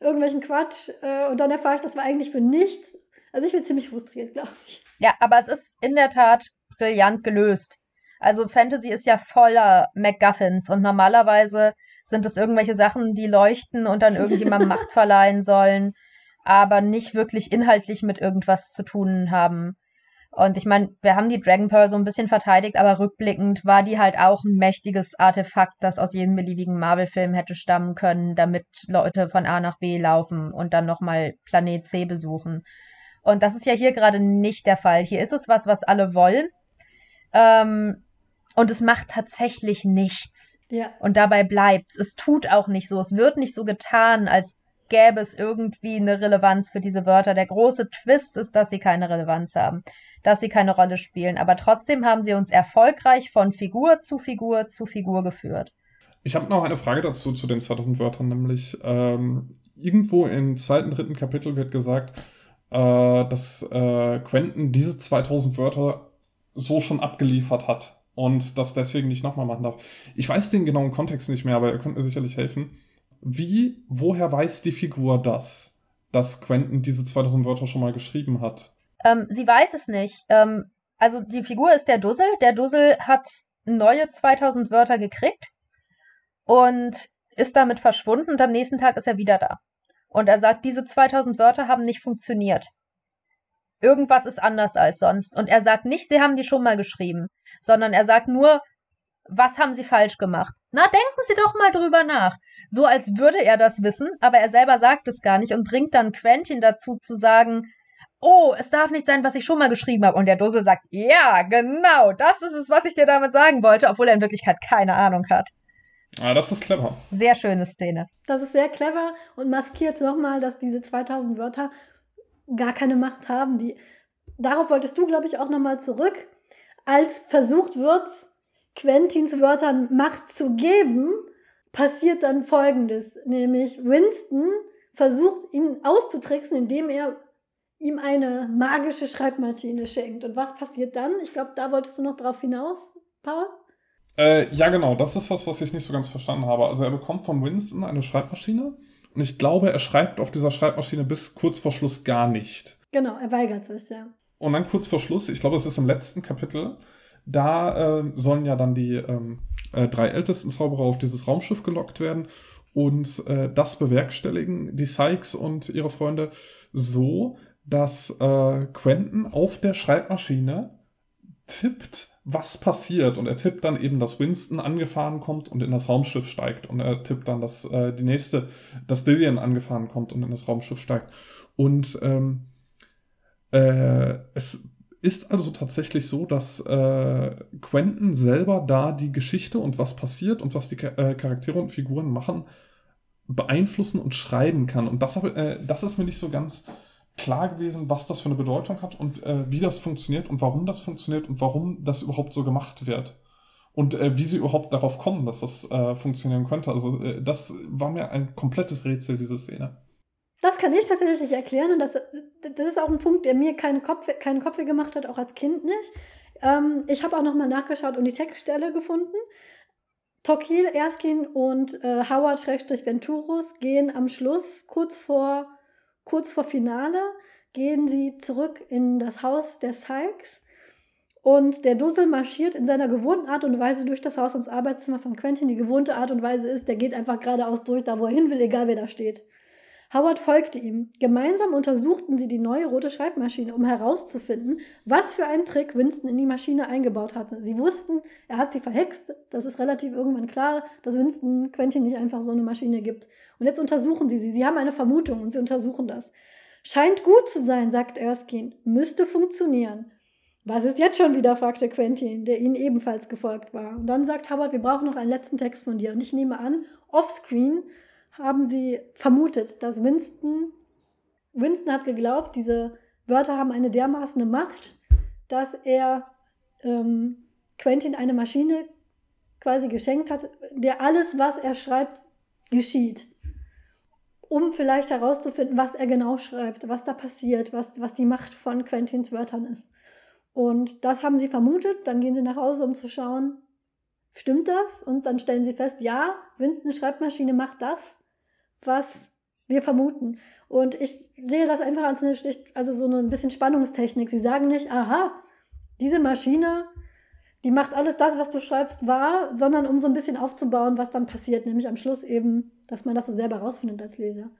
irgendwelchen Quatsch äh, und dann erfahre ich, das war eigentlich für nichts. Also ich bin ziemlich frustriert, glaube ich. Ja, aber es ist in der Tat brillant gelöst. Also Fantasy ist ja voller MacGuffins und normalerweise sind es irgendwelche Sachen, die leuchten und dann irgendjemandem Macht verleihen sollen aber nicht wirklich inhaltlich mit irgendwas zu tun haben. Und ich meine, wir haben die Dragon Pearl so ein bisschen verteidigt, aber rückblickend war die halt auch ein mächtiges Artefakt, das aus jedem beliebigen Marvel-Film hätte stammen können, damit Leute von A nach B laufen und dann nochmal Planet C besuchen. Und das ist ja hier gerade nicht der Fall. Hier ist es was, was alle wollen. Ähm, und es macht tatsächlich nichts. Ja. Und dabei bleibt es. Es tut auch nicht so. Es wird nicht so getan, als gäbe es irgendwie eine Relevanz für diese Wörter. Der große Twist ist, dass sie keine Relevanz haben, dass sie keine Rolle spielen. Aber trotzdem haben sie uns erfolgreich von Figur zu Figur zu Figur geführt. Ich habe noch eine Frage dazu, zu den 2000 Wörtern, nämlich ähm, irgendwo im zweiten, dritten Kapitel wird gesagt, äh, dass äh, Quentin diese 2000 Wörter so schon abgeliefert hat und das deswegen nicht nochmal machen darf. Ich weiß den genauen Kontext nicht mehr, aber er könnte mir sicherlich helfen wie, woher weiß die Figur das? dass Quentin diese 2000 Wörter schon mal geschrieben hat? Ähm, sie weiß es nicht. Ähm, also die Figur ist der Dussel. Der Dussel hat neue 2000 Wörter gekriegt und ist damit verschwunden und am nächsten Tag ist er wieder da. Und er sagt, diese 2000 Wörter haben nicht funktioniert. Irgendwas ist anders als sonst. Und er sagt nicht, sie haben die schon mal geschrieben, sondern er sagt nur, was haben sie falsch gemacht? Na, denken Sie doch mal drüber nach. So als würde er das wissen, aber er selber sagt es gar nicht und bringt dann Quentin dazu zu sagen, oh, es darf nicht sein, was ich schon mal geschrieben habe. Und der Dose sagt, ja, genau, das ist es, was ich dir damit sagen wollte, obwohl er in Wirklichkeit keine Ahnung hat. Ah, das ist clever. Sehr schöne Szene. Das ist sehr clever und maskiert nochmal, dass diese 2000 Wörter gar keine Macht haben. Die, darauf wolltest du, glaube ich, auch nochmal zurück. Als versucht wird, Quentins Wörtern Macht zu geben, passiert dann Folgendes. Nämlich Winston versucht, ihn auszutricksen, indem er ihm eine magische Schreibmaschine schenkt. Und was passiert dann? Ich glaube, da wolltest du noch drauf hinaus, Paul? Äh, ja, genau. Das ist was, was ich nicht so ganz verstanden habe. Also er bekommt von Winston eine Schreibmaschine und ich glaube, er schreibt auf dieser Schreibmaschine bis kurz vor Schluss gar nicht. Genau, er weigert sich, ja. Und dann kurz vor Schluss, ich glaube, es ist im letzten Kapitel, da äh, sollen ja dann die ähm, äh, drei ältesten Zauberer auf dieses Raumschiff gelockt werden und äh, das bewerkstelligen die Sykes und ihre Freunde so, dass äh, Quentin auf der Schreibmaschine tippt, was passiert. Und er tippt dann eben, dass Winston angefahren kommt und in das Raumschiff steigt. Und er tippt dann, dass äh, die nächste, dass Dillian angefahren kommt und in das Raumschiff steigt. Und ähm, äh, es ist also tatsächlich so, dass äh, Quentin selber da die Geschichte und was passiert und was die äh, Charaktere und Figuren machen, beeinflussen und schreiben kann. Und das, äh, das ist mir nicht so ganz klar gewesen, was das für eine Bedeutung hat und äh, wie das funktioniert und warum das funktioniert und warum das überhaupt so gemacht wird. Und äh, wie sie überhaupt darauf kommen, dass das äh, funktionieren könnte. Also äh, das war mir ein komplettes Rätsel, diese Szene. Das kann ich tatsächlich erklären und das, das ist auch ein Punkt, der mir keinen Kopf, keinen Kopf gemacht hat, auch als Kind nicht. Ähm, ich habe auch nochmal nachgeschaut und die Textstelle gefunden. Tokil, Erskine und äh, Howard-Venturus gehen am Schluss kurz vor Kurz vor Finale gehen sie zurück in das Haus der Sykes und der Dussel marschiert in seiner gewohnten Art und Weise durch das Haus ins Arbeitszimmer von Quentin. Die gewohnte Art und Weise ist, der geht einfach geradeaus durch, da wo er hin will, egal wer da steht. Howard folgte ihm. Gemeinsam untersuchten sie die neue rote Schreibmaschine, um herauszufinden, was für einen Trick Winston in die Maschine eingebaut hatte. Sie wussten, er hat sie verhext. Das ist relativ irgendwann klar, dass Winston Quentin nicht einfach so eine Maschine gibt. Und jetzt untersuchen sie sie. Sie haben eine Vermutung und sie untersuchen das. Scheint gut zu sein, sagt Erskine. Müsste funktionieren. Was ist jetzt schon wieder? fragte Quentin, der ihnen ebenfalls gefolgt war. Und dann sagt Howard, wir brauchen noch einen letzten Text von dir. Und ich nehme an, offscreen haben sie vermutet, dass Winston, Winston hat geglaubt, diese Wörter haben eine dermaßen Macht, dass er ähm, Quentin eine Maschine quasi geschenkt hat, der alles, was er schreibt, geschieht. Um vielleicht herauszufinden, was er genau schreibt, was da passiert, was, was die Macht von Quentins Wörtern ist. Und das haben sie vermutet. Dann gehen sie nach Hause, um zu schauen, stimmt das? Und dann stellen sie fest, ja, Winston Schreibmaschine macht das was wir vermuten. Und ich sehe das einfach als eine, also so ein bisschen Spannungstechnik. Sie sagen nicht, aha, diese Maschine, die macht alles das, was du schreibst, wahr, sondern um so ein bisschen aufzubauen, was dann passiert, nämlich am Schluss eben, dass man das so selber rausfindet als Leser.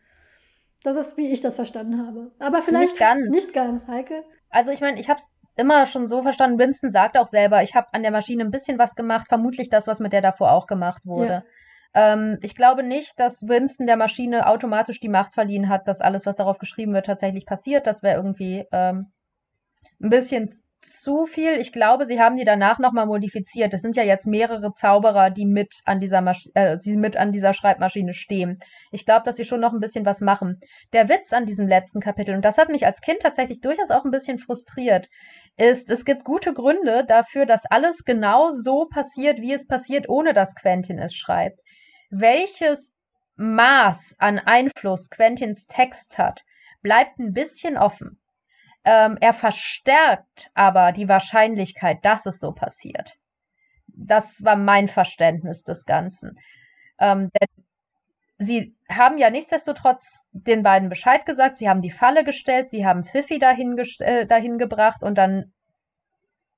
Das ist, wie ich das verstanden habe. Aber vielleicht nicht ganz, nicht ganz Heike. Also ich meine, ich habe es immer schon so verstanden. Winston sagt auch selber, ich habe an der Maschine ein bisschen was gemacht, vermutlich das, was mit der davor auch gemacht wurde. Ja. Ähm, ich glaube nicht, dass Winston der Maschine automatisch die Macht verliehen hat, dass alles, was darauf geschrieben wird, tatsächlich passiert. Das wäre irgendwie ähm, ein bisschen zu viel. Ich glaube, sie haben die danach nochmal modifiziert. Es sind ja jetzt mehrere Zauberer, die mit an dieser Masch äh, die mit an dieser Schreibmaschine stehen. Ich glaube, dass sie schon noch ein bisschen was machen. Der Witz an diesem letzten Kapitel, und das hat mich als Kind tatsächlich durchaus auch ein bisschen frustriert, ist, es gibt gute Gründe dafür, dass alles genau so passiert, wie es passiert, ohne dass Quentin es schreibt welches Maß an Einfluss Quentins Text hat, bleibt ein bisschen offen. Ähm, er verstärkt aber die Wahrscheinlichkeit, dass es so passiert. Das war mein Verständnis des Ganzen. Ähm, der, sie haben ja nichtsdestotrotz den beiden Bescheid gesagt, sie haben die Falle gestellt, sie haben Fifi dahin, äh, dahin gebracht und dann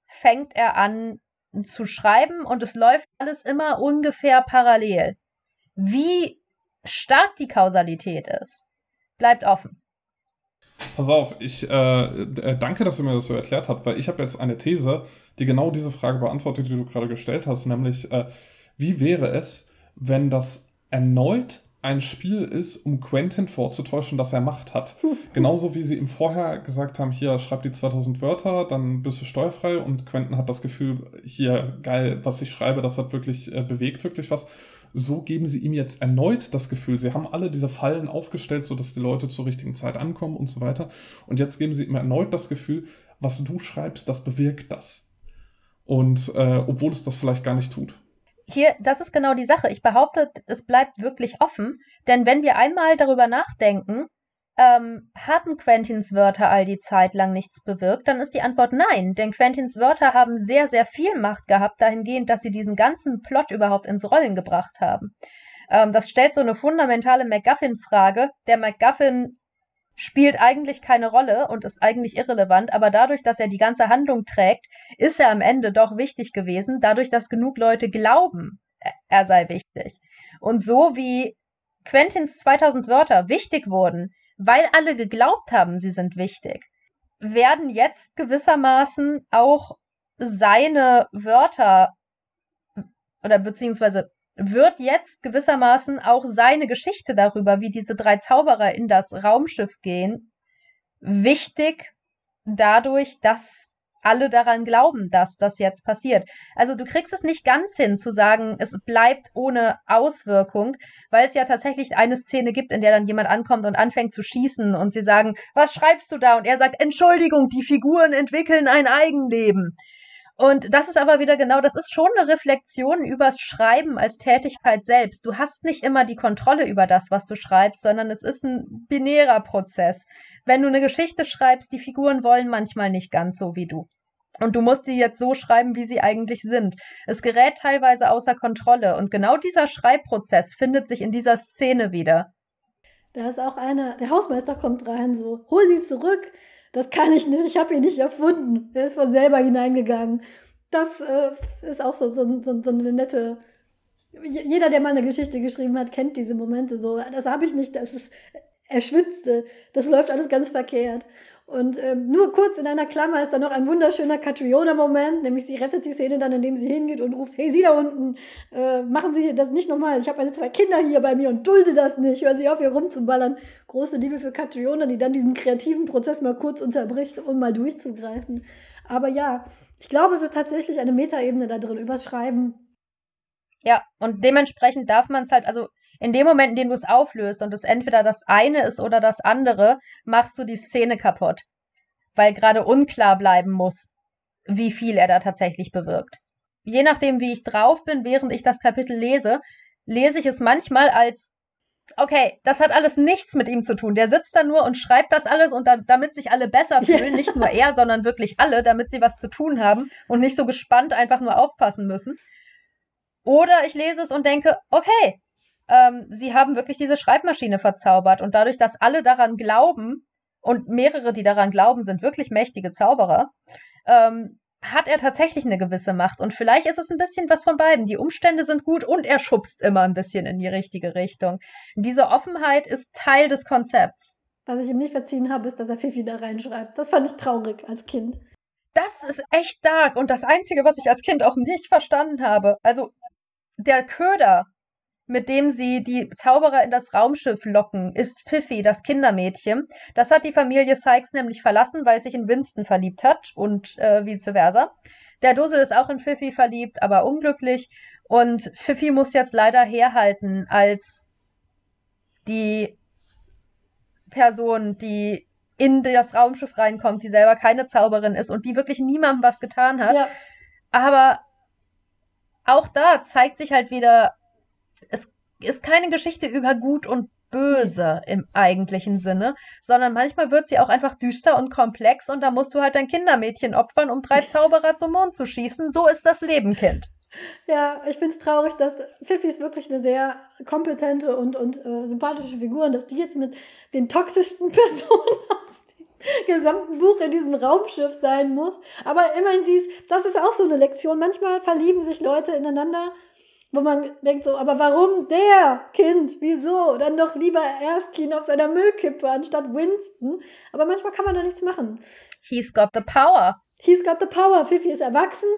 fängt er an zu schreiben und es läuft alles immer ungefähr parallel. Wie stark die Kausalität ist, bleibt offen. Pass auf, ich äh, äh danke, dass ihr mir das so erklärt habt, weil ich habe jetzt eine These, die genau diese Frage beantwortet, die du gerade gestellt hast, nämlich äh, wie wäre es, wenn das erneut ein Spiel ist, um Quentin vorzutäuschen, dass er Macht hat. Genauso wie sie ihm vorher gesagt haben, hier, schreib die 2000 Wörter, dann bist du steuerfrei und Quentin hat das Gefühl, hier, geil, was ich schreibe, das hat wirklich, äh, bewegt wirklich was. So geben sie ihm jetzt erneut das Gefühl, sie haben alle diese Fallen aufgestellt, sodass die Leute zur richtigen Zeit ankommen und so weiter. Und jetzt geben sie ihm erneut das Gefühl, was du schreibst, das bewirkt das. Und äh, obwohl es das vielleicht gar nicht tut hier, das ist genau die Sache. Ich behaupte, es bleibt wirklich offen, denn wenn wir einmal darüber nachdenken, ähm, hatten Quentins Wörter all die Zeit lang nichts bewirkt, dann ist die Antwort nein, denn Quentins Wörter haben sehr, sehr viel Macht gehabt, dahingehend, dass sie diesen ganzen Plot überhaupt ins Rollen gebracht haben. Ähm, das stellt so eine fundamentale MacGuffin-Frage. Der MacGuffin spielt eigentlich keine Rolle und ist eigentlich irrelevant, aber dadurch, dass er die ganze Handlung trägt, ist er am Ende doch wichtig gewesen, dadurch, dass genug Leute glauben, er sei wichtig. Und so wie Quentins 2000 Wörter wichtig wurden, weil alle geglaubt haben, sie sind wichtig, werden jetzt gewissermaßen auch seine Wörter oder beziehungsweise wird jetzt gewissermaßen auch seine Geschichte darüber, wie diese drei Zauberer in das Raumschiff gehen, wichtig dadurch, dass alle daran glauben, dass das jetzt passiert. Also du kriegst es nicht ganz hin zu sagen, es bleibt ohne Auswirkung, weil es ja tatsächlich eine Szene gibt, in der dann jemand ankommt und anfängt zu schießen und sie sagen, was schreibst du da? Und er sagt, Entschuldigung, die Figuren entwickeln ein Eigenleben. Und das ist aber wieder genau, das ist schon eine Reflexion übers Schreiben als Tätigkeit selbst. Du hast nicht immer die Kontrolle über das, was du schreibst, sondern es ist ein binärer Prozess. Wenn du eine Geschichte schreibst, die Figuren wollen manchmal nicht ganz so wie du. Und du musst sie jetzt so schreiben, wie sie eigentlich sind. Es gerät teilweise außer Kontrolle. Und genau dieser Schreibprozess findet sich in dieser Szene wieder. Da ist auch einer, der Hausmeister kommt rein, so, hol sie zurück, das kann ich nicht, ich habe ihn nicht erfunden. Er ist von selber hineingegangen. Das äh, ist auch so, so, so, so eine nette. Jeder, der mal eine Geschichte geschrieben hat, kennt diese Momente so. Das habe ich nicht, das ist, er schwitzte. Das läuft alles ganz verkehrt. Und ähm, nur kurz in einer Klammer ist da noch ein wunderschöner Catriona-Moment, nämlich sie rettet die Szene dann, indem sie hingeht und ruft, hey, Sie da unten, äh, machen Sie das nicht nochmal, ich habe meine zwei Kinder hier bei mir und dulde das nicht, hör sie auf, hier rumzuballern. Große Liebe für Catriona, die dann diesen kreativen Prozess mal kurz unterbricht, um mal durchzugreifen. Aber ja, ich glaube, es ist tatsächlich eine Metaebene da drin, übers Schreiben. Ja, und dementsprechend darf man es halt, also in dem Moment, in dem du es auflöst und es entweder das eine ist oder das andere, machst du die Szene kaputt. Weil gerade unklar bleiben muss, wie viel er da tatsächlich bewirkt. Je nachdem, wie ich drauf bin, während ich das Kapitel lese, lese ich es manchmal als, okay, das hat alles nichts mit ihm zu tun. Der sitzt da nur und schreibt das alles und da, damit sich alle besser fühlen, ja. nicht nur er, sondern wirklich alle, damit sie was zu tun haben und nicht so gespannt einfach nur aufpassen müssen. Oder ich lese es und denke, okay, ähm, sie haben wirklich diese Schreibmaschine verzaubert. Und dadurch, dass alle daran glauben, und mehrere, die daran glauben, sind wirklich mächtige Zauberer, ähm, hat er tatsächlich eine gewisse Macht. Und vielleicht ist es ein bisschen was von beiden. Die Umstände sind gut und er schubst immer ein bisschen in die richtige Richtung. Diese Offenheit ist Teil des Konzepts. Was ich ihm nicht verziehen habe, ist, dass er Fifi da reinschreibt. Das fand ich traurig als Kind. Das ist echt dark. Und das Einzige, was ich als Kind auch nicht verstanden habe, also der Köder, mit dem sie die Zauberer in das Raumschiff locken, ist Fifi, das Kindermädchen. Das hat die Familie Sykes nämlich verlassen, weil sich in Winston verliebt hat und äh, vice versa. Der Dose ist auch in Fifi verliebt, aber unglücklich. Und Fifi muss jetzt leider herhalten als die Person, die in das Raumschiff reinkommt, die selber keine Zauberin ist und die wirklich niemandem was getan hat. Ja. Aber auch da zeigt sich halt wieder, es ist keine Geschichte über Gut und Böse im eigentlichen Sinne, sondern manchmal wird sie auch einfach düster und komplex und da musst du halt dein Kindermädchen opfern, um drei Zauberer zum Mond zu schießen. So ist das Leben, Kind. Ja, ich finde es traurig, dass Fifi ist wirklich eine sehr kompetente und, und äh, sympathische Figur und dass die jetzt mit den toxischsten Personen aus dem gesamten Buch in diesem Raumschiff sein muss. Aber immerhin sie ist, das ist auch so eine Lektion. Manchmal verlieben sich Leute ineinander, wo man denkt so, aber warum der Kind? Wieso? Dann doch lieber Erskine auf seiner Müllkippe anstatt Winston. Aber manchmal kann man da nichts machen. He's got the power. He's got the power. Fifi ist erwachsen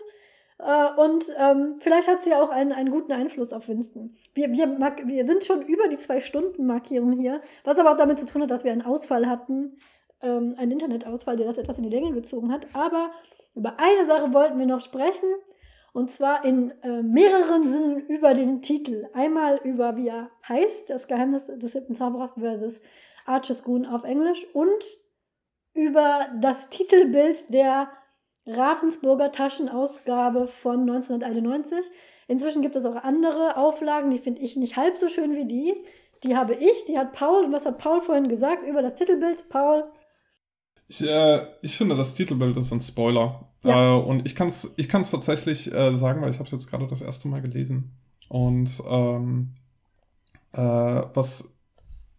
äh, und ähm, vielleicht hat sie auch einen, einen guten Einfluss auf Winston. Wir, wir, wir sind schon über die Zwei-Stunden-Markierung hier, was aber auch damit zu tun hat, dass wir einen Ausfall hatten, ähm, einen Internetausfall, der das etwas in die Länge gezogen hat. Aber über eine Sache wollten wir noch sprechen. Und zwar in äh, mehreren Sinnen über den Titel. Einmal über, wie er heißt, das Geheimnis des siebten Zauberers versus Arches Goon auf Englisch und über das Titelbild der Ravensburger Taschenausgabe von 1991. Inzwischen gibt es auch andere Auflagen, die finde ich nicht halb so schön wie die. Die habe ich, die hat Paul. Und was hat Paul vorhin gesagt über das Titelbild? Paul? Ich, äh, ich finde, das Titelbild ist ein Spoiler. Ja. Äh, und ich kann es ich kann's tatsächlich äh, sagen, weil ich habe es jetzt gerade das erste Mal gelesen. Und ähm, äh, was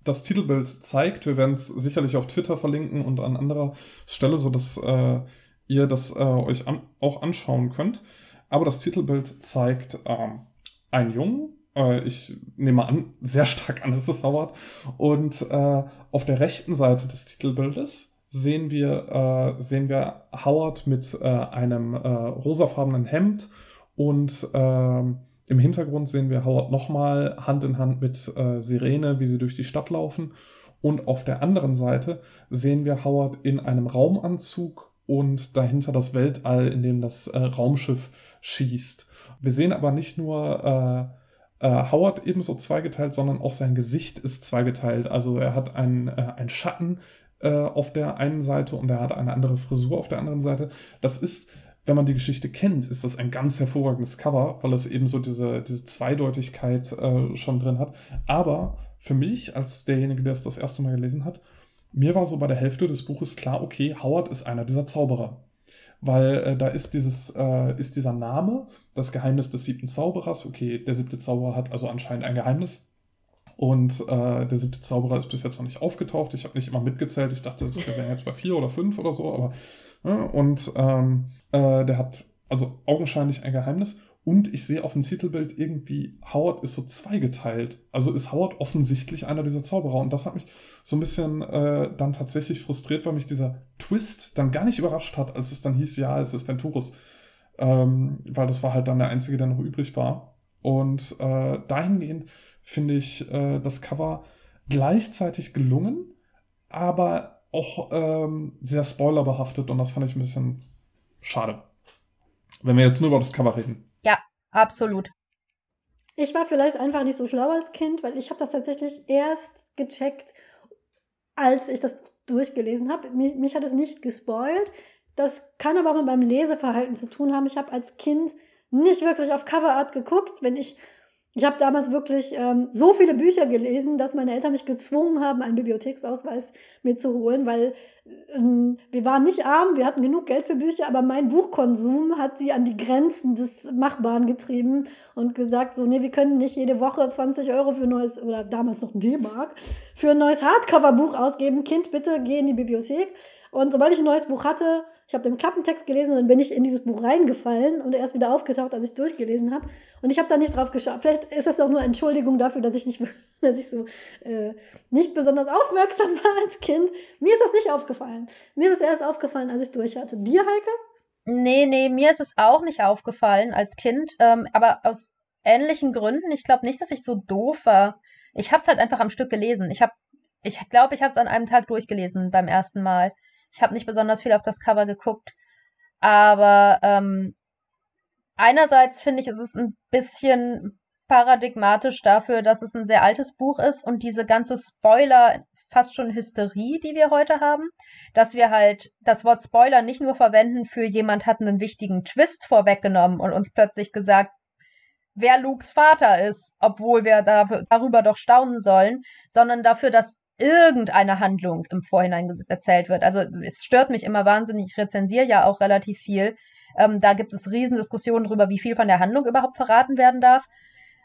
das Titelbild zeigt, wir werden es sicherlich auf Twitter verlinken und an anderer Stelle, sodass äh, ihr das äh, euch an, auch anschauen könnt. Aber das Titelbild zeigt ähm, einen Jungen, äh, ich nehme an, sehr stark an, es ist Howard. Und äh, auf der rechten Seite des Titelbildes sehen wir, äh, sehen wir Howard mit äh, einem äh, rosafarbenen Hemd und ähm, im Hintergrund sehen wir Howard nochmal Hand in Hand mit Sirene, wie sie durch die Stadt laufen. Und auf der anderen Seite sehen wir Howard in einem Raumanzug und dahinter das Weltall, in dem das äh, Raumschiff schießt. Wir sehen aber nicht nur äh, äh, Howard ebenso zweigeteilt, sondern auch sein Gesicht ist zweigeteilt. Also er hat einen, äh, einen Schatten äh, auf der einen Seite und er hat eine andere Frisur auf der anderen Seite. Das ist, wenn man die Geschichte kennt, ist das ein ganz hervorragendes Cover, weil es eben so diese, diese Zweideutigkeit äh, schon drin hat. Aber für mich, als derjenige, der es das erste Mal gelesen hat, mir war so bei der Hälfte des Buches klar, okay, Howard ist einer dieser Zauberer. Weil äh, da ist dieses, äh, ist dieser Name, das Geheimnis des siebten Zauberers. Okay, der siebte Zauberer hat also anscheinend ein Geheimnis. Und äh, der siebte Zauberer ist bis jetzt noch nicht aufgetaucht. Ich habe nicht immer mitgezählt. Ich dachte, wir wären jetzt bei vier oder fünf oder so. Aber ne? und ähm, äh, der hat also augenscheinlich ein Geheimnis. Und ich sehe auf dem Titelbild irgendwie, Howard ist so zweigeteilt. Also ist Howard offensichtlich einer dieser Zauberer. Und das hat mich so ein bisschen äh, dann tatsächlich frustriert, weil mich dieser Twist dann gar nicht überrascht hat, als es dann hieß, ja, es ist Venturus. Ähm, weil das war halt dann der einzige, der noch übrig war. Und äh, dahingehend finde ich äh, das Cover gleichzeitig gelungen, aber auch ähm, sehr spoilerbehaftet und das fand ich ein bisschen schade. Wenn wir jetzt nur über das Cover reden. Ja, absolut. Ich war vielleicht einfach nicht so schlau als Kind, weil ich habe das tatsächlich erst gecheckt, als ich das durchgelesen habe. Mich, mich hat es nicht gespoilt. Das kann aber auch mit meinem Leseverhalten zu tun haben. Ich habe als Kind nicht wirklich auf Coverart geguckt. Wenn ich ich habe damals wirklich ähm, so viele Bücher gelesen, dass meine Eltern mich gezwungen haben, einen Bibliotheksausweis mir zu holen, weil ähm, wir waren nicht arm, wir hatten genug Geld für Bücher, aber mein Buchkonsum hat sie an die Grenzen des Machbaren getrieben und gesagt, so, nee, wir können nicht jede Woche 20 Euro für neues, oder damals noch D-Mark, für ein neues Hardcover-Buch ausgeben. Kind, bitte geh in die Bibliothek. Und sobald ich ein neues Buch hatte, ich habe den Klappentext gelesen und dann bin ich in dieses Buch reingefallen und er ist wieder aufgetaucht, als ich durchgelesen habe. Und ich habe da nicht drauf geschaut. Vielleicht ist das auch nur Entschuldigung dafür, dass ich nicht, dass ich so äh, nicht besonders aufmerksam war als Kind. Mir ist das nicht aufgefallen. Mir ist es erst aufgefallen, als ich durch hatte. Dir, Heike? Nee, nee, mir ist es auch nicht aufgefallen als Kind, ähm, aber aus ähnlichen Gründen. Ich glaube nicht, dass ich so doof war. Ich habe es halt einfach am Stück gelesen. Ich habe, ich glaube, ich habe es an einem Tag durchgelesen beim ersten Mal. Ich habe nicht besonders viel auf das Cover geguckt. Aber ähm, einerseits finde ich, ist es ein bisschen paradigmatisch dafür, dass es ein sehr altes Buch ist und diese ganze Spoiler, fast schon Hysterie, die wir heute haben, dass wir halt das Wort Spoiler nicht nur verwenden für jemand hat einen wichtigen Twist vorweggenommen und uns plötzlich gesagt, wer Lukes Vater ist, obwohl wir dafür, darüber doch staunen sollen, sondern dafür, dass irgendeine Handlung im Vorhinein erzählt wird. Also es stört mich immer wahnsinnig, ich rezensiere ja auch relativ viel, Ähm, da gibt es Riesendiskussionen darüber, wie viel von der Handlung überhaupt verraten werden darf.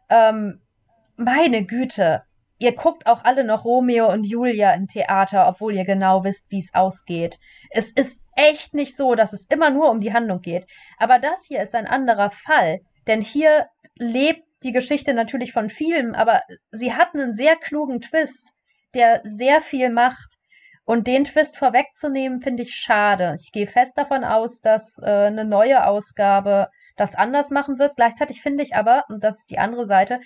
Ähm, meine Güte, ihr guckt auch alle noch Romeo und Julia im Theater, obwohl ihr genau wisst, wie es ausgeht. Es ist echt nicht so, dass es immer nur um die Handlung geht. Aber das hier ist ein anderer Fall, denn hier lebt die Geschichte natürlich von vielem, aber sie hat einen sehr klugen Twist, der sehr viel macht. Und den Twist vorwegzunehmen, finde ich schade. Ich gehe fest davon aus, dass äh, eine neue Ausgabe das anders machen wird. Gleichzeitig finde ich aber, und das ist die andere Seite,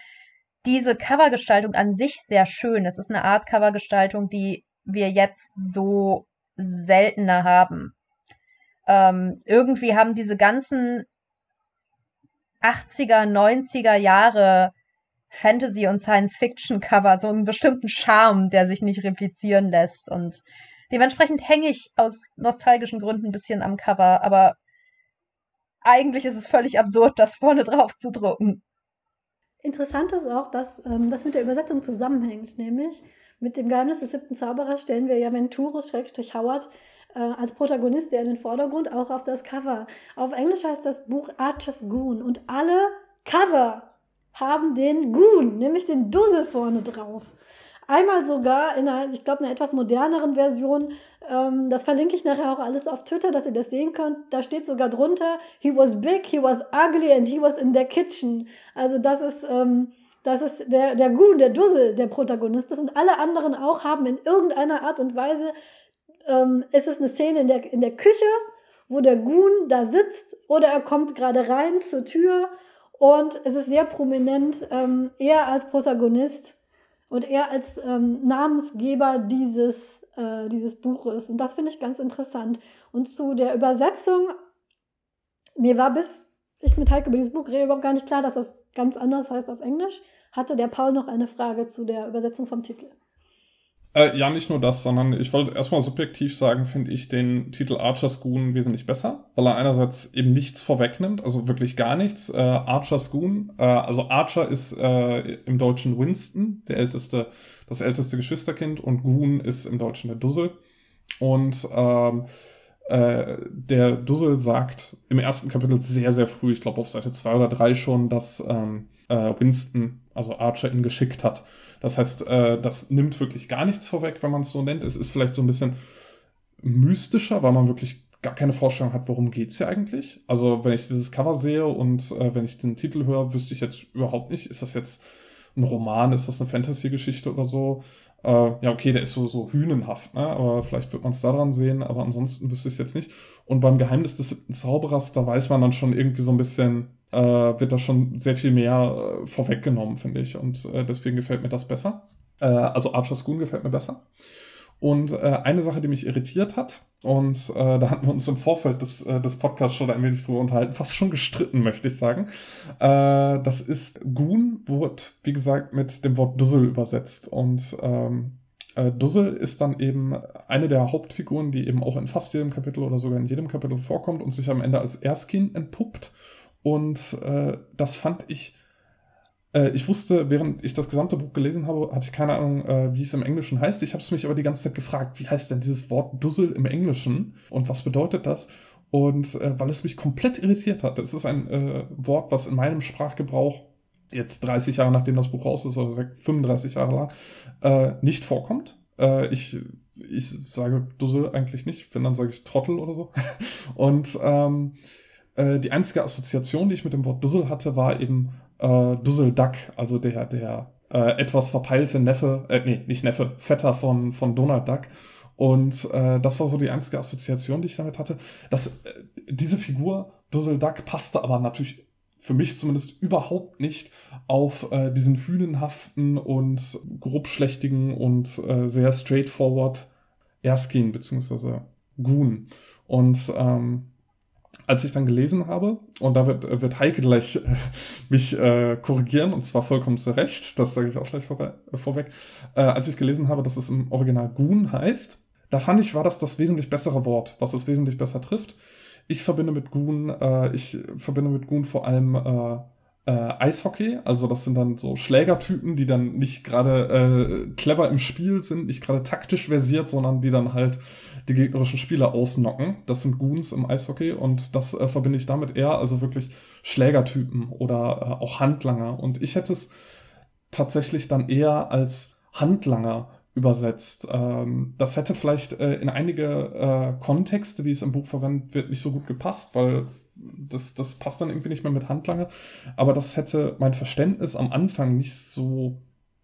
diese Covergestaltung an sich sehr schön. Es ist eine Art Covergestaltung, die wir jetzt so seltener haben. Ähm, irgendwie haben diese ganzen 80er, 90er Jahre Fantasy- und Science-Fiction-Cover so einen bestimmten Charme, der sich nicht replizieren lässt. Und dementsprechend hänge ich aus nostalgischen Gründen ein bisschen am Cover, aber eigentlich ist es völlig absurd, das vorne drauf zu drucken. Interessant ist auch, dass ähm, das mit der Übersetzung zusammenhängt, nämlich mit dem Geheimnis des siebten Zauberers stellen wir ja Venturus-Howard äh, als Protagonist der in den Vordergrund, auch auf das Cover. Auf Englisch heißt das Buch Archer's Goon und alle Cover haben den Goon, nämlich den Dussel vorne drauf. Einmal sogar in einer, ich glaube, einer etwas moderneren Version. Ähm, das verlinke ich nachher auch alles auf Twitter, dass ihr das sehen könnt. Da steht sogar drunter, he was big, he was ugly and he was in the kitchen. Also das ist, ähm, das ist der, der Goon, der Dussel, der Protagonist ist. Und alle anderen auch haben in irgendeiner Art und Weise ähm, ist es eine Szene in der, in der Küche, wo der Goon da sitzt oder er kommt gerade rein zur Tür und es ist sehr prominent, ähm, er als Protagonist und er als ähm, Namensgeber dieses, äh, dieses Buches. Und das finde ich ganz interessant. Und zu der Übersetzung, mir war bis ich mit Heike über dieses Buch rede, überhaupt gar nicht klar, dass das ganz anders heißt auf Englisch. Hatte der Paul noch eine Frage zu der Übersetzung vom Titel? Äh, ja, nicht nur das, sondern ich wollte erstmal subjektiv sagen, finde ich den Titel Archer's Goon wesentlich besser, weil er einerseits eben nichts vorwegnimmt, also wirklich gar nichts. Äh, Archer's Goon, äh, also Archer ist äh, im Deutschen Winston, der älteste, das älteste Geschwisterkind, und Goon ist im Deutschen der Dussel. Und ähm, äh, der Dussel sagt im ersten Kapitel sehr, sehr früh, ich glaube auf Seite 2 oder 3 schon, dass ähm, äh, Winston, also Archer, ihn geschickt hat. Das heißt, äh, das nimmt wirklich gar nichts vorweg, wenn man es so nennt. Es ist vielleicht so ein bisschen mystischer, weil man wirklich gar keine Vorstellung hat, worum es hier eigentlich. Also wenn ich dieses Cover sehe und äh, wenn ich den Titel höre, wüsste ich jetzt überhaupt nicht, ist das jetzt ein Roman, ist das eine Fantasy-Geschichte oder so. Äh, ja, okay, der ist so, so hünenhaft, ne? aber vielleicht wird man es daran sehen, aber ansonsten wüsste ich es jetzt nicht. Und beim Geheimnis des siebten Zauberers, da weiß man dann schon irgendwie so ein bisschen, äh, wird da schon sehr viel mehr äh, vorweggenommen, finde ich. Und äh, deswegen gefällt mir das besser. Äh, also Archer's Goon gefällt mir besser. Und äh, eine Sache, die mich irritiert hat, und äh, da hatten wir uns im Vorfeld des, des Podcasts schon ein wenig drüber unterhalten, fast schon gestritten, möchte ich sagen. Das ist Goon, wird, wie gesagt, mit dem Wort Dussel übersetzt. Und ähm, äh, Dussel ist dann eben eine der Hauptfiguren, die eben auch in fast jedem Kapitel oder sogar in jedem Kapitel vorkommt und sich am Ende als Erskine entpuppt und äh, das fand ich, äh, ich wusste, während ich das gesamte Buch gelesen habe, hatte ich keine Ahnung, äh, wie es im Englischen heißt. Ich habe es mich aber die ganze Zeit gefragt, wie heißt denn dieses Wort Dussel im Englischen und was bedeutet das? Und äh, weil es mich komplett irritiert hat. Es ist ein Wort, was in meinem Sprachgebrauch jetzt 30 Jahre nachdem das Buch raus ist, oder 35 Jahre lang, nicht vorkommt. Ich, ich sage Dussel eigentlich nicht, wenn dann sage ich Trottel oder so. Und ähm, äh, die einzige Assoziation, die ich mit dem Wort Dussel hatte, war eben äh, Duck, also der, der äh, etwas verpeilte Neffe, äh, nee, nicht Neffe, Vetter von, von Donald Duck. Und äh, das war so die einzige Assoziation, die ich damit hatte. Das, äh, diese Figur, Dussel Duck, passte aber natürlich für mich zumindest überhaupt nicht auf äh, diesen hünenhaften und grobschlächtigen und äh, sehr straightforward Erskine bzw. Goon. Und ähm, als ich dann gelesen habe, und da wird, wird Heike gleich äh, mich äh, korrigieren, und zwar vollkommen zu Recht, das sage ich auch gleich vor, äh, vorweg, äh, als ich gelesen habe, dass es im Original Goon heißt, da fand ich, war das das wesentlich bessere Wort, was es wesentlich besser trifft. Ich verbinde mit Goon, äh, ich verbinde mit Goon vor allem äh, Eishockey. Also das sind dann so Schlägertypen, die dann nicht gerade äh, clever im Spiel sind, nicht gerade taktisch versiert, sondern die dann halt die gegnerischen Spieler ausnocken. Das sind Goons im Eishockey und das äh, verbinde ich damit eher, also wirklich Schlägertypen oder äh, auch Handlanger. Und ich hätte es tatsächlich dann eher als Handlanger übersetzt. Ähm, das hätte vielleicht äh, in einige äh, Kontexte, wie es im Buch verwendet wird, nicht so gut gepasst, weil das, das passt dann irgendwie nicht mehr mit Handlanger. Aber das hätte mein Verständnis am Anfang nicht so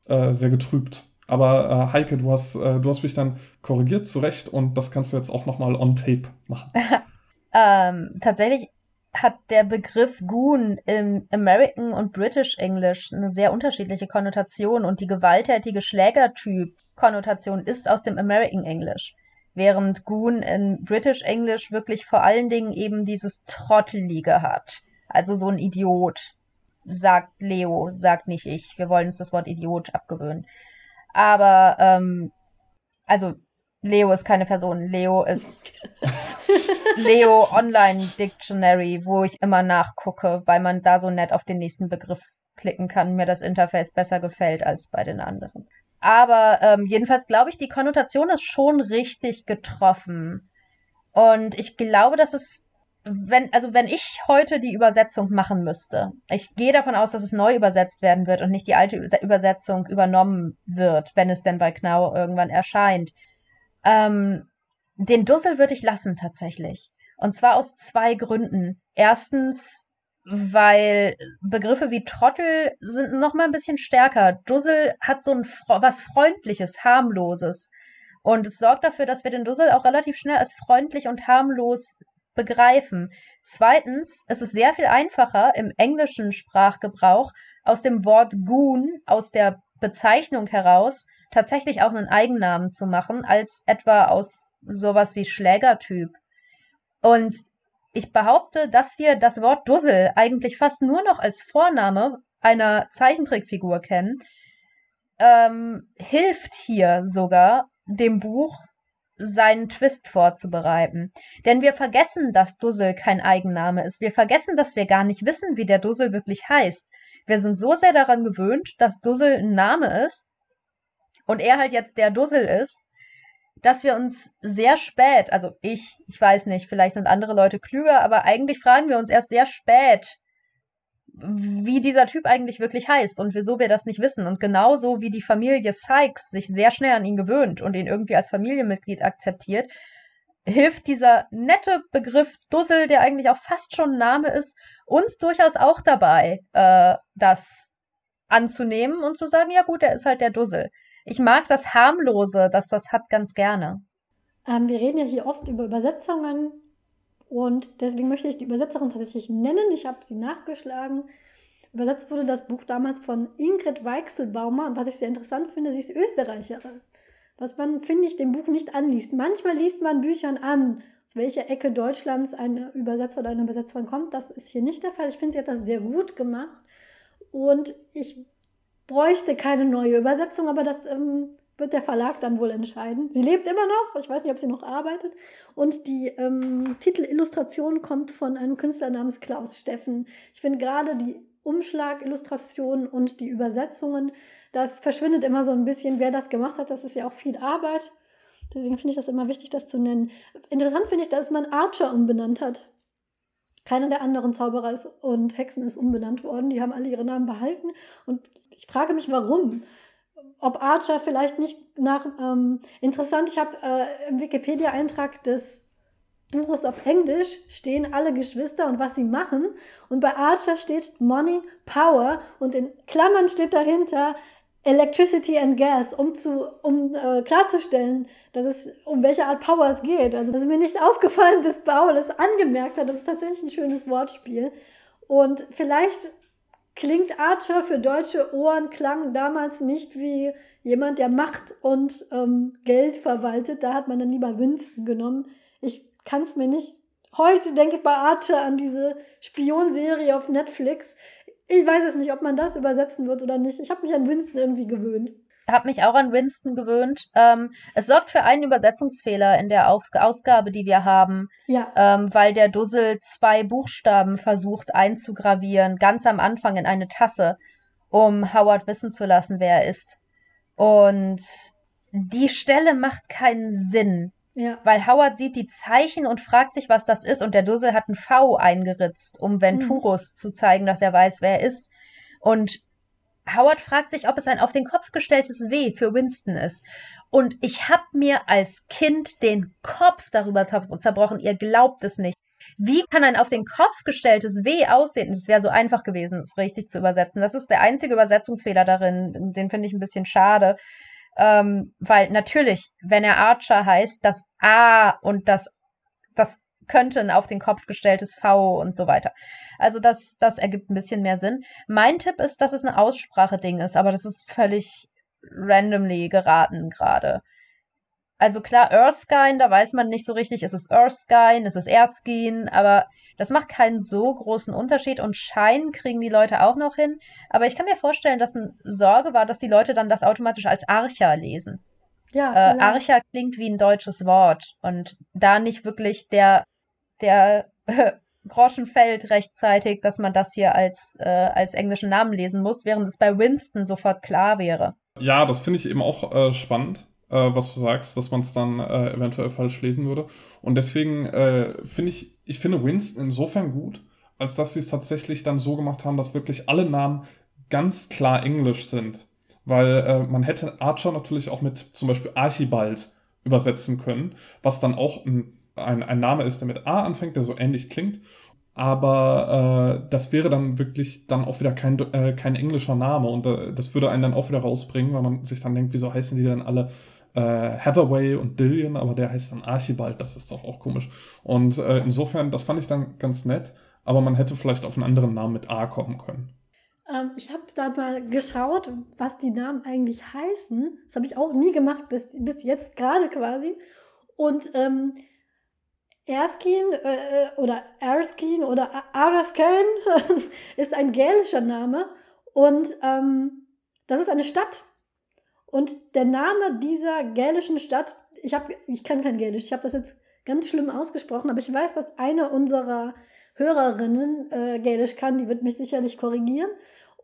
äh, sehr getrübt. Aber äh, Heike, du hast, äh, du hast mich dann korrigiert, zu Recht, und das kannst du jetzt auch nochmal on tape machen. ähm, tatsächlich hat der Begriff Goon im American und British English eine sehr unterschiedliche Konnotation und die gewalttätige Schlägertyp-Konnotation ist aus dem American English. Während Goon in British English wirklich vor allen Dingen eben dieses Trottelige hat. Also so ein Idiot, sagt Leo, sagt nicht ich. Wir wollen uns das Wort Idiot abgewöhnen. Aber, ähm, also Leo ist keine Person. Leo ist Leo Online Dictionary, wo ich immer nachgucke, weil man da so nett auf den nächsten Begriff klicken kann, mir das Interface besser gefällt als bei den anderen. Aber ähm, jedenfalls glaube ich, die Konnotation ist schon richtig getroffen. Und ich glaube, dass es, wenn, also wenn ich heute die Übersetzung machen müsste, ich gehe davon aus, dass es neu übersetzt werden wird und nicht die alte Übersetzung übernommen wird, wenn es denn bei Knau irgendwann erscheint. Ähm, den Dussel würde ich lassen tatsächlich. Und zwar aus zwei Gründen. Erstens, weil Begriffe wie Trottel sind noch mal ein bisschen stärker. Dussel hat so ein was Freundliches, harmloses. Und es sorgt dafür, dass wir den Dussel auch relativ schnell als freundlich und harmlos begreifen. Zweitens, es ist sehr viel einfacher im englischen Sprachgebrauch aus dem Wort Goon, aus der Bezeichnung heraus, tatsächlich auch einen Eigennamen zu machen, als etwa aus sowas wie Schlägertyp. Und ich behaupte, dass wir das Wort Dussel eigentlich fast nur noch als Vorname einer Zeichentrickfigur kennen, ähm, hilft hier sogar dem Buch seinen Twist vorzubereiten. Denn wir vergessen, dass Dussel kein Eigenname ist. Wir vergessen, dass wir gar nicht wissen, wie der Dussel wirklich heißt. Wir sind so sehr daran gewöhnt, dass Dussel ein Name ist und er halt jetzt der Dussel ist, dass wir uns sehr spät, also ich, ich weiß nicht, vielleicht sind andere Leute klüger, aber eigentlich fragen wir uns erst sehr spät, wie dieser Typ eigentlich wirklich heißt und wieso wir das nicht wissen. Und genauso wie die Familie Sykes sich sehr schnell an ihn gewöhnt und ihn irgendwie als Familienmitglied akzeptiert, hilft dieser nette Begriff Dussel, der eigentlich auch fast schon ein Name ist, uns durchaus auch dabei, äh, das anzunehmen und zu sagen, ja gut, er ist halt der Dussel ich mag das Harmlose, dass das hat ganz gerne. Ähm, wir reden ja hier oft über Übersetzungen und deswegen möchte ich die Übersetzerin tatsächlich nennen. Ich habe sie nachgeschlagen. Übersetzt wurde das Buch damals von Ingrid Weichselbaumer was ich sehr interessant finde, sie ist Österreicherin. Was man, finde ich, dem Buch nicht anliest. Manchmal liest man Büchern an, aus welcher Ecke Deutschlands ein Übersetzer oder eine Übersetzerin kommt. Das ist hier nicht der Fall. Ich finde, sie hat das sehr gut gemacht. Und ich bräuchte keine neue Übersetzung, aber das ähm, wird der Verlag dann wohl entscheiden. Sie lebt immer noch, ich weiß nicht, ob sie noch arbeitet. Und die ähm, Titelillustration kommt von einem Künstler namens Klaus Steffen. Ich finde gerade die Umschlagillustrationen und die Übersetzungen, das verschwindet immer so ein bisschen, wer das gemacht hat. Das ist ja auch viel Arbeit. Deswegen finde ich das immer wichtig, das zu nennen. Interessant finde ich, dass man Archer umbenannt hat. Keiner der anderen Zauberer ist und Hexen ist umbenannt worden. Die haben alle ihre Namen behalten. Und ich frage mich, warum. Ob Archer vielleicht nicht nach. Ähm, interessant, ich habe äh, im Wikipedia-Eintrag des Buches auf Englisch stehen alle Geschwister und was sie machen. Und bei Archer steht Money, Power und in Klammern steht dahinter Electricity and Gas, um, zu, um äh, klarzustellen, dass es um welche Art Power es geht. Also das ist mir nicht aufgefallen, bis Paul es angemerkt hat. Das ist tatsächlich ein schönes Wortspiel. Und vielleicht klingt Archer für deutsche Ohren, klang damals nicht wie jemand, der Macht und ähm, Geld verwaltet. Da hat man dann lieber Winston genommen. Ich kann es mir nicht. Heute denke ich bei Archer an diese Spionserie auf Netflix. Ich weiß es nicht, ob man das übersetzen wird oder nicht. Ich habe mich an Winston irgendwie gewöhnt. habe mich auch an Winston gewöhnt. Ähm, es sorgt für einen Übersetzungsfehler in der Aus Ausgabe, die wir haben, Ja, ähm, weil der Dussel zwei Buchstaben versucht einzugravieren, ganz am Anfang in eine Tasse, um Howard wissen zu lassen, wer er ist. Und die Stelle macht keinen Sinn, ja. weil Howard sieht die Zeichen und fragt sich, was das ist, und der Dussel hat ein V eingeritzt, um Venturus zu zeigen, dass er weiß, wer er ist. Und Howard fragt sich, ob es ein auf den Kopf gestelltes W für Winston ist. Und ich habe mir als Kind den Kopf darüber zer- zerbrochen. Ihr glaubt es nicht. Wie kann ein auf den Kopf gestelltes W aussehen? Es wäre so einfach gewesen, es richtig zu übersetzen. Das ist der einzige Übersetzungsfehler darin. Den finde ich ein bisschen schade. Ähm, weil natürlich, wenn er Archer heißt, das A und das, das könnte ein auf den Kopf gestelltes V und so weiter. Also das, das ergibt ein bisschen mehr Sinn. Mein Tipp ist, dass es ein Ausspracheding ist, aber das ist völlig randomly geraten gerade. Also klar, Erskine, da weiß man nicht so richtig, ist es Erskine, ist es Erskine, aber das macht keinen so großen Unterschied und Schein kriegen die Leute auch noch hin. Aber ich kann mir vorstellen, dass eine Sorge war, dass die Leute dann das automatisch als Archer lesen. Ja, Äh. Archer klingt wie ein deutsches Wort und da nicht wirklich der, der Groschen fällt rechtzeitig, dass man das hier als, äh, als englischen Namen lesen muss, während es bei Winston sofort klar wäre. Ja, das finde ich eben auch äh, spannend, äh, was du sagst, dass man es dann äh, eventuell falsch lesen würde. Und deswegen äh, finde ich, ich finde Winston insofern gut, als dass sie es tatsächlich dann so gemacht haben, dass wirklich alle Namen ganz klar Englisch sind. Weil äh, man hätte Archer natürlich auch mit zum Beispiel Archibald übersetzen können, was dann auch ein, ein, ein Name ist, der mit A anfängt, der so ähnlich klingt. Aber äh, das wäre dann wirklich dann auch wieder kein, äh, kein englischer Name und äh, das würde einen dann auch wieder rausbringen, weil man sich dann denkt, wieso heißen die denn alle äh, Hathaway und Dillian, aber der heißt dann Archibald, das ist doch auch komisch. Und äh, insofern, das fand ich dann ganz nett, aber man hätte vielleicht auf einen anderen Namen mit A kommen können. Ähm, ich habe da mal geschaut, was die Namen eigentlich heißen. Das habe ich auch nie gemacht, bis, bis jetzt gerade quasi. Und ähm, Erskine äh, oder Erskine oder Araskane ist ein gälischer Name. Und ähm, das ist eine Stadt. Und der Name dieser gälischen Stadt, ich, hab, ich kann kein Gälisch, ich habe das jetzt ganz schlimm ausgesprochen, aber ich weiß, dass eine unserer Hörerinnen äh, Gälisch kann, die wird mich sicherlich korrigieren.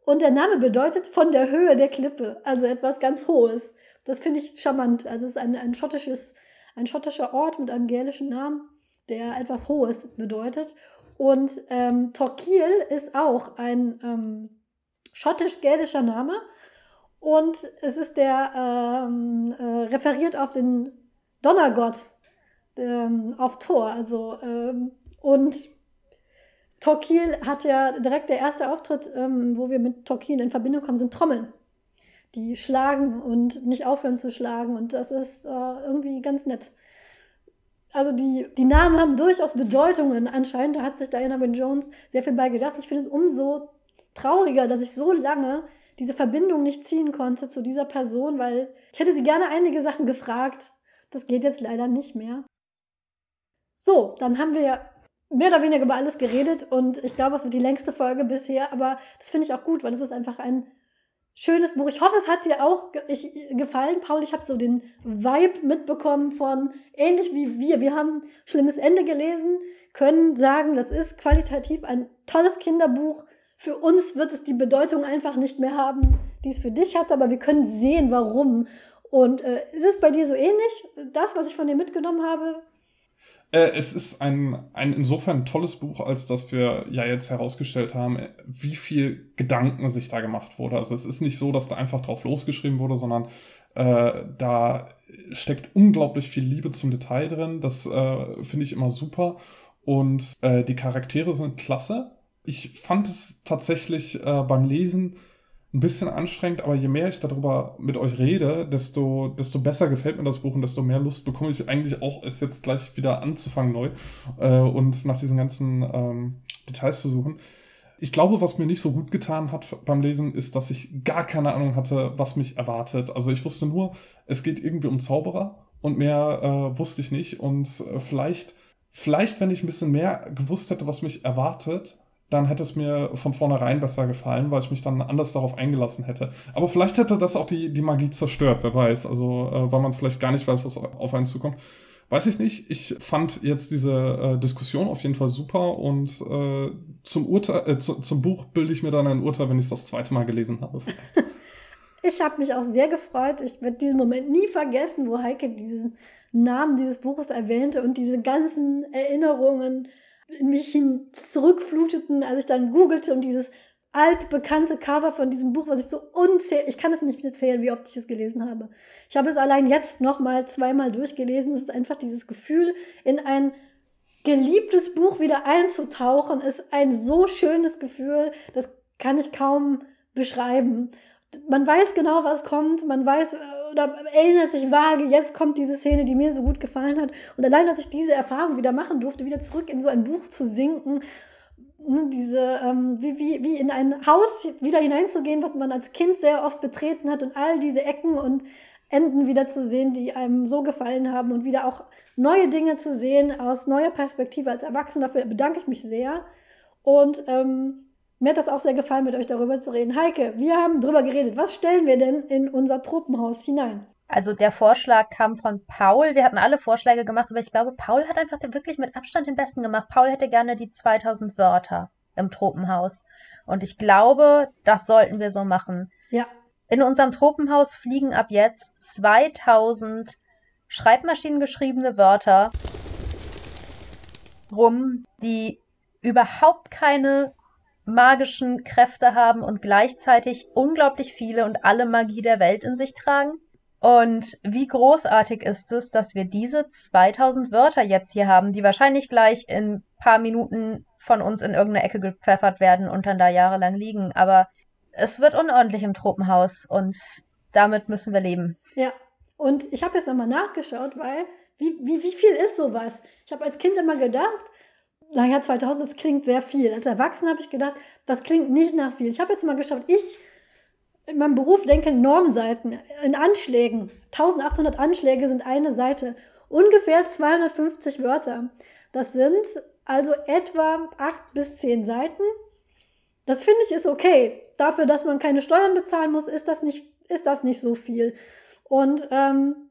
Und der Name bedeutet von der Höhe der Klippe, also etwas ganz Hohes. Das finde ich charmant. Also es ist ein, ein, schottisches, ein schottischer Ort mit einem gälischen Namen, der etwas Hohes bedeutet. Und ähm, Torquil ist auch ein ähm, schottisch-gälischer Name. Und es ist der, ähm, äh, referiert auf den Donnergott, ähm, auf Thor. Also, ähm, und Torquil hat ja direkt der erste Auftritt, ähm, wo wir mit Torquil in Verbindung kommen, sind Trommeln. Die schlagen und nicht aufhören zu schlagen. Und das ist äh, irgendwie ganz nett. Also die, die Namen haben durchaus Bedeutungen. Anscheinend hat sich Diana Wynne Jones sehr viel bei gedacht. Ich finde es umso trauriger, dass ich so lange diese Verbindung nicht ziehen konnte zu dieser Person, weil ich hätte sie gerne einige Sachen gefragt. Das geht jetzt leider nicht mehr. So, dann haben wir mehr oder weniger über alles geredet und ich glaube, es wird die längste Folge bisher, aber das finde ich auch gut, weil es ist einfach ein schönes Buch. Ich hoffe, es hat dir auch gefallen, Paul. Ich habe so den Vibe mitbekommen von ähnlich wie wir. Wir haben Schlimmes Ende gelesen, können sagen, das ist qualitativ ein tolles Kinderbuch. Für uns wird es die Bedeutung einfach nicht mehr haben, die es für dich hat, aber wir können sehen, warum. Und äh, ist es bei dir so ähnlich? Das, was ich von dir mitgenommen habe, Äh, es ist ein, ein insofern tolles Buch, als dass wir ja jetzt herausgestellt haben, wie viel Gedanken sich da gemacht wurde. Also es ist nicht so, dass da einfach drauf losgeschrieben wurde, sondern äh, da steckt unglaublich viel Liebe zum Detail drin. Das äh, finde ich immer super. Und äh, die Charaktere sind klasse. Ich fand es tatsächlich äh, beim Lesen ein bisschen anstrengend, aber je mehr ich darüber mit euch rede, desto, desto besser gefällt mir das Buch und desto mehr Lust bekomme ich eigentlich auch, es jetzt gleich wieder anzufangen neu äh, und nach diesen ganzen ähm, Details zu suchen. Ich glaube, was mir nicht so gut getan hat beim Lesen, ist, dass ich gar keine Ahnung hatte, was mich erwartet. Also ich wusste nur, es geht irgendwie um Zauberer und mehr äh, wusste ich nicht. Und äh, vielleicht, vielleicht, wenn ich ein bisschen mehr gewusst hätte, was mich erwartet, dann hätte es mir von vornherein besser gefallen, weil ich mich dann anders darauf eingelassen hätte. Aber vielleicht hätte das auch die, die Magie zerstört, wer weiß. Also, äh, weil man vielleicht gar nicht weiß, was auf einen zukommt. Weiß ich nicht. Ich fand jetzt diese äh, Diskussion auf jeden Fall super und äh, zum, Urteil, äh, zu, zum Buch bilde ich mir dann ein Urteil, wenn ich es das zweite Mal gelesen habe. ich habe mich auch sehr gefreut. Ich werde diesen Moment nie vergessen, wo Heike diesen Namen dieses Buches erwähnte und diese ganzen Erinnerungen in mich hin zurückfluteten, als ich dann googelte und dieses altbekannte Cover von diesem Buch, was ich so unzählig, ich kann es nicht mehr zählen, wie oft ich es gelesen habe. Ich habe es allein jetzt noch mal zweimal durchgelesen. Es ist einfach dieses Gefühl, in ein geliebtes Buch wieder einzutauchen, ist ein so schönes Gefühl, das kann ich kaum beschreiben. Man weiß genau, was kommt, man weiß, oder erinnert sich vage, jetzt kommt diese Szene, die mir so gut gefallen hat. Und allein, dass ich diese Erfahrung wieder machen durfte, wieder zurück in so ein Buch zu sinken, ne, diese, ähm, wie, wie, wie in ein Haus wieder hineinzugehen, was man als Kind sehr oft betreten hat und all diese Ecken und Enden wieder zu sehen, die einem so gefallen haben und wieder auch neue Dinge zu sehen aus neuer Perspektive als Erwachsener. Dafür bedanke ich mich sehr. Und ähm, mir hat das auch sehr gefallen, mit euch darüber zu reden. Heike, wir haben darüber geredet. Was stellen wir denn in unser Tropenhaus hinein? Also der Vorschlag kam von Paul. Wir hatten alle Vorschläge gemacht, aber ich glaube, Paul hat einfach wirklich mit Abstand den besten gemacht. Paul hätte gerne die 2000 Wörter im Tropenhaus. Und ich glaube, das sollten wir so machen. Ja. In unserem Tropenhaus fliegen ab jetzt 2000 schreibmaschinengeschriebene Wörter rum, die überhaupt keine magischen Kräfte haben und gleichzeitig unglaublich viele und alle Magie der Welt in sich tragen. Und wie großartig ist es, dass wir diese 2000 Wörter jetzt hier haben, die wahrscheinlich gleich in ein paar Minuten von uns in irgendeine Ecke gepfeffert werden und dann da jahrelang liegen. Aber es wird unordentlich im Tropenhaus und damit müssen wir leben. Ja, und ich habe jetzt nochmal nachgeschaut, weil wie, wie, wie viel ist sowas? Ich habe als Kind immer gedacht, naja, 2000, das klingt sehr viel. Als Erwachsener habe ich gedacht, das klingt nicht nach viel. Ich habe jetzt mal geschaut, ich in meinem Beruf denke Normseiten, in Anschlägen. 1800 Anschläge sind eine Seite. Ungefähr 250 Wörter. Das sind also etwa 8 bis 10 Seiten. Das finde ich ist okay. Dafür, dass man keine Steuern bezahlen muss, ist das nicht, ist das nicht so viel. Und ähm,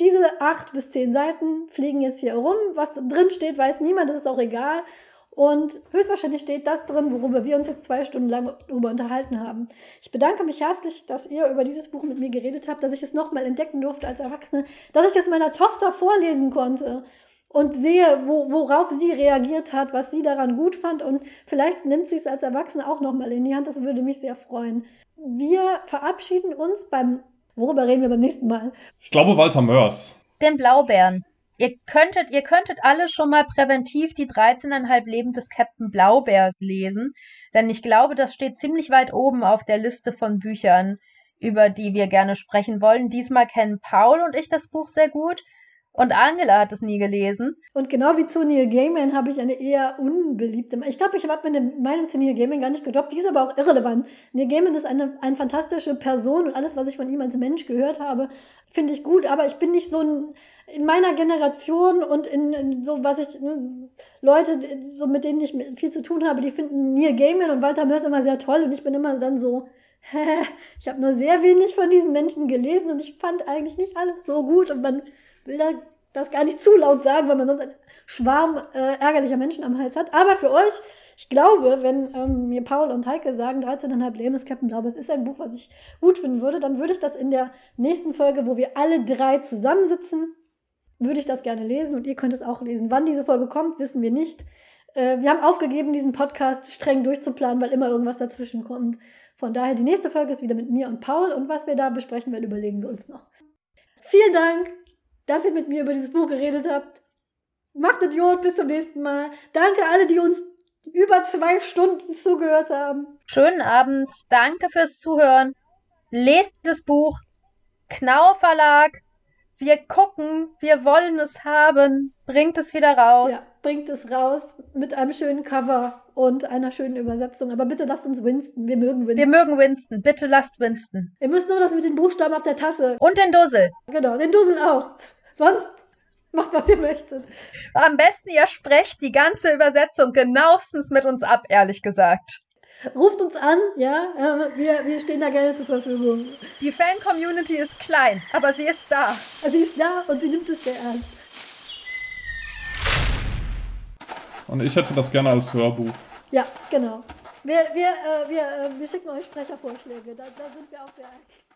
diese acht bis zehn Seiten fliegen jetzt hier rum. Was drin steht, weiß niemand, das ist auch egal. Und höchstwahrscheinlich steht das drin, worüber wir uns jetzt zwei Stunden lang darüber unterhalten haben. Ich bedanke mich herzlich, dass ihr über dieses Buch mit mir geredet habt, dass ich es nochmal entdecken durfte als Erwachsene, dass ich es meiner Tochter vorlesen konnte und sehe, wo, worauf sie reagiert hat, was sie daran gut fand. Und vielleicht nimmt sie es als Erwachsene auch nochmal in die Hand. Das würde mich sehr freuen. Wir verabschieden uns beim Worüber reden wir beim nächsten Mal? Ich glaube Walter Mörs. Den Blaubeeren. Ihr könntet, ihr könntet alle schon mal präventiv die 13,5 Leben des Captain Blaubeer lesen, denn ich glaube, das steht ziemlich weit oben auf der Liste von Büchern, über die wir gerne sprechen wollen. Diesmal kennen Paul und ich das Buch sehr gut und Angela hat es nie gelesen. Und genau wie zu Neil Gaiman habe ich eine eher unbeliebte Meinung. Ich glaube, ich habe meine Meinung zu Neil Gaiman gar nicht gedroppt. Die ist aber auch irrelevant. Neil Gaiman ist eine, eine fantastische Person und alles, was ich von ihm als Mensch gehört habe, finde ich gut. Aber ich bin nicht so ein, in meiner Generation und in, in so, was ich, ne, Leute, so mit denen ich viel zu tun habe, die finden Neil Gaiman und Walter Mörs immer sehr toll und ich bin immer dann so, ich habe nur sehr wenig von diesen Menschen gelesen und ich fand eigentlich nicht alles so gut und man will da das gar nicht zu laut sagen, weil man sonst einen Schwarm äh, ärgerlicher Menschen am Hals hat. Aber für euch, ich glaube, wenn ähm, mir Paul und Heike sagen, 13,5 Leben ist Captain Blau, es ist ein Buch, was ich gut finden würde, dann würde ich das in der nächsten Folge, wo wir alle drei zusammensitzen, würde ich das gerne lesen und ihr könnt es auch lesen. Wann diese Folge kommt, wissen wir nicht. Äh, wir haben aufgegeben, diesen Podcast streng durchzuplanen, weil immer irgendwas dazwischen kommt. Von daher, die nächste Folge ist wieder mit mir und Paul und was wir da besprechen werden, überlegen wir uns noch. Vielen Dank dass ihr mit mir über dieses Buch geredet habt. Macht Idiot, bis zum nächsten Mal. Danke alle, die uns über zwei Stunden zugehört haben. Schönen Abend. Danke fürs Zuhören. Lest das Buch. Knau Verlag. Wir gucken, wir wollen es haben. Bringt es wieder raus. Ja, bringt es raus mit einem schönen Cover und einer schönen Übersetzung. Aber bitte lasst uns Winston. Wir mögen Winston. Wir mögen Winston. Bitte lasst Winston. Ihr müsst nur das mit den Buchstaben auf der Tasse. Und den Dussel. Genau, den Dussel auch. Sonst Macht, was ihr möchtet. Am besten ihr sprecht die ganze Übersetzung genauestens mit uns ab, ehrlich gesagt. Ruft uns an, ja, äh, wir, wir stehen da gerne zur Verfügung. Die Fan-Community ist klein, aber sie ist da. Sie ist da und sie nimmt es sehr ernst. Und ich hätte das gerne als Hörbuch. Ja, genau. Wir, wir, äh, wir, äh, wir schicken euch Sprechervorschläge. Da, da sind wir auch sehr aktiv.